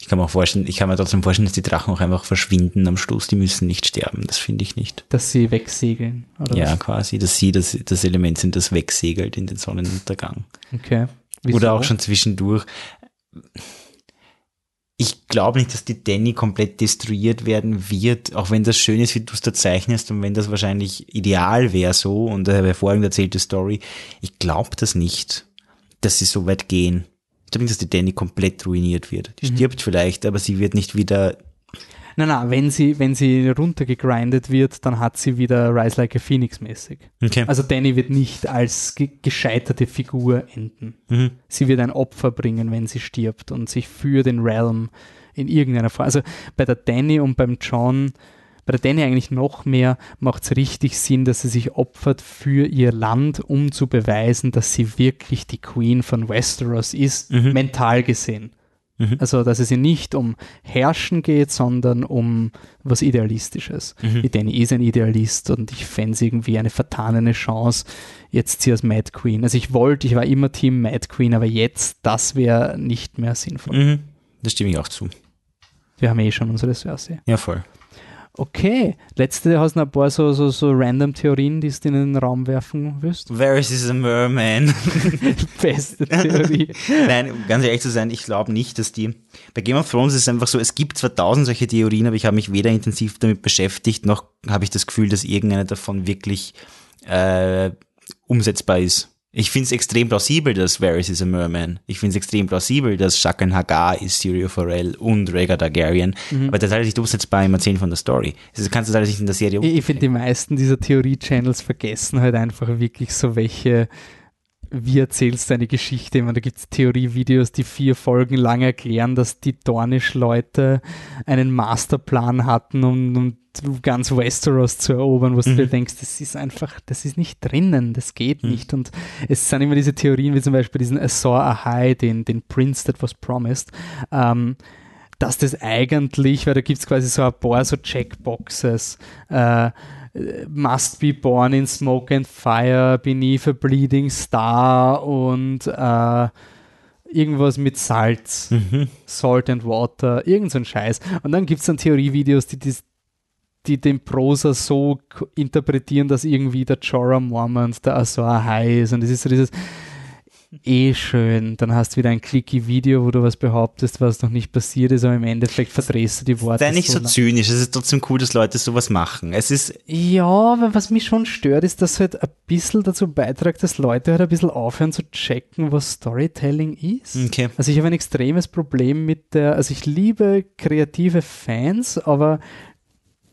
Ich kann mir auch vorstellen, ich kann mir trotzdem vorstellen, dass die Drachen auch einfach verschwinden am Schluss. Die müssen nicht sterben. Das finde ich nicht. Dass sie wegsegeln. Oder Ja, was? quasi, dass sie das, das Element sind, das wegsegelt in den Sonnenuntergang. Okay. Wieso? Oder auch schon zwischendurch. Ich glaube nicht, dass die Danny komplett destruiert werden wird, auch wenn das schön ist, wie du es da zeichnest und wenn das wahrscheinlich ideal wäre so und der hervorragend erzählte Story. Ich glaube das nicht, dass sie so weit gehen. Nicht, dass die Danny komplett ruiniert wird. Die Mhm. stirbt vielleicht, aber sie wird nicht wieder. Nein, nein, wenn sie, wenn sie runtergegrindet wird, dann hat sie wieder Rise Like a Phoenix mäßig. Okay. Also Danny wird nicht als ge gescheiterte Figur enden. mhm. Sie wird ein Opfer bringen, wenn sie stirbt und sich für den Realm in irgendeiner Form. Also bei der Danny und beim John, bei der Danny eigentlich noch mehr, macht es richtig Sinn, dass sie sich opfert für ihr Land, um zu beweisen, dass sie wirklich die Queen von Westeros ist, Mhm. mental gesehen. Mhm. Also, dass es ihr nicht um Herrschen geht, sondern um was Idealistisches. Mhm. Die Danny ist ein Idealist und ich fände es irgendwie eine vertanene Chance, jetzt sie als Mad Queen. Also ich wollte, ich war immer Team Mad Queen, aber jetzt, das wäre nicht mehr sinnvoll. Mhm. Das stimme ich auch zu. Wir haben eh schon unsere Cersei. Ja, voll. Okay, letzte hast du noch ein paar so, so, so random Theorien, die du in den Raum werfen willst. Varys is a merman. Beste Theorie. Nein, ganz ehrlich zu sein, ich glaube nicht, dass die. Bei Game of Thrones ist es einfach so, es gibt zwar tausend solche Theorien, aber ich habe mich weder intensiv damit beschäftigt, noch habe ich das Gefühl, dass irgendeine davon wirklich äh, umsetzbar ist. Ich finde es extrem plausibel, dass Varys is a Merman. Ich finde es extrem plausibel, dass Shakan Hagar ist Syrio Forel und Rhaegar Targaryen. Aber das ist alles nicht umsetzbar im Erzählen von der Story. Also kannst du das alles nicht in der Serie Ich, ich finde, die meisten dieser Theorie-Channels vergessen halt einfach wirklich so welche wie erzählst du eine Geschichte? Ich meine, da gibt es Theorievideos, die vier Folgen lang erklären, dass die Dornish-Leute einen Masterplan hatten, um, um ganz Westeros zu erobern, wo mhm. du dir denkst, das ist einfach, das ist nicht drinnen, das geht mhm. nicht. Und es sind immer diese Theorien, wie zum Beispiel diesen Azor Ahai, den, den Prince that was promised, ähm, dass das eigentlich, weil da gibt es quasi so ein paar so Checkboxes, äh, Must be born in smoke and fire, beneath a bleeding star und äh, irgendwas mit Salz, mhm. Salt and Water, irgend so ein Scheiß. Und dann gibt es dann Theorievideos, die, die, die den Prosa so interpretieren, dass irgendwie der Jorah Mormont der Azor High ist. Und das ist so dieses, eh schön. Dann hast du wieder ein clicky Video, wo du was behauptest, was noch nicht passiert ist, aber im Endeffekt verdrehst du die Worte. Sei nicht so, so zynisch, es ist trotzdem cool, dass Leute sowas machen. Es ist. Ja, aber was mich schon stört, ist, dass halt ein bisschen dazu beiträgt, dass Leute halt ein bisschen aufhören zu checken, was Storytelling ist. Okay. Also ich habe ein extremes Problem mit der, also ich liebe kreative Fans, aber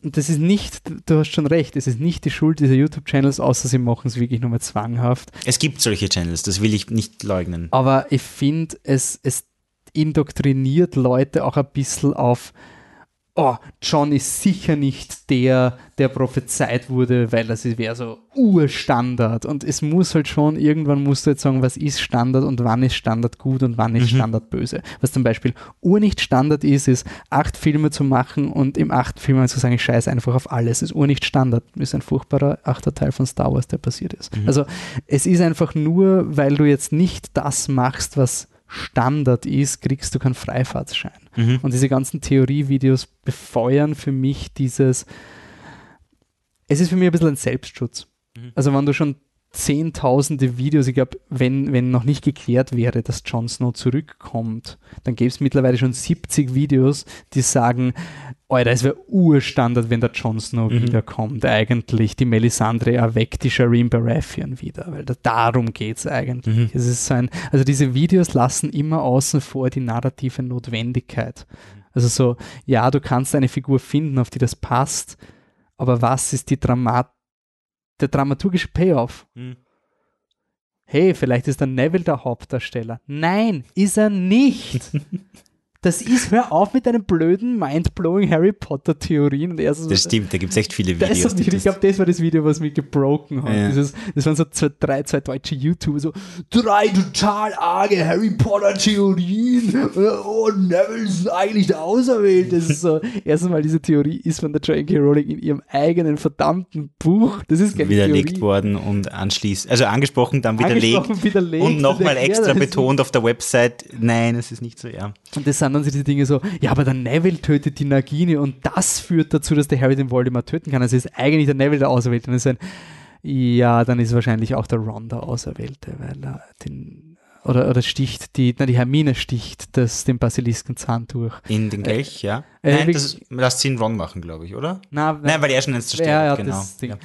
das ist nicht, du hast schon recht, es ist nicht die Schuld dieser YouTube-Channels, außer sie machen es wirklich nur mal zwanghaft. Es gibt solche Channels, das will ich nicht leugnen. Aber ich finde, es, es indoktriniert Leute auch ein bisschen auf, oh, John ist sicher nicht der, der prophezeit wurde, weil das wäre so Urstandard. Und es muss halt schon, irgendwann musst du jetzt sagen, was ist Standard und wann ist Standard gut und wann ist mhm. Standard böse. Was zum Beispiel Ur nicht Standard ist, ist acht Filme zu machen und im achten Film zu sagen, ich scheiße einfach auf alles. Das ist Ur nicht Standard. Ist ein furchtbarer achter Teil von Star Wars, der passiert ist. Mhm. Also es ist einfach nur, weil du jetzt nicht das machst, was Standard ist, kriegst du keinen Freifahrtschein. Mhm. Und diese ganzen Theorievideos befeuern für mich dieses, es ist für mich ein bisschen ein Selbstschutz. Mhm. Also wenn du schon zehntausende Videos, ich glaube, wenn, wenn noch nicht geklärt wäre, dass Jon Snow zurückkommt, dann gäbe es mittlerweile schon 70 Videos, die sagen, Alter, es wäre Urstandard, wenn der Jon Snow mhm. wiederkommt, eigentlich. Die Melisandre erweckt die Shireen Baratheon wieder, weil da, darum geht es eigentlich. Mhm. Es ist so ein, also diese Videos lassen immer außen vor die narrative Notwendigkeit. Also so, ja, du kannst eine Figur finden, auf die das passt, aber was ist die Dramat der dramaturgische Payoff? Mhm. Hey, vielleicht ist der Neville der Hauptdarsteller. Nein, ist er nicht. Das ist, hör auf mit deinen blöden, mindblowing Harry Potter-Theorien. So, das stimmt, da gibt es echt viele Videos. Das ich glaube, das war das Video, was mich gebroken hat. Ja. Dieses, das waren so zwei, drei, zwei deutsche YouTuber, so drei total arge Harry Potter-Theorien. Oh, Neville ist eigentlich der Auserwählte. Das ist so, erstens mal, diese Theorie ist von der J.K. Rowling in ihrem eigenen verdammten Buch. Das ist keine Widerlegt Theorie. worden und anschließend, also angesprochen, dann widerlegt. Angesprochen, widerlegt und nochmal extra betont auf der Website, nein, es ist nicht so, ja. Und das sind dann sich diese Dinge so, ja, aber der Neville tötet die Nagini und das führt dazu, dass der Harry den Voldemort töten kann. Also ist eigentlich der Neville der Auserwählte. Und ein, ja, dann ist wahrscheinlich auch der Ron der Auserwählte, weil er den oder, oder sticht die, na, die Hermine sticht das, den Basiliskenzahn durch. In den Kelch, äh, ja. Äh, Nein, das lässt sie ihn Ron machen, glaube ich, oder? Na, Nein, weil er schon eins zerstört ja, ja, genau. Das ja.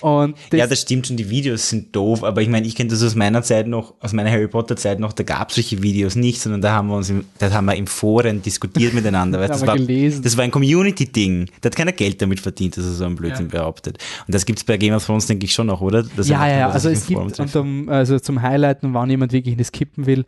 Und das ja, das stimmt schon, die Videos sind doof, aber ich meine, ich kenne das aus meiner Zeit noch, aus meiner Harry Potter Zeit noch, da gab es solche Videos nicht, sondern da haben wir uns, im, da haben wir im Foren diskutiert miteinander. Weißt, das, war, das war ein Community-Ding. Da hat keiner Geld damit verdient, dass er so einen Blödsinn ja. behauptet. Und das gibt es bei Game of Thrones, denke ich, schon noch, oder? Das ja, ja, ja. Also es gibt, und um, also zum Highlighten, wann jemand wirklich in das kippen will,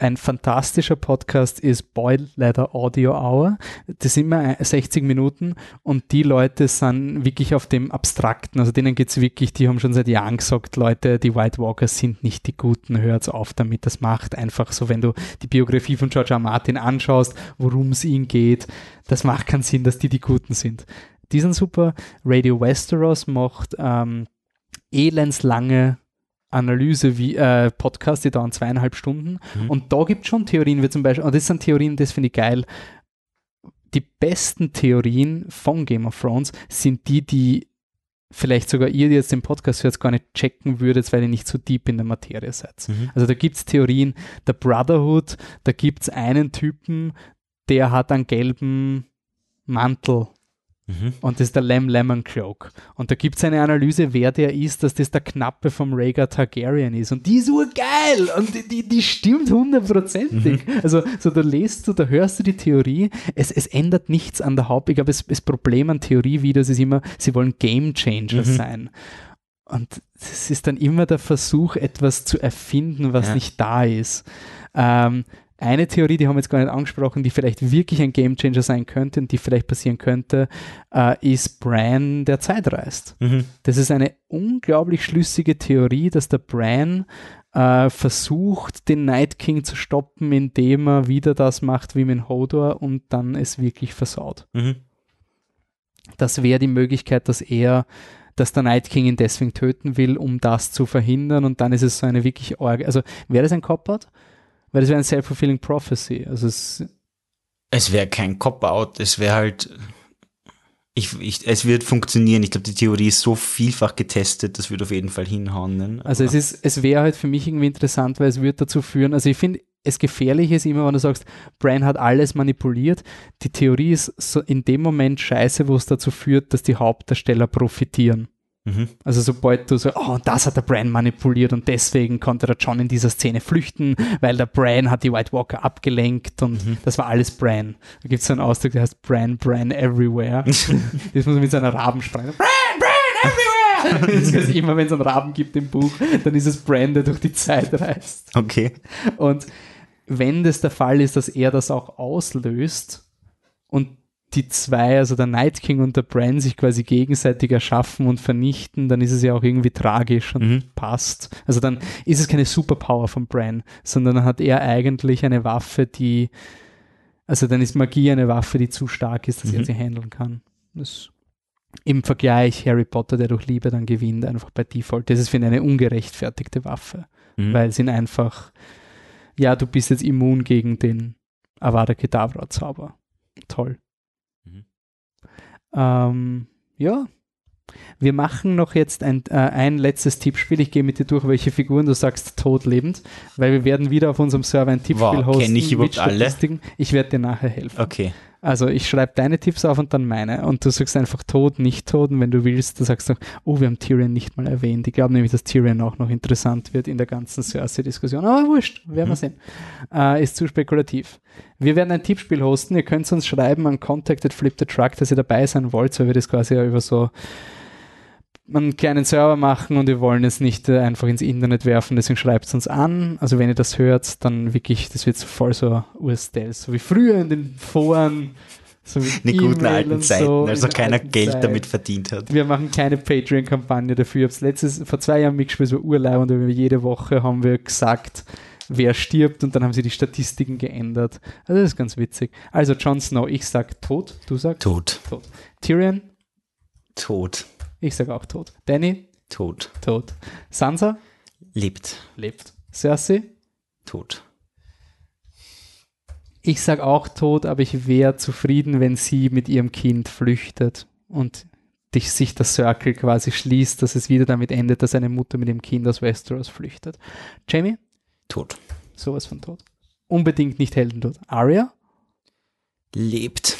ein fantastischer Podcast ist Boy Leather Audio Hour. Das sind immer 60 Minuten und die Leute sind wirklich auf dem Abstrakten. Also denen geht es wirklich, die haben schon seit Jahren gesagt, Leute, die White Walkers sind nicht die Guten, hört auf damit. Das macht einfach so, wenn du die Biografie von George R. Martin anschaust, worum es ihnen geht, das macht keinen Sinn, dass die die Guten sind. Die sind super. Radio Westeros macht ähm, elendslange Analyse wie äh, Podcast, die dauern zweieinhalb Stunden. Mhm. Und da gibt es schon Theorien, wie zum Beispiel, und das sind Theorien, das finde ich geil. Die besten Theorien von Game of Thrones sind die, die vielleicht sogar ihr, die jetzt den Podcast hört, gar nicht checken würdet, weil ihr nicht so deep in der Materie seid. Mhm. Also da gibt es Theorien der Brotherhood, da gibt es einen Typen, der hat einen gelben Mantel Mhm. Und das ist der Lem Lemon Cloak. Und da gibt es eine Analyse, wer der ist, dass das der Knappe vom Rhaegar Targaryen ist. Und die ist urgeil! Und die, die, die stimmt hundertprozentig. Mhm. Also, so da lest du, da hörst du die Theorie. Es, es ändert nichts an der Haupt. Ich glaube, das, das Problem an Theorievideos ist immer, sie wollen Game Changer mhm. sein. Und es ist dann immer der Versuch, etwas zu erfinden, was Ja. nicht da ist. Ähm, eine Theorie, die haben wir jetzt gar nicht angesprochen, die vielleicht wirklich ein Gamechanger sein könnte und die vielleicht passieren könnte, äh, ist Bran, der Zeit reist. Mhm. Das ist eine unglaublich schlüssige Theorie, dass der Bran äh, versucht, den Night King zu stoppen, indem er wieder das macht wie mit Hodor und dann es wirklich versaut. Mhm. Das wäre die Möglichkeit, dass er, dass der Night King ihn deswegen töten will, um das zu verhindern und dann ist es so eine wirklich Orge. Also wäre das ein Cop-Out? Weil das wäre ein Self-Fulfilling Prophecy. Also es, Es wäre kein Cop-Out, es wäre halt. Ich, ich, es wird funktionieren. Ich glaube, die Theorie ist so vielfach getestet, das wird auf jeden Fall hinhauen. Ne? Also es ist, es wäre halt für mich irgendwie interessant, weil es würde dazu führen, also ich finde, es gefährlich ist immer, wenn du sagst, Brian hat alles manipuliert. Die Theorie ist so in dem Moment scheiße, wo es dazu führt, dass die Hauptdarsteller profitieren. Mhm. Also sobald du so, oh, und das hat der Bran manipuliert und deswegen konnte der John in dieser Szene flüchten, weil der Bran hat die White Walker abgelenkt und das war alles Bran. Da gibt es so einen Ausdruck, der heißt Bran, Bran everywhere. das muss man mit seiner Raben sprechen. Bran, Bran everywhere! das heißt, immer wenn es einen Raben gibt im Buch, dann ist es Bran, der durch die Zeit reist. Okay. Und wenn das der Fall ist, dass er das auch auslöst und die zwei, also der Night King und der Bran, sich quasi gegenseitig erschaffen und vernichten, dann ist es ja auch irgendwie tragisch und Mhm. passt. Also dann ist es keine Superpower von Bran, sondern dann hat er eigentlich eine Waffe, die, also dann ist Magie eine Waffe, die zu stark ist, dass er Mhm. sie handeln kann. Das im Vergleich Harry Potter, der durch Liebe dann gewinnt, einfach bei Default. Das ist, finde ich, eine ungerechtfertigte Waffe Mhm. weil sie ihn einfach, ja, du bist jetzt immun gegen den Avada Kedavra-Zauber. Toll. Ähm, ja. Wir machen noch jetzt ein, äh, ein letztes Tippspiel. Ich gehe mit dir durch, welche Figuren du sagst, tot lebend, weil wir werden wieder auf unserem Server ein Tippspiel Wow, hosten. kenn ich überhaupt alle? Ich werde dir nachher helfen. Okay. Also ich schreibe deine Tipps auf und dann meine. Und du sagst einfach tot, nicht tot. Und wenn du willst, du sagst noch, oh, wir haben Tyrion nicht mal erwähnt. Ich glaube nämlich, dass Tyrion auch noch interessant wird in der ganzen Cersei-Diskussion. Aber wurscht, werden wir Mhm. sehen. Äh, ist zu spekulativ. Wir werden ein Tippspiel hosten. Ihr könnt uns schreiben an Contacted Flip the Truck, dass ihr dabei sein wollt, weil wir das quasi ja über so einen kleinen Server machen und wir wollen es nicht äh, einfach ins Internet werfen, deswegen schreibt es uns an. Also wenn ihr das hört, dann wirklich, das wird so voll so USDL, so wie früher in den Foren, so In den guten E-Mail alten Zeiten, so, als in noch der keiner Geld Zeit. damit verdient hat. Wir machen keine Patreon-Kampagne dafür. Ich habe es letztes, vor zwei Jahren mitgespielt, es war Urlaub und jede Woche haben wir gesagt, wer stirbt und dann haben sie die Statistiken geändert. Also das ist ganz witzig. Also Jon Snow, ich sag tot, du sagst Tot. Tyrion, Tot. Ich sag auch tot. Danny, Tot. tot. Sansa, Lebt. lebt. Cersei, Tot. ich sag auch tot, aber ich wäre zufrieden, wenn sie mit ihrem Kind flüchtet und dich, sich der Circle quasi schließt, dass es wieder damit endet, dass eine Mutter mit ihrem Kind aus Westeros flüchtet. Jamie, Tot. sowas von tot. Unbedingt nicht Heldentod. Arya, Lebt.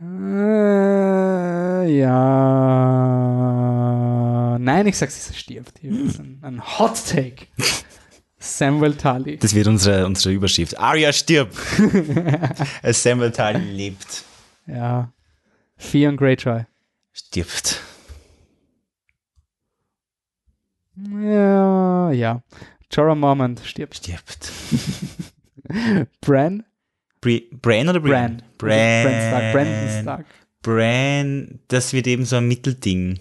Äh, ja. Nein, ich sag, sie stirbt. Hier ist ein, ein Hot Take. Samuel Tully. Das wird unsere, unsere Überschrift. Arya stirbt. Samuel Tully lebt. Ja. Theon Greyjoy. Stirbt. Ja, ja. Jorah Mormont stirbt. Stirbt. Bran? Bri Bran oder Bran. Brian? Bran Stark. Brandon Stark. Bran, das wird eben so ein Mittelding.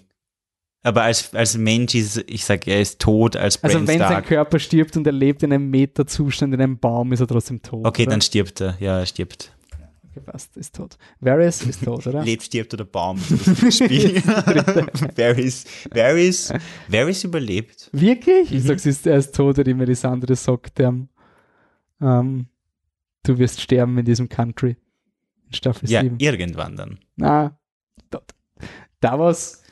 Aber als, als Mensch ist, ich sag, er ist tot als Bran Also wenn sein Stark. Körper stirbt und er lebt in einem Meterzustand in einem Baum, ist er trotzdem tot. Okay, oder? dann stirbt er. Ja, er stirbt. Okay, passt, ist tot. Varys ist tot, oder? Lebt, stirbt oder Baum. Das Spiel. Varys, Varys, Varys überlebt. Wirklich? Ich Mhm. sag, ist, er ist tot, und die Melisandre sagt ihm, ähm, du wirst sterben in diesem Country. In Staffel Ja, 7. irgendwann dann. Na, tot. Da war's.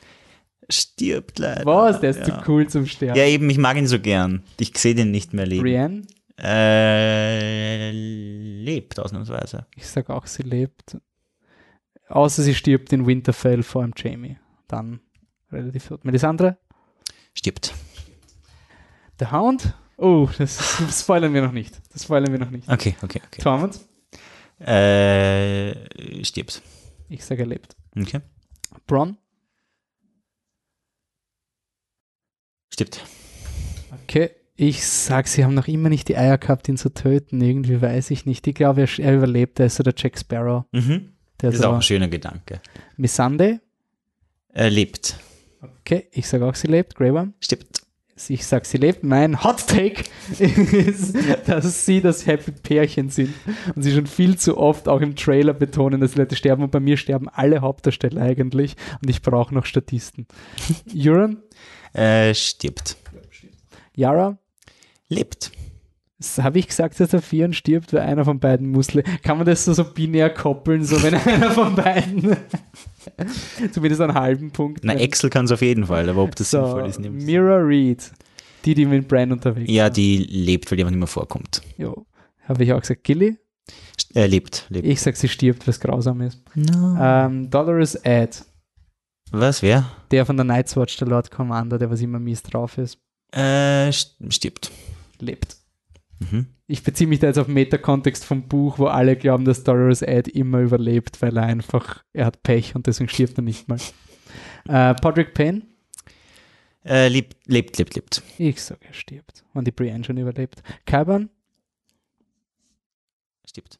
Stirbt leider. Was? Der ist ja. zu cool zum Sterben. Ja, eben, ich mag ihn so gern. Ich sehe den nicht mehr leben. Brienne? Äh, lebt ausnahmsweise. Ich sag auch, sie lebt. Außer sie stirbt in Winterfell vor dem Jamie. Dann relativ tot. Melisandre? Stirbt. The Hound? Oh, das, das spoilern wir noch nicht. Das spoilern wir noch nicht. Okay, okay, okay. Tormund? Äh, stirbt. Ich sage, er lebt. Okay. Bron? Stirbt. Okay. Ich sag, sie haben noch immer nicht die Eier gehabt, ihn zu töten. Irgendwie weiß ich nicht. Ich glaube, er, er überlebt. Er ist so der Jack Sparrow. Mhm. Der das ist auch ein schöner Gedanke. Missande? Er lebt. Okay, ich sage auch, sie lebt. Grey Worm? Stirbt. Ich sag, sie lebt. Mein Hot Take ist, dass sie das Happy Pärchen sind. Und sie schon viel zu oft auch im Trailer betonen, dass die Leute sterben. Und bei mir sterben alle Hauptdarsteller eigentlich. Und ich brauche noch Statisten. Euron, Äh, stirbt. Yara, Lebt. Habe ich gesagt, dass der Vieren stirbt, weil einer von beiden muss. le- Kann man das so, so binär koppeln, so wenn einer von beiden zumindest einen halben Punkt. Na, Excel kann es auf jeden Fall, aber ob das so, sinnvoll ist, nimmt. Mira Reed, die, die mit Bran unterwegs Ja, war. die lebt, weil die einfach nicht mehr vorkommt. Jo. Habe ich auch gesagt, Gilly? St- Äh, lebt. lebt. Ich sag, sie stirbt, was grausam ist. No. Ähm, Dolores Ed, Was, wer? der von der Night's Watch, der Lord Commander, der was immer mies drauf ist, Äh, st- stirbt. lebt. Mhm. Ich beziehe mich da jetzt auf Metakontext vom Buch, wo alle glauben, dass Dolores Ed immer überlebt, weil er einfach, er hat Pech und deswegen stirbt er nicht mal. Äh, Podrick Payne, Äh, lebt, lebt, lebt, lebt. ich sag, er stirbt. Und die Brienne schon überlebt. Kyburn, Stirbt.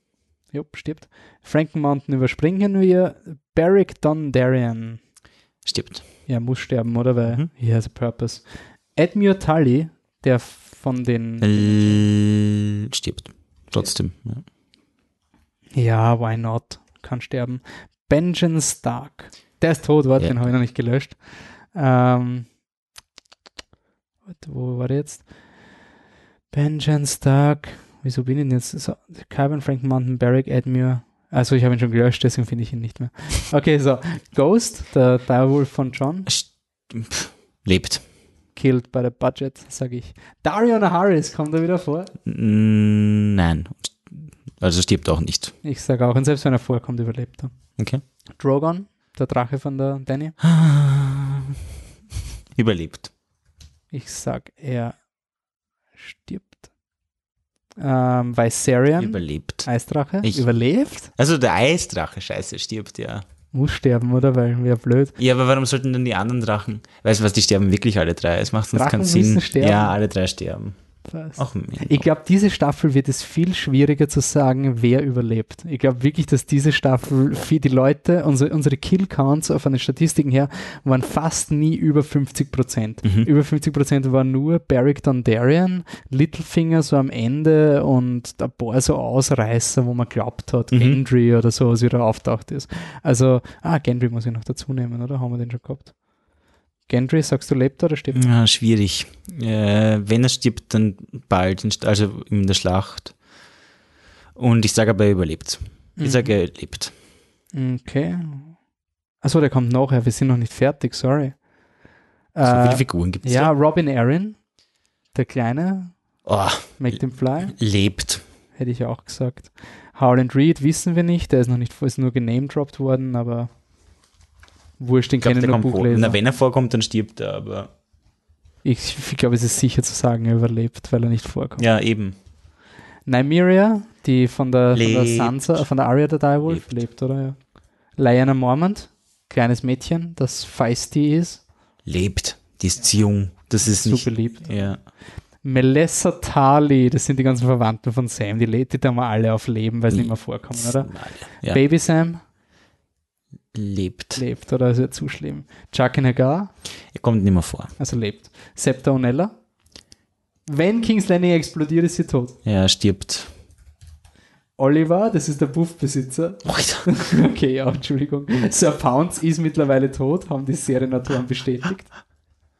jupp, stirbt. Franken Mountain überspringen wir. Barrick Dondarrion, Stirbt. ja, muss sterben, oder? Weil Mhm. he has a purpose. Edmure Tully, der von den, L stirbt. Trotzdem. Ja. ja, why not? Kann sterben. Benjen Stark, der ist tot, warte, Ja. den habe ich noch nicht gelöscht. Ähm, wo war der jetzt? Benjen Stark, wieso bin ich denn jetzt? So, Carbon Frank Mountain Barrick Edmure. Also ich habe ihn schon gelöscht, deswegen finde ich ihn nicht mehr. Okay, so. Ghost, der Direwolf von John, lebt. Killed by the budget, sage ich. Darion Harris kommt da wieder vor. Mm, Nein. Also stirbt auch nicht. Ich sage auch, und selbst wenn er vorkommt, überlebt er. Okay. Drogon, der Drache von der Danny. Überlebt. Ich sag, er stirbt. Ähm, Viserion, Überlebt. Eisdrache, Ich- überlebt. Also der Eisdrache, scheiße, stirbt ja. Muss sterben, oder? Weil wäre blöd. Ja, aber warum sollten denn die anderen Drachen? Weißt du was, die sterben wirklich alle drei. Es macht uns Drachen keinen Sinn. sterben. Ja, alle drei sterben. Was? Ach. Ich glaube, diese Staffel wird es viel schwieriger zu sagen, wer überlebt. Ich glaube wirklich, dass diese Staffel für die Leute, unsere, unsere Kill-Counts von den Statistiken her, waren fast nie über 50 Prozent. Mhm. Über 50 Prozent war nur Barrick Dondarrion, Littlefinger so am Ende und ein paar so Ausreißer, wo man glaubt hat, Mhm. Gendry oder so, was wieder auftaucht ist. Also, ah, Gendry muss ich noch dazu nehmen, oder? Haben wir den schon gehabt? Gendry, sagst du, lebt er oder stirbt? Ja, schwierig. Äh, wenn er stirbt, dann bald, also in der Schlacht. Und ich sage aber, er überlebt. Ich Mhm. sage, er lebt. Okay. Achso, der kommt nachher. Wir sind noch nicht fertig, sorry. So viele Äh, Figuren gibt es ja, ja. Robin Aaron, der Kleine, Oh, Make them fly, lebt. hätte ich auch gesagt. Howland Reed wissen wir nicht, der ist noch nicht, ist nur genamedropped worden, aber wurscht, den kennen nur. Buchleser. Na, wenn er vorkommt, dann stirbt er, aber. Ich, ich glaube, es ist sicher zu sagen, er überlebt, weil er nicht vorkommt. Ja, eben. Nymeria, die von der, von der. Sansa, von der Arya der Direwolf, Lebt. lebt, oder? Ja. Lyanna Mormont, kleines Mädchen, das feisty ist, Lebt. Die ist jung. Das ist so nicht. beliebt. Ja. Melissa Tali, das sind die ganzen Verwandten von Sam, die lädt die da mal alle auf Leben, weil sie nicht mehr vorkommen, oder? Ja. Baby Sam Lebt. lebt, oder ist ja zu schlimm. Chuck Hagar, Er kommt nicht mehr vor. also lebt. Septa Onella. Wenn King's Landing explodiert, ist sie tot. Er stirbt. Oliver, das ist der Buffbesitzer. Okay, ja, Entschuldigung. Sir Pounce ist mittlerweile tot, haben die Serienautoren bestätigt.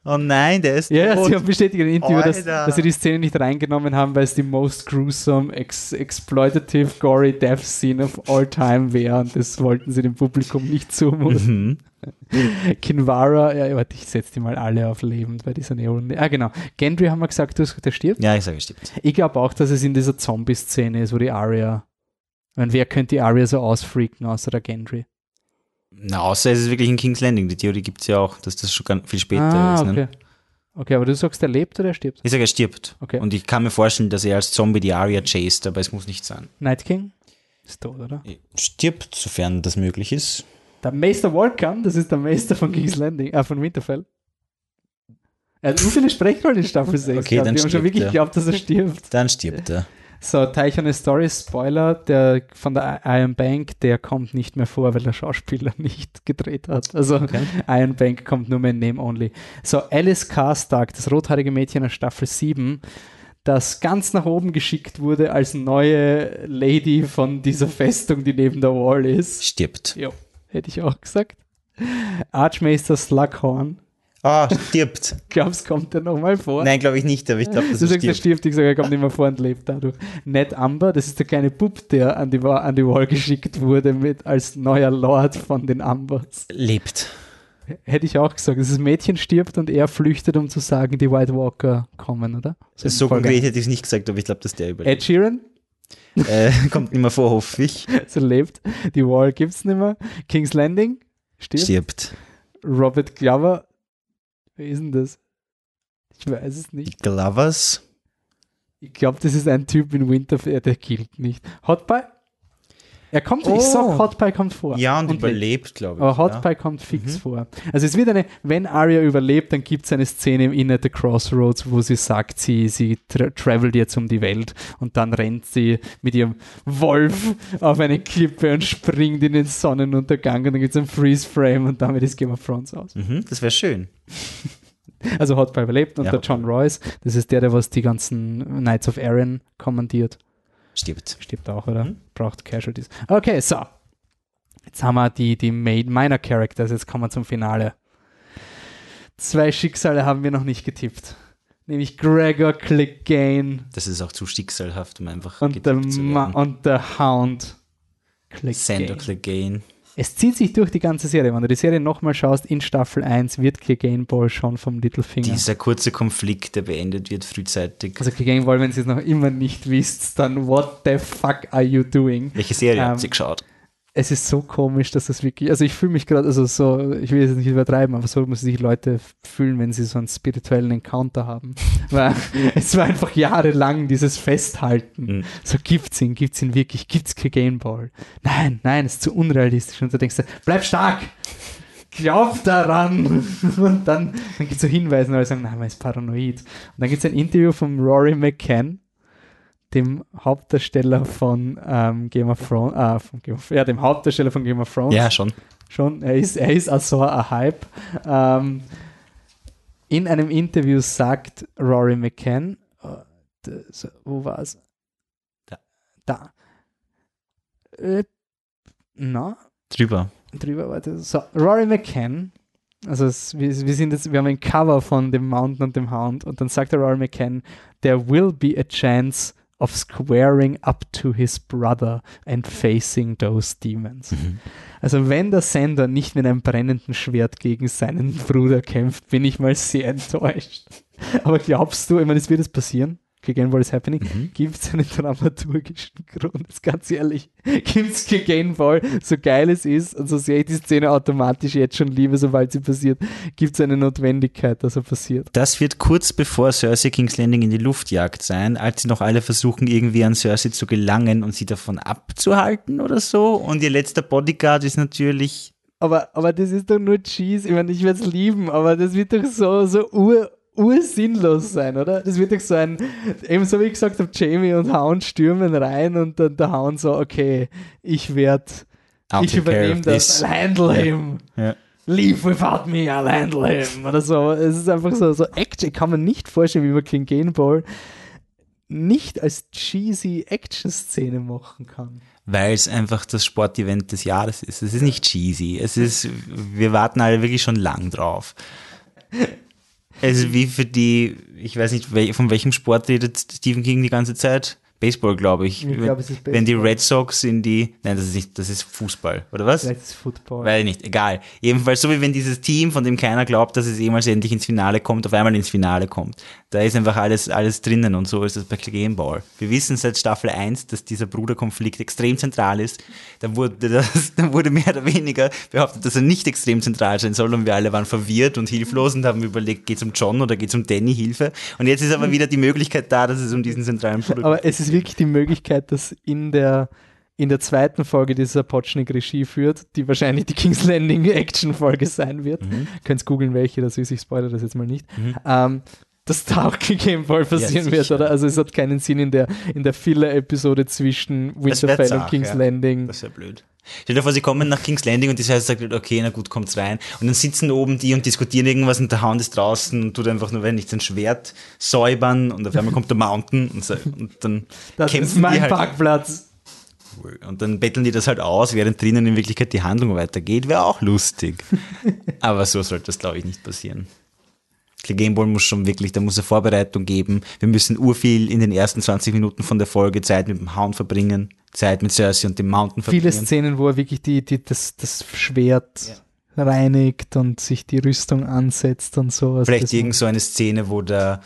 Oh nein, der ist Ja, tot. sie haben bestätigt in einem Interview, dass, dass sie die Szene nicht reingenommen haben, weil es die most gruesome, ex exploitative, gory death scene of all time wäre und das wollten sie dem Publikum nicht zumuten. Mhm. Kinvara, ja, warte, ich setze die mal alle auf lebend bei dieser Neon. Ah, genau. Gendry haben wir gesagt, du hast- der stirbt. Ja, ich sage, er stirbt. Ich glaube auch, dass es in dieser Zombie-Szene ist, wo die Arya. Ich meine, wer könnte die Arya so ausfreaken, außer der Gendry? Na, außer es ist wirklich in King's Landing. Die Theorie gibt es ja auch, dass das schon ganz viel später ah, ist. okay. Ne? Okay, aber du sagst, er lebt oder er stirbt? Ich sage, er stirbt. Okay. Und ich kann mir vorstellen, dass er als Zombie die Arya chased, aber es muss nicht sein. Night King? Ist tot, oder? Stirbt, sofern das möglich ist. Der Meister Walkan, das ist der Meister von King's Landing, äh, von Winterfell. Er hat so viele Sprechrollen in Staffel 6 Okay, gehabt. dann Die haben schon wirklich er. geglaubt, dass er stirbt. Dann stirbt er. So, Teich eine Story, Spoiler, der von der Iron Bank, der kommt nicht mehr vor, weil der Schauspieler nicht gedreht hat. Also Iron Bank kommt nur mehr in Name Only. So, Alice Karstark, das rothaarige Mädchen aus Staffel 7, das ganz nach oben geschickt wurde als neue Lady von dieser Festung, die neben der Wall ist. Stirbt. Jo, hätte ich auch gesagt. Archmeister Slughorn. Ah, stirbt. Glaubst kommt der nochmal vor? Nein, glaube ich nicht, aber ich glaube, dass Du er sagst, er stirbt. stirbt, ich sage, er kommt immer vor und lebt dadurch. Ned Amber, das ist der kleine Bub, der an die, an die Wall geschickt wurde mit als neuer Lord von den Ambers. Lebt. Hätte ich auch gesagt, dass das Mädchen stirbt und er flüchtet, um zu sagen, die White Walker kommen, oder? So, so konkret hätte ich es nicht gesagt, aber ich glaube, dass der Ed überlebt. Sheeran, Äh, kommt nicht mehr vor, hoffe ich. so lebt. Die Wall gibt's nicht mehr. King's Landing, stirbt. Stirbt. Robert Glover, wer ist denn das? Ich weiß es nicht. Glovers. Ich glaube, das ist ein Typ in Winterfell, der gilt nicht. Hot Pie? Er kommt, ich Oh. sag, Hot Pie kommt vor. Ja, und, lebt. überlebt, glaube ich. Aber Hot ja. Pie kommt fix Mhm. vor. Also es wird eine, wenn Arya überlebt, dann gibt es eine Szene im Inn at the Crossroads, wo sie sagt, sie, sie tra travelt jetzt um die Welt und dann rennt sie mit ihrem Wolf auf eine Klippe und springt in den Sonnenuntergang und dann gibt es ein Freeze-Frame und damit ist Game of Thrones aus. Mhm, das wäre schön. Also Hot Pie überlebt und Ja, der John Royce, das ist der, der was die ganzen Knights of Arryn kommandiert. Stirbt. Stirbt auch, oder? Mhm. Braucht Casualties. Okay, so. Jetzt haben wir die, die Main Minor Characters, jetzt kommen wir zum Finale. Zwei Schicksale haben wir noch nicht getippt. Nämlich Gregor Clegane Das ist auch zu schicksalhaft, um einfach und der, getippt zu Ma werden. und der Hound. Sander Clegane. Es zieht sich durch die ganze Serie. Wenn du die Serie nochmal schaust, in Staffel 1 wird Clegane Ball schon vom Littlefinger. Dieser kurze Konflikt, der beendet wird frühzeitig. Also Clegane Ball, wenn ihr es noch immer nicht wisst, dann what the fuck are you doing? Welche Serie Ähm, habt ihr geschaut? Es ist so komisch, dass das wirklich, also ich fühle mich gerade, also so, ich will jetzt nicht übertreiben, aber so müssen sich Leute fühlen, wenn sie so einen spirituellen Encounter haben. Weil es war einfach jahrelang dieses Festhalten. Mhm. So gibt's ihn, gibt's ihn wirklich, gibt's kein Gameball. Nein, nein, es ist zu unrealistisch. Und du denkst, bleib stark! Glaub daran! Und dann, dann gibt es so Hinweise, und alle sagen, nein, man ist paranoid. Und dann gibt es ein Interview von Rory McCann, dem Hauptdarsteller von ähm, Game of Thrones, äh, von Game of, ja, dem Hauptdarsteller von Game of Thrones. Ja, schon. Schon, er ist, er ist also ein Hype. Ähm, in einem Interview sagt Rory McCann, äh, das, wo war es? Da. Da. Äh, na, Drüber. drüber, warte. So, Rory McCann, also es, wir, wir sind jetzt, wir haben ein Cover von dem Mountain und dem Hound und dann sagt der Rory McCann, there will be a chance of squaring up to his brother and facing those demons. Mhm. Also wenn der Sender nicht mit einem brennenden Schwert gegen seinen Bruder kämpft, bin ich mal sehr enttäuscht. Aber glaubst du, ich meine, es wird es passieren? Gegen Ball is happening. Mhm. Gibt es einen dramaturgischen Grund? Jetzt ganz ehrlich, gibt es Gegen Ball, so geil es ist und so sehr ich die Szene automatisch jetzt schon liebe, sobald sie passiert, gibt es eine Notwendigkeit, dass er passiert. Das wird kurz bevor Cersei King's Landing in die Luft jagt sein, als sie noch alle versuchen, irgendwie an Cersei zu gelangen und sie davon abzuhalten oder so. Und ihr letzter Bodyguard ist natürlich Aber, aber das ist doch nur Cheese. Ich meine, ich werde es lieben, aber das wird doch so, so ur, ursinnlos sein, oder? Das wird doch so ein, eben so wie ich gesagt habe, Jamie und Hound stürmen rein und dann der Hound so, okay, ich werde, ich übernehme das. I'll handle Ja. him. Ja. Leave without me, I'll handle him. Oder so. Es ist einfach so, so Action. Ich kann mir nicht vorstellen, wie man King Game Ball nicht als cheesy Action-Szene machen kann. Weil es einfach das Sportevent des Jahres ist. Es ist nicht cheesy. Es ist, wir warten alle wirklich schon lang drauf. Ist wie für die, ich weiß nicht, von welchem Sport redet Stephen King die ganze Zeit? Baseball, glaube ich. Ich glaube, es ist Wenn die Baseball. Red Sox in die, nein, das ist nicht, das ist Fußball, oder was? Vielleicht ist Football. Weil nicht, egal. Jedenfalls so wie wenn dieses Team, von dem keiner glaubt, dass es jemals endlich ins Finale kommt, auf einmal ins Finale kommt. Da ist einfach alles, alles drinnen und so ist das bei Game Ball. Wir wissen seit Staffel 1, dass dieser Bruderkonflikt extrem zentral ist. Dann wurde, das, dann wurde mehr oder weniger behauptet, dass er nicht extrem zentral sein soll und wir alle waren verwirrt und hilflos und haben überlegt, geht's um John oder geht's um Danny, Hilfe? Und jetzt ist aber wieder die Möglichkeit da, dass es um diesen zentralen Bruder Aber es ist wirklich die Möglichkeit, dass in der in der zweiten Folge dieser Potschnik Regie führt, die wahrscheinlich die King's Landing Action-Folge sein wird. Mhm. Könnt googeln, welche, das ist, ich spoilere das jetzt mal nicht. Mhm. Ähm, dass da auch Gameball passieren wird, sicher. oder? Also es hat keinen Sinn in der, in der Filler-Episode zwischen Das Winterfell und zart, King's ja. Landing. Das ist ja blöd. Stell dir vor, sie kommen nach King's Landing und die Seite sagt, okay, na gut, kommt's rein. Und dann sitzen oben die und diskutieren irgendwas und der Hound ist draußen und tut einfach nur, wenn nicht sein Schwert säubern und auf einmal kommt der Mountain und, so, und dann Das kämpfen ist mein die halt. Parkplatz. Und dann betteln die das halt aus, während drinnen in Wirklichkeit die Handlung weitergeht. Wäre auch lustig. Aber so sollte das, glaube ich, nicht passieren. Der Gameball muss schon wirklich, da muss eine Vorbereitung geben. Wir müssen urviel in den ersten 20 Minuten von der Folge Zeit mit dem Hound verbringen, Zeit mit Cersei und dem Mountain Viele verbringen. Szenen, wo er wirklich die, die, das, das Schwert reinigt und sich die Rüstung ansetzt und so. Also Vielleicht irgend so eine Szene, wo der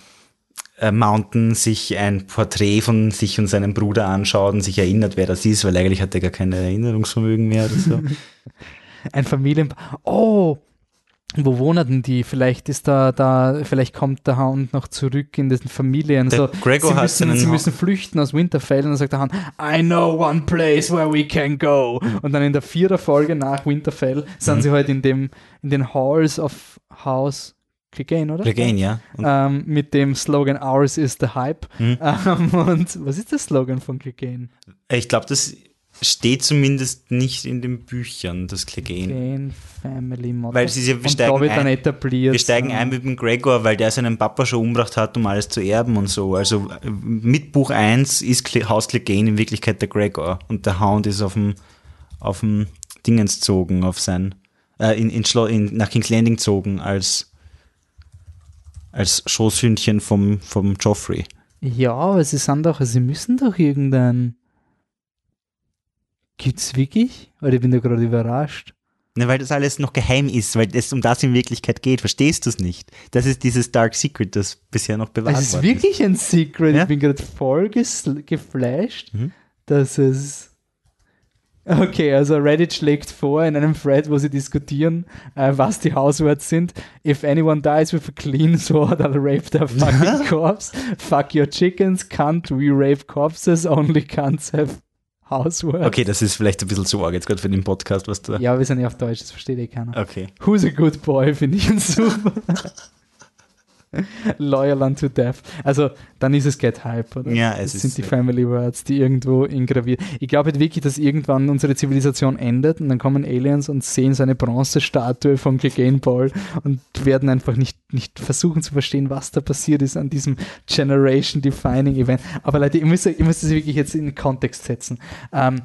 äh, Mountain sich ein Porträt von sich und seinem Bruder anschaut und sich erinnert, wer das ist, weil eigentlich hat er gar kein Erinnerungsvermögen mehr oder so. Ein Familienpaar. Oh, wo wohnen denn die? Vielleicht ist da, da, vielleicht kommt der Hound noch zurück in den Familien. Der so, Gregor sie, müssen, sie müssen flüchten aus Winterfell und dann sagt der Hound, I know one place where we can go. Und dann in der vierten Folge nach Winterfell sind Mhm. sie halt in dem, in den Halls of House Clegane, oder? Again, ja. Ähm, mit dem Slogan Ours is the Hype. Mhm. Ähm, und was ist der Slogan von Clegane? ich glaube, das steht zumindest nicht in den Büchern, das Clegane. Family Motto. Weil sie- wir und steigen da wird dann ein-. Wir steigen ein mit dem Gregor, weil der seinen Papa schon umgebracht hat, um alles zu erben und so. Also mit Buch 1 ist Cle- Haus Clegane in Wirklichkeit der Gregor und der Hound ist auf dem, auf dem Dingens gezogen, auf sein, äh, in, in, Schlo in nach King's Landing gezogen als, als Schoßhündchen vom, vom Joffrey. Ja, aber sie sind doch, sie müssen doch irgendein. Gibt's wirklich? Weil ich bin da gerade überrascht. Ne, weil das alles noch geheim ist, weil es um das in Wirklichkeit geht. Verstehst du es nicht? Das ist dieses Dark Secret, das bisher noch bewahrt Also es ist worden wirklich ein Secret. Ja? Ich bin gerade voll geflasht, Mhm. dass es. Okay, also Reddit schlägt vor in einem Thread, wo sie diskutieren, äh, was die Hauswords sind. If anyone dies with a clean sword, I'll rape their fucking corpse. Fuck your chickens, can't we rape corpses, only cunts have housewords. Okay, das ist vielleicht ein bisschen zu arg jetzt gerade für den Podcast, was du. Ja, wir sind ja auf Deutsch, das versteht eh keiner. Okay. Who's a good boy, finde ich super. Loyal unto death. Also, dann ist es Get Hype, oder? Ja, es das sind die Family Words, die irgendwo ingraviert. Ich glaube halt wirklich, dass irgendwann unsere Zivilisation endet und dann kommen Aliens und sehen so eine Bronzestatue von Clegane Ball und werden einfach nicht, nicht versuchen zu verstehen, was da passiert ist an diesem Generation-Defining Event. Aber Leute, ihr müsst, ihr müsst es wirklich jetzt in den Kontext setzen. Ähm,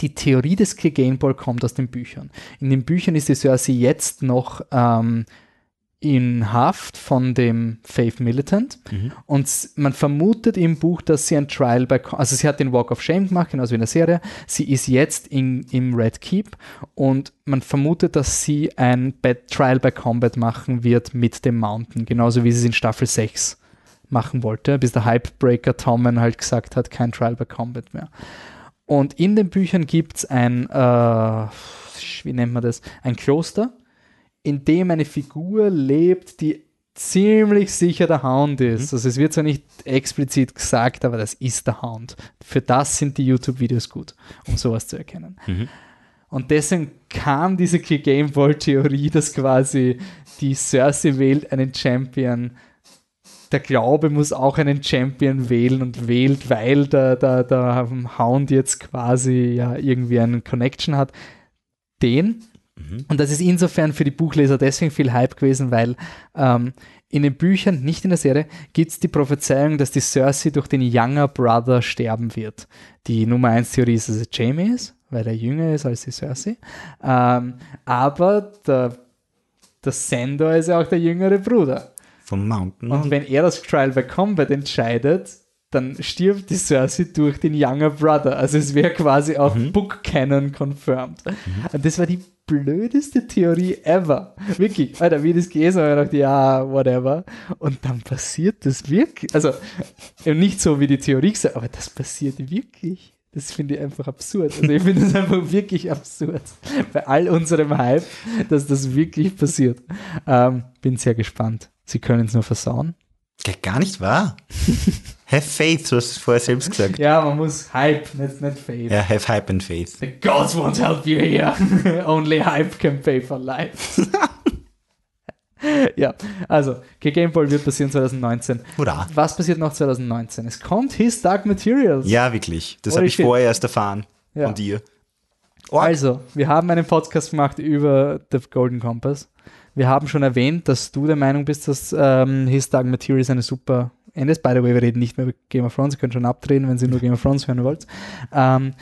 die Theorie des Clegane Ball kommt aus den Büchern. In den Büchern ist die Cersei jetzt noch ähm, in Haft von dem Faith Militant Mhm. und man vermutet im Buch, dass sie ein Trial by, also sie hat den Walk of Shame gemacht, genauso wie in der Serie. Sie ist jetzt in, im Red Keep und man vermutet, dass sie ein Trial by Combat machen wird mit dem Mountain, genauso wie sie es in Staffel 6 machen wollte, bis der Hypebreaker Tommen halt gesagt hat, kein Trial by Combat mehr. Und in den Büchern gibt es ein, äh, wie nennt man das, ein Kloster, in dem eine Figur lebt, die ziemlich sicher der Hound ist. Also es wird zwar nicht explizit gesagt, aber das ist der Hound. Für das sind die YouTube-Videos gut, um sowas zu erkennen. Mhm. Und deswegen kam diese Game Ball-Theorie, dass quasi die Cersei wählt einen Champion. Der Glaube muss auch einen Champion wählen und wählt, weil der, der, der Hound jetzt quasi ja irgendwie einen Connection hat. Den. Und das ist insofern für die Buchleser deswegen viel Hype gewesen, weil ähm, in den Büchern, nicht in der Serie, gibt es die Prophezeiung, dass die Cersei durch den Younger Brother sterben wird. Die Nummer 1 Theorie ist, dass es Jamie ist, weil er jünger ist als die Cersei. Ähm, aber der, der Sandor ist ja auch der jüngere Bruder. Vom Mountain. Und wenn er das Trial by Combat entscheidet, dann stirbt die Cersei durch den Younger Brother. Also es wäre quasi auch Book Canon confirmed. Und das war die blödeste Theorie ever. Wirklich. Alter, wie das gelesen habe, ich gedacht, ja, whatever. Und dann passiert das wirklich. Also nicht so wie die Theorie gesagt, aber das passiert wirklich. Das finde ich einfach absurd. Also ich finde es einfach wirklich absurd. Bei all unserem Hype, dass das wirklich passiert. Ähm, bin sehr gespannt. Sie können es nur versauen. Gar nicht wahr. Have faith, du hast es vorher selbst gesagt. Ja, man muss Hype, nicht, nicht Faith. Ja, have hype and faith. The gods won't help you here. Only Hype can pay for life. ja, also, Game Boy wird passieren 2019. Hurra. Was passiert noch 2019? Es kommt His Dark Materials. Ja, wirklich. Das habe ich shit. vorher erst erfahren Ja. von dir. Org. Also, wir haben einen Podcast gemacht über The Golden Compass. Wir haben schon erwähnt, dass du der Meinung bist, dass ähm, His Dark Materials eine super Ende ist. By the way, wir reden nicht mehr über Game of Thrones. Ihr könnt schon abdrehen, wenn ihr nur Game of Thrones hören wollt. Ähm,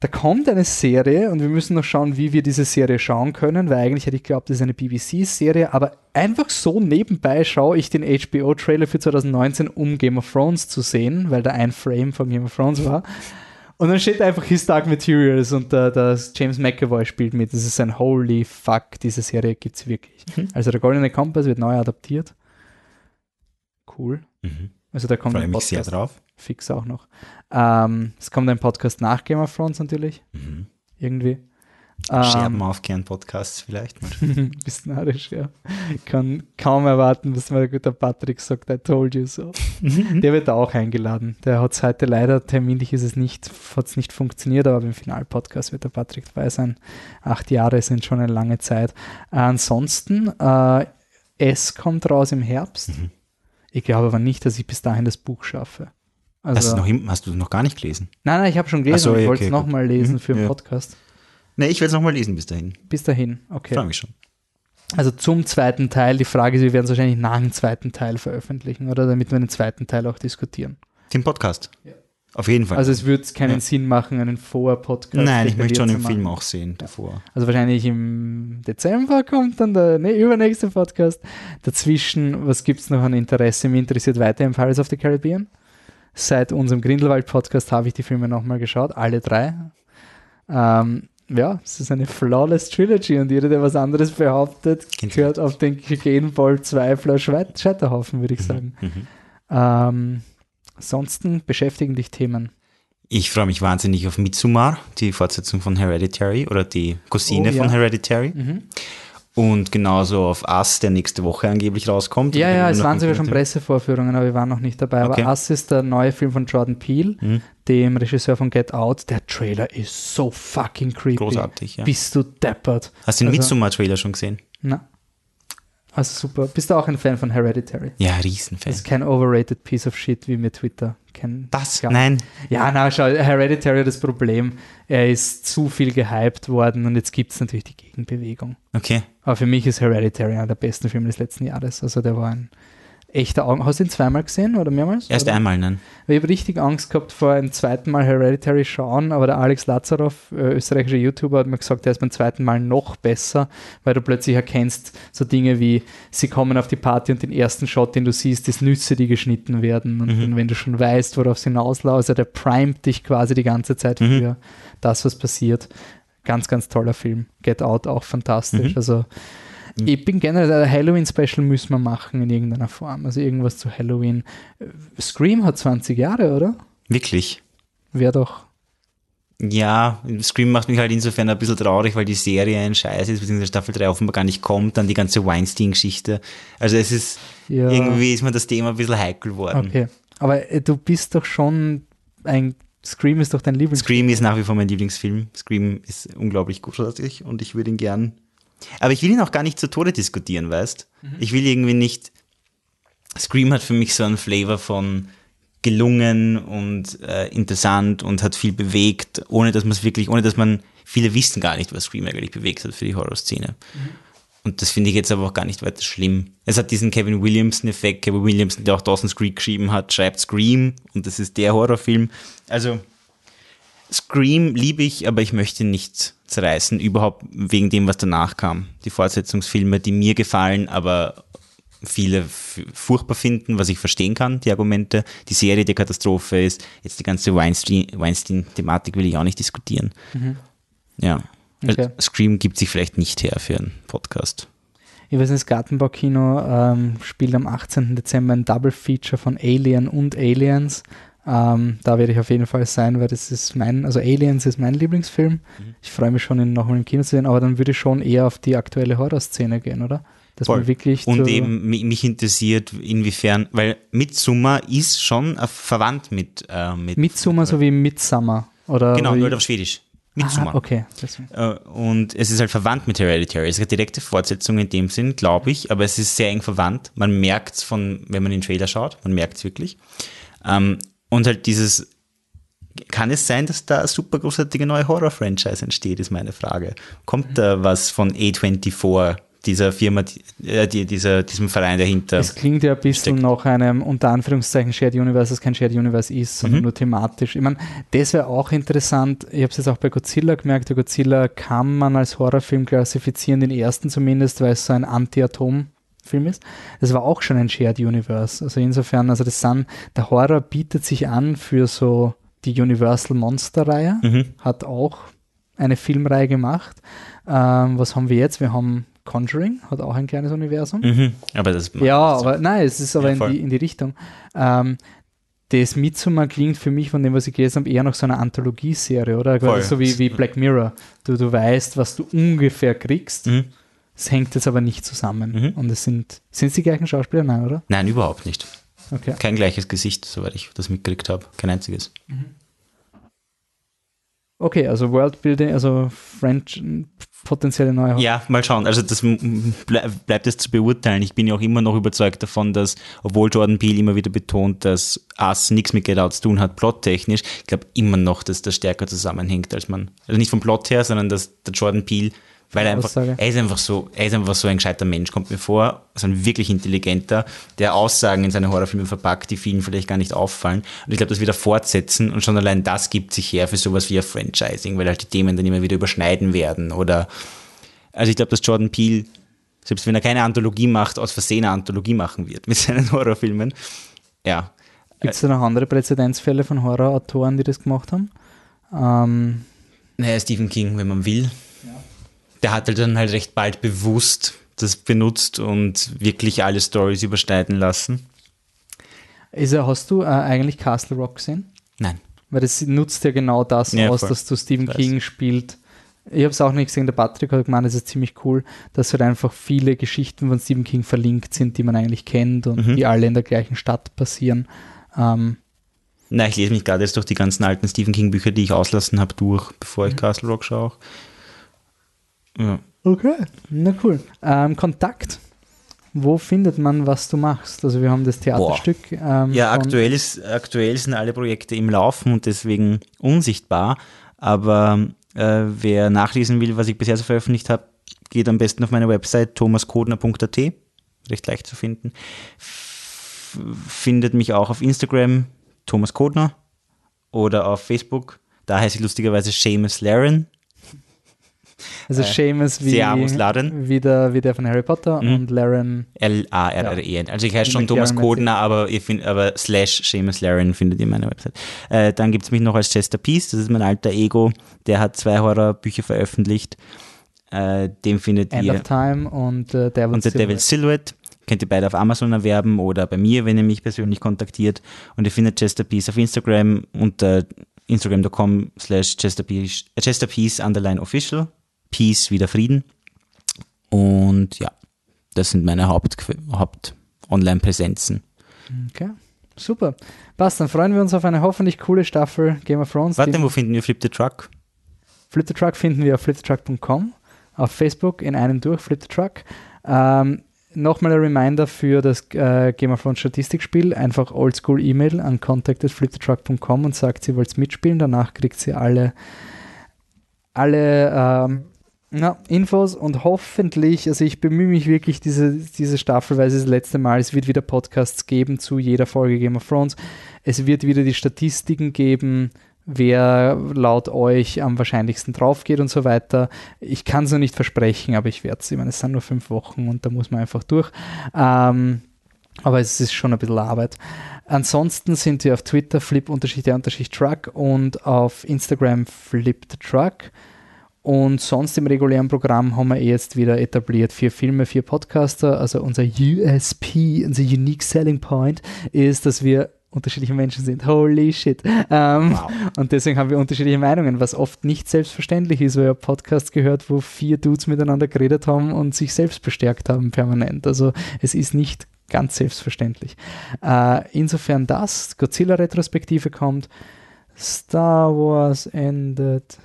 da kommt eine Serie und wir müssen noch schauen, wie wir diese Serie schauen können, weil eigentlich hätte ich geglaubt, das ist eine BBC-Serie, aber einfach so nebenbei schaue ich den HBO-Trailer für 2019, um Game of Thrones zu sehen, weil da ein Frame von Game of Thrones war. Und dann steht einfach His Dark Materials und äh, das James McAvoy spielt mit. Das ist ein holy fuck, diese Serie gibt es wirklich. Also der Goldene Kompass wird neu adaptiert. Cool. Mhm. Also da kommt ein Podcast, drauf. fix auch noch. Ähm, es kommt ein Podcast nach Game of Thrones natürlich, Mhm. irgendwie. Scherben Ähm, aufkehren Podcasts vielleicht mal. bist narrisch, ja. Ich kann kaum erwarten, bis mein guter Patrick sagt, I told you so. Der wird auch eingeladen. Der hat es heute leider, terminlich ist es nicht, hat es nicht funktioniert, aber beim Final-Podcast wird der Patrick dabei sein. Acht Jahre sind schon eine lange Zeit. ansonsten, äh, es kommt raus im Herbst. Mhm. Ich glaube aber nicht, dass ich bis dahin das Buch schaffe. hast, Also, du noch, hast du noch gar nicht gelesen? nein, nein, ich habe schon gelesen, so, aber ich wollte es okay, nochmal lesen Mhm, für den ja. Podcast. Nee, ich werde es nochmal lesen bis dahin. Bis dahin, okay. Freue mich schon. Also zum zweiten Teil, die Frage ist, wir werden es wahrscheinlich nach dem zweiten Teil veröffentlichen, oder damit wir den zweiten Teil auch diskutieren. Den Podcast. Ja. Auf jeden Fall. Also es wird keinen Ja. Sinn machen, einen Vor-Podcast. Nein, ich möchte schon den zu Film auch sehen davor. Also wahrscheinlich im Dezember kommt dann der ne, übernächste Podcast. Dazwischen, was gibt es noch an Interesse? Mich interessiert weiterhin Pirates of the Caribbean. Seit unserem Grindelwald-Podcast habe ich die Filme nochmal geschaut, alle drei. Ähm, ja, es ist eine flawless Trilogy und jeder, der was anderes behauptet, gehört auf den Game Ball Zweifler Scheiterhaufen, würde ich sagen. Mhm. Ähm, ansonsten beschäftigen dich Themen. Ich freue mich wahnsinnig auf Midsommar, die Fortsetzung von Hereditary oder die Cousine Oh, ja. von Hereditary. Mhm. Und genauso auf Us, der nächste Woche angeblich rauskommt. Ja, ja, es waren sogar schon Pressevorführungen, aber wir waren noch nicht dabei. Okay. Aber Us ist der neue Film von Jordan Peele, Mhm. dem Regisseur von Get Out. Der Trailer ist so fucking creepy. Großartig, ja. Bist du deppert? Hast du den Also- Midsommar-Trailer schon gesehen? Na. Also super. Bist du auch ein Fan von Hereditary? Ja, Das Riesenfan. ist kein overrated piece of shit, wie mir Twitter kennt. Das? Ja. Nein. Ja, na, schau, Hereditary hat das Problem, er ist zu viel gehypt worden und jetzt gibt es natürlich die Gegenbewegung. Okay. Aber für mich ist Hereditary einer der besten Filme des letzten Jahres. Also der war ein echter Augen. Hast du ihn zweimal gesehen oder mehrmals? Erst oder? einmal, nein. Ich habe richtig Angst gehabt vor einem zweiten Mal Hereditary schauen, aber der Alex Lazarov, äh, österreichischer YouTuber, hat mir gesagt, der ist beim zweiten Mal noch besser, weil du plötzlich erkennst so Dinge wie, sie kommen auf die Party und den ersten Shot, den du siehst, ist Nüsse, die geschnitten werden. Und Mhm. wenn du schon weißt, worauf es hinauslaufen, also der primet dich quasi die ganze Zeit Mhm. für das, was passiert. Ganz, ganz toller Film. Get Out auch fantastisch. Mhm. Also ich bin generell, ein Halloween-Special müssen wir machen in irgendeiner Form. Also irgendwas zu Halloween. Scream hat 20 Jahre, oder? Wirklich. Wäre doch. Ja, Scream macht mich halt insofern ein bisschen traurig, weil die Serie ein Scheiß ist, beziehungsweise Staffel 3 offenbar gar nicht kommt, dann die ganze Weinstein-Geschichte. Also es ist, Ja. irgendwie ist mir das Thema ein bisschen heikel worden. Okay. Aber äh, du bist doch schon ein. Scream ist doch dein Lieblings. Scream ist nach wie vor mein Lieblingsfilm. Scream ist unglaublich großartig und ich würde ihn gern. Aber ich will ihn auch gar nicht zu Tode diskutieren, weißt? Ich will irgendwie nicht. Scream hat für mich so einen Flavor von gelungen und äh, interessant und hat viel bewegt, ohne dass man es wirklich, ohne dass man, viele wissen gar nicht, was Scream eigentlich bewegt hat für die Horrorszene. Und das finde ich jetzt aber auch gar nicht weiter schlimm. Es hat diesen Kevin Williamson-Effekt. Kevin Williamson, der auch Dawson's Creek geschrieben hat, schreibt Scream und das ist der Horrorfilm. Also, Scream liebe ich, aber ich möchte nicht zerreißen, überhaupt wegen dem, was danach kam. Die Fortsetzungsfilme, die mir gefallen, aber viele furchtbar finden, was ich verstehen kann, die Argumente. Die Serie, die Katastrophe ist. Jetzt die ganze Weinstein- Weinstein-Thematik will ich auch nicht diskutieren. Ja. Also Okay. Scream gibt sich vielleicht nicht her für einen Podcast. Ich weiß nicht, das Gartenbaukino ähm, spielt am 18. Dezember ein Double Feature von Alien und Aliens. Ähm, da werde ich auf jeden Fall sein, weil das ist mein, also Aliens ist mein Lieblingsfilm. Ich freue mich schon, ihn nochmal im Kino zu sehen, aber dann würde ich schon eher auf die aktuelle Horrorszene gehen, oder? Dass man wirklich Und eben mi- mich interessiert, inwiefern, weil Midsommar ist schon äh, verwandt mit, äh, mit Midsommar sowie Midsummer. Oder Genau, nur auf Schwedisch. Midsommar. Ah, okay. Äh, Und es ist halt verwandt mit Hereditary. Es ist eine direkte Fortsetzung in dem Sinn, glaube ich, aber es ist sehr eng verwandt. Man merkt es von, wenn man den Trailer schaut, man merkt es wirklich. Ähm, und halt dieses, kann es sein, dass da eine super großartige neue Horror-Franchise entsteht, ist meine Frage. Kommt da was von A24, dieser Firma, äh, die, dieser, diesem Verein dahinter? Es klingt ja ein bisschen steckt. nach einem unter Anführungszeichen Shared Universe, das kein Shared Universe ist, Mhm. sondern nur thematisch. Ich meine, das wäre auch interessant. Ich habe es jetzt auch bei Godzilla gemerkt. Der Godzilla kann man als Horrorfilm klassifizieren, den ersten zumindest, weil es so ein Anti-Atom-Film ist. Das war auch schon ein Shared Universe. Also insofern, also das sind, der Horror bietet sich an für so die Universal Monster-Reihe. Mhm. Hat auch eine Filmreihe gemacht. Ähm, was haben wir jetzt? Wir haben Conjuring, hat auch ein kleines Universum. Mhm. Aber das Ja, aber nein, es ist aber Ja, in, die, in die Richtung. Ähm, das Midsommar klingt für mich, von dem, was ich gelesen habe, eher nach so einer Anthologieserie, oder? Voll. So wie, wie Black Mirror. Du, du weißt, was du ungefähr kriegst. Mhm. Es hängt jetzt aber nicht zusammen. Mhm. Und es sind, sind es die gleichen Schauspieler? Nein, oder? Nein, überhaupt nicht. Okay. Kein gleiches Gesicht, soweit ich das mitgekriegt habe. Kein einziges. Okay, also Worldbuilding, also French, potenzielle neue Ja, mal schauen. Also das bleibt es zu beurteilen. Ich bin ja auch immer noch überzeugt davon, dass, obwohl Jordan Peele immer wieder betont, dass Us nichts mit Get Out zu tun hat, plottechnisch, ich glaube immer noch, dass das stärker zusammenhängt, als man, also nicht vom Plot her, sondern dass der Jordan Peele, weil er einfach, er ist einfach so, er ist einfach so ein gescheiter Mensch, kommt mir vor, so ein wirklich intelligenter, der Aussagen in seine Horrorfilme verpackt, die vielen vielleicht gar nicht auffallen. Und ich glaube, das wieder fortsetzen und schon allein das gibt sich her für sowas wie ein Franchising, weil halt die Themen dann immer wieder überschneiden werden oder also ich glaube, dass Jordan Peele, selbst wenn er keine Anthologie macht, aus Versehen eine Anthologie machen wird mit seinen Horrorfilmen. Ja. Gibt es da noch andere Präzedenzfälle von Horrorautoren, die das gemacht haben? Ähm, Naja, Stephen King, wenn man will. Der hat halt dann halt recht bald bewusst das benutzt und wirklich alle Stories überschneiden lassen. er, hast du äh, eigentlich Castle Rock gesehen? Nein. Weil das nutzt ja genau das Ja, aus, voll. dass du Stephen. King spielt. Ich habe es auch nicht gesehen, der Patrick hat gemeint, es ist ziemlich cool, dass halt einfach viele Geschichten von Stephen King verlinkt sind, die man eigentlich kennt und Mhm. die alle in der gleichen Stadt passieren. Ähm, Nein, ich lese mich gerade jetzt durch die ganzen alten Stephen King Bücher, die ich auslassen habe, durch, bevor ich Castle Rock schaue. Ja. okay, na cool. Ähm, Kontakt. Wo findet man, was du machst? Also wir haben das Theaterstück. Ähm, Ja, aktuell, ist, aktuell sind alle Projekte im Laufen und deswegen unsichtbar. Aber äh, wer nachlesen will, was ich bisher so veröffentlicht habe, geht am besten auf meine Website thomaskodner.at. Recht leicht zu finden. F findet mich auch auf Instagram Thomas Kodner oder auf Facebook. Da heiße ich lustigerweise Seamus Laren. Also äh, Seamus wie, wie, der, wie der von Harry Potter Mhm. und Laren. L-A-R-R-E-N. Also ich heiße schon Thomas Kodner, aber, ihr find, aber slash Seamus Laren findet ihr meine Website. Äh, dann gibt es mich noch als Chester Peace, das ist mein alter Ego. Der hat zwei Horrorbücher veröffentlicht. Äh, den findet End ihr. of Time und äh, Devil's Und The Silhouette. Devil's Silhouette. Könnt ihr beide auf Amazon erwerben oder bei mir, wenn ihr mich persönlich kontaktiert. Und ihr findet Chester Peace auf Instagram unter instagram.com slash chesterpeace äh, chesterpeace underline official. Peace wieder Frieden. Und ja, das sind meine Haupt, Haupt Online-Präsenzen. Okay, super. Passt, dann freuen wir uns auf eine hoffentlich coole Staffel Game of Thrones. Warte, wo finden wir Flip the Truck? Flip the Truck finden wir auf flipthetruck.com, auf Facebook in einem durch, Flip the Truck. Ähm, Nochmal ein Reminder für das äh, Game of Thrones Statistikspiel. Einfach oldschool E-Mail an contact.flipthetruck.com und sagt, sie wollt mitspielen. Danach kriegt sie alle, alle ähm, na, Infos und hoffentlich, also ich bemühe mich wirklich diese, diese Staffel, weil es das letzte Mal, es wird wieder Podcasts geben zu jeder Folge Game of Thrones. Es wird wieder die Statistiken geben, wer laut euch am wahrscheinlichsten drauf geht und so weiter. Ich kann es noch nicht versprechen, aber ich werde es. Ich meine, es sind nur fünf Wochen und da muss man einfach durch. Ähm, aber es ist schon ein bisschen Arbeit. Ansonsten sind wir auf Twitter flip-der-truck und auf Instagram flip-the-truck. Und sonst im regulären Programm haben wir jetzt wieder etabliert vier Filme, vier Podcaster. Also unser USP, unser Unique Selling Point ist, dass wir unterschiedliche Menschen sind. Holy shit. Ähm, wow. Und deswegen haben wir unterschiedliche Meinungen, was oft nicht selbstverständlich ist, weil ich habe Podcasts gehört, wo vier Dudes miteinander geredet haben und sich selbst bestärkt haben permanent. Also es ist nicht ganz selbstverständlich. Äh, insofern das, Godzilla-Retrospektive kommt, Star Wars endet.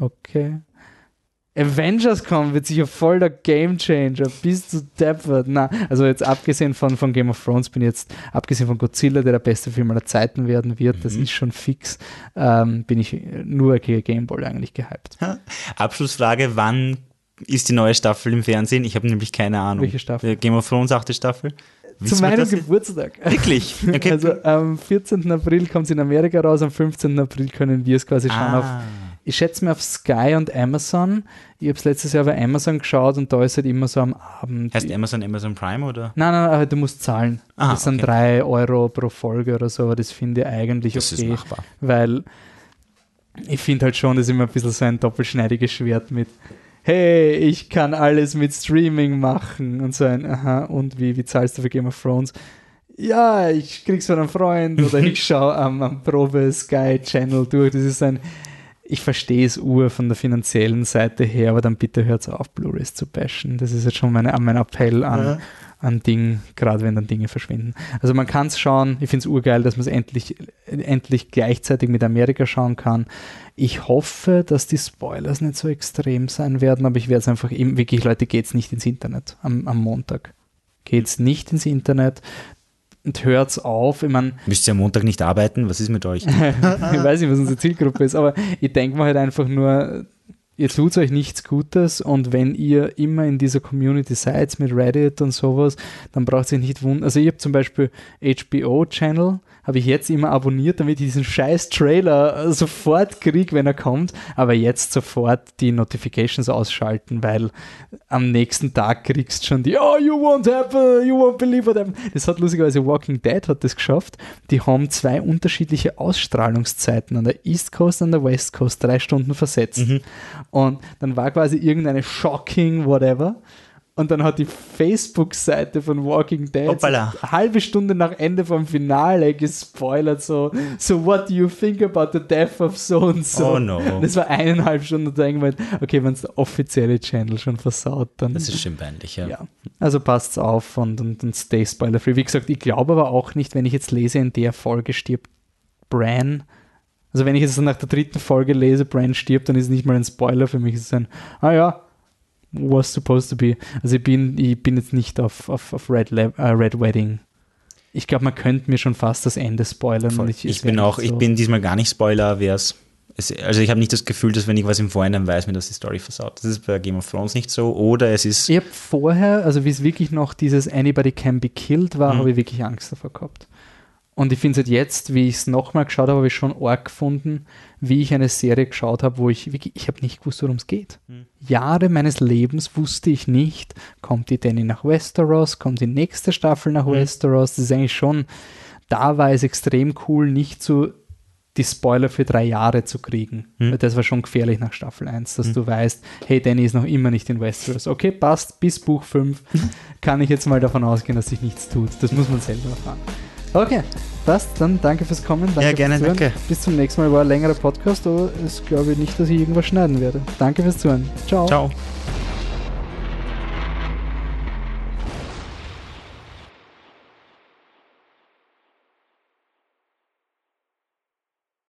Okay. Avengers kommen wird sicher voll der Gamechanger. Bist du deppert? Na, also jetzt abgesehen von, von Game of Thrones bin ich jetzt, abgesehen von Godzilla, der der beste Film aller Zeiten werden wird, mhm. das ist schon fix, ähm, bin ich nur gegen Gameball eigentlich gehypt. Abschlussfrage, wann ist die neue Staffel im Fernsehen? Ich habe nämlich keine Ahnung. Welche Staffel? Game of Thrones, achte Staffel. Wissen Zu meinem Geburtstag. Wirklich? Okay. Also am 14. April kommt es in Amerika raus, am 15. April können wir es quasi schauen ah. auf ich schätze mir auf Sky und Amazon. Ich habe es letztes Jahr bei Amazon geschaut und da ist halt immer so am Abend. Heißt Amazon Amazon Prime oder? Nein, nein, nein du musst zahlen. Aha, das sind okay. drei Euro pro Folge oder so, aber das finde ich eigentlich das okay. Das ist machbar. Weil ich finde halt schon, das ist immer ein bisschen so ein doppelschneidiges Schwert mit hey, ich kann alles mit Streaming machen und so ein, aha, und wie, wie zahlst du für Game of Thrones? Ja, ich krieg's von einem Freund oder ich schaue am, am Probe Sky Channel durch. Das ist ein, ich verstehe es ur von der finanziellen Seite her, aber dann bitte hört auf, Blu-rays zu bashen. Das ist jetzt schon meine, mein Appell an, ja. an Ding, gerade wenn dann Dinge verschwinden. Also man kann es schauen, ich finde es urgeil, dass man es endlich, endlich gleichzeitig mit Amerika schauen kann. Ich hoffe, dass die Spoilers nicht so extrem sein werden, aber ich werde es einfach, wirklich Leute, geht es nicht ins Internet am, am Montag. Geht es nicht ins Internet und hört's auf. Ich mein, Müsst ihr am Montag nicht arbeiten? Was ist mit euch? ich weiß nicht, was unsere Zielgruppe ist, aber ich denke mir halt einfach nur, ihr tut euch nichts Gutes und wenn ihr immer in dieser Community seid mit Reddit und sowas, dann braucht ihr nicht wundern. Also ich habe zum Beispiel HBO-Channel, habe ich jetzt immer abonniert, damit ich diesen scheiß Trailer sofort kriege, wenn er kommt, aber jetzt sofort die Notifications ausschalten, weil am nächsten Tag kriegst du schon die Oh, you won't happen, you won't believe what happened. Das hat lustigerweise Walking Dead hat das geschafft. Die haben zwei unterschiedliche Ausstrahlungszeiten an der East Coast und an der West Coast, drei Stunden versetzt. Mhm. Und dann war quasi irgendeine shocking whatever und dann hat die Facebook-Seite von Walking Dead so eine halbe Stunde nach Ende vom Finale gespoilert, so, so what do you think about the death of so and so? Oh no. Das war eineinhalb Stunden und da irgendwann, okay, wenn es der offizielle Channel schon versaut, dann. Das ist schon peinlich, ja. ja. Also passt's auf und, und, und stay spoiler-free. Wie gesagt, ich glaube aber auch nicht, wenn ich jetzt lese, in der Folge stirbt Bran. Also wenn ich jetzt nach der dritten Folge lese, Bran stirbt, dann ist es nicht mal ein Spoiler für mich. Es ist ein, ah ja, was supposed to be. Also ich bin, ich bin jetzt nicht auf, auf, auf Red, uh, Red Wedding. Ich glaube, man könnte mir schon fast das Ende spoilern. Ich, ich bin auch, so. ich bin diesmal gar nicht Spoiler, wär's. also ich habe nicht das Gefühl, dass wenn ich was im Vorhinein weiß, mir das die Story versaut. Das ist bei Game of Thrones nicht so. Oder es ist. Ich habe vorher, also wie es wirklich noch dieses Anybody can be killed war, mhm. habe ich wirklich Angst davor gehabt. Und ich finde es halt jetzt, wie ich es nochmal geschaut habe, habe ich schon arg gefunden, wie ich eine Serie geschaut habe, wo ich wirklich, ich habe nicht gewusst, worum es geht. Mhm. Jahre meines Lebens wusste ich nicht, kommt die Danny nach Westeros, kommt die nächste Staffel nach mhm. Westeros. Das ist eigentlich schon, da war es extrem cool, nicht so die Spoiler für drei Jahre zu kriegen. Mhm. Weil das war schon gefährlich nach Staffel 1, dass mhm. du weißt, hey, Danny ist noch immer nicht in Westeros. Okay, passt, bis Buch 5 kann ich jetzt mal davon ausgehen, dass sich nichts tut. Das muss man selber erfahren. Okay, passt. Dann danke fürs Kommen. Danke ja, gerne, danke. Bis zum nächsten Mal. War ein längerer Podcast, aber ich glaube nicht, dass ich irgendwas schneiden werde. Danke fürs Zuhören. Ciao. Ciao.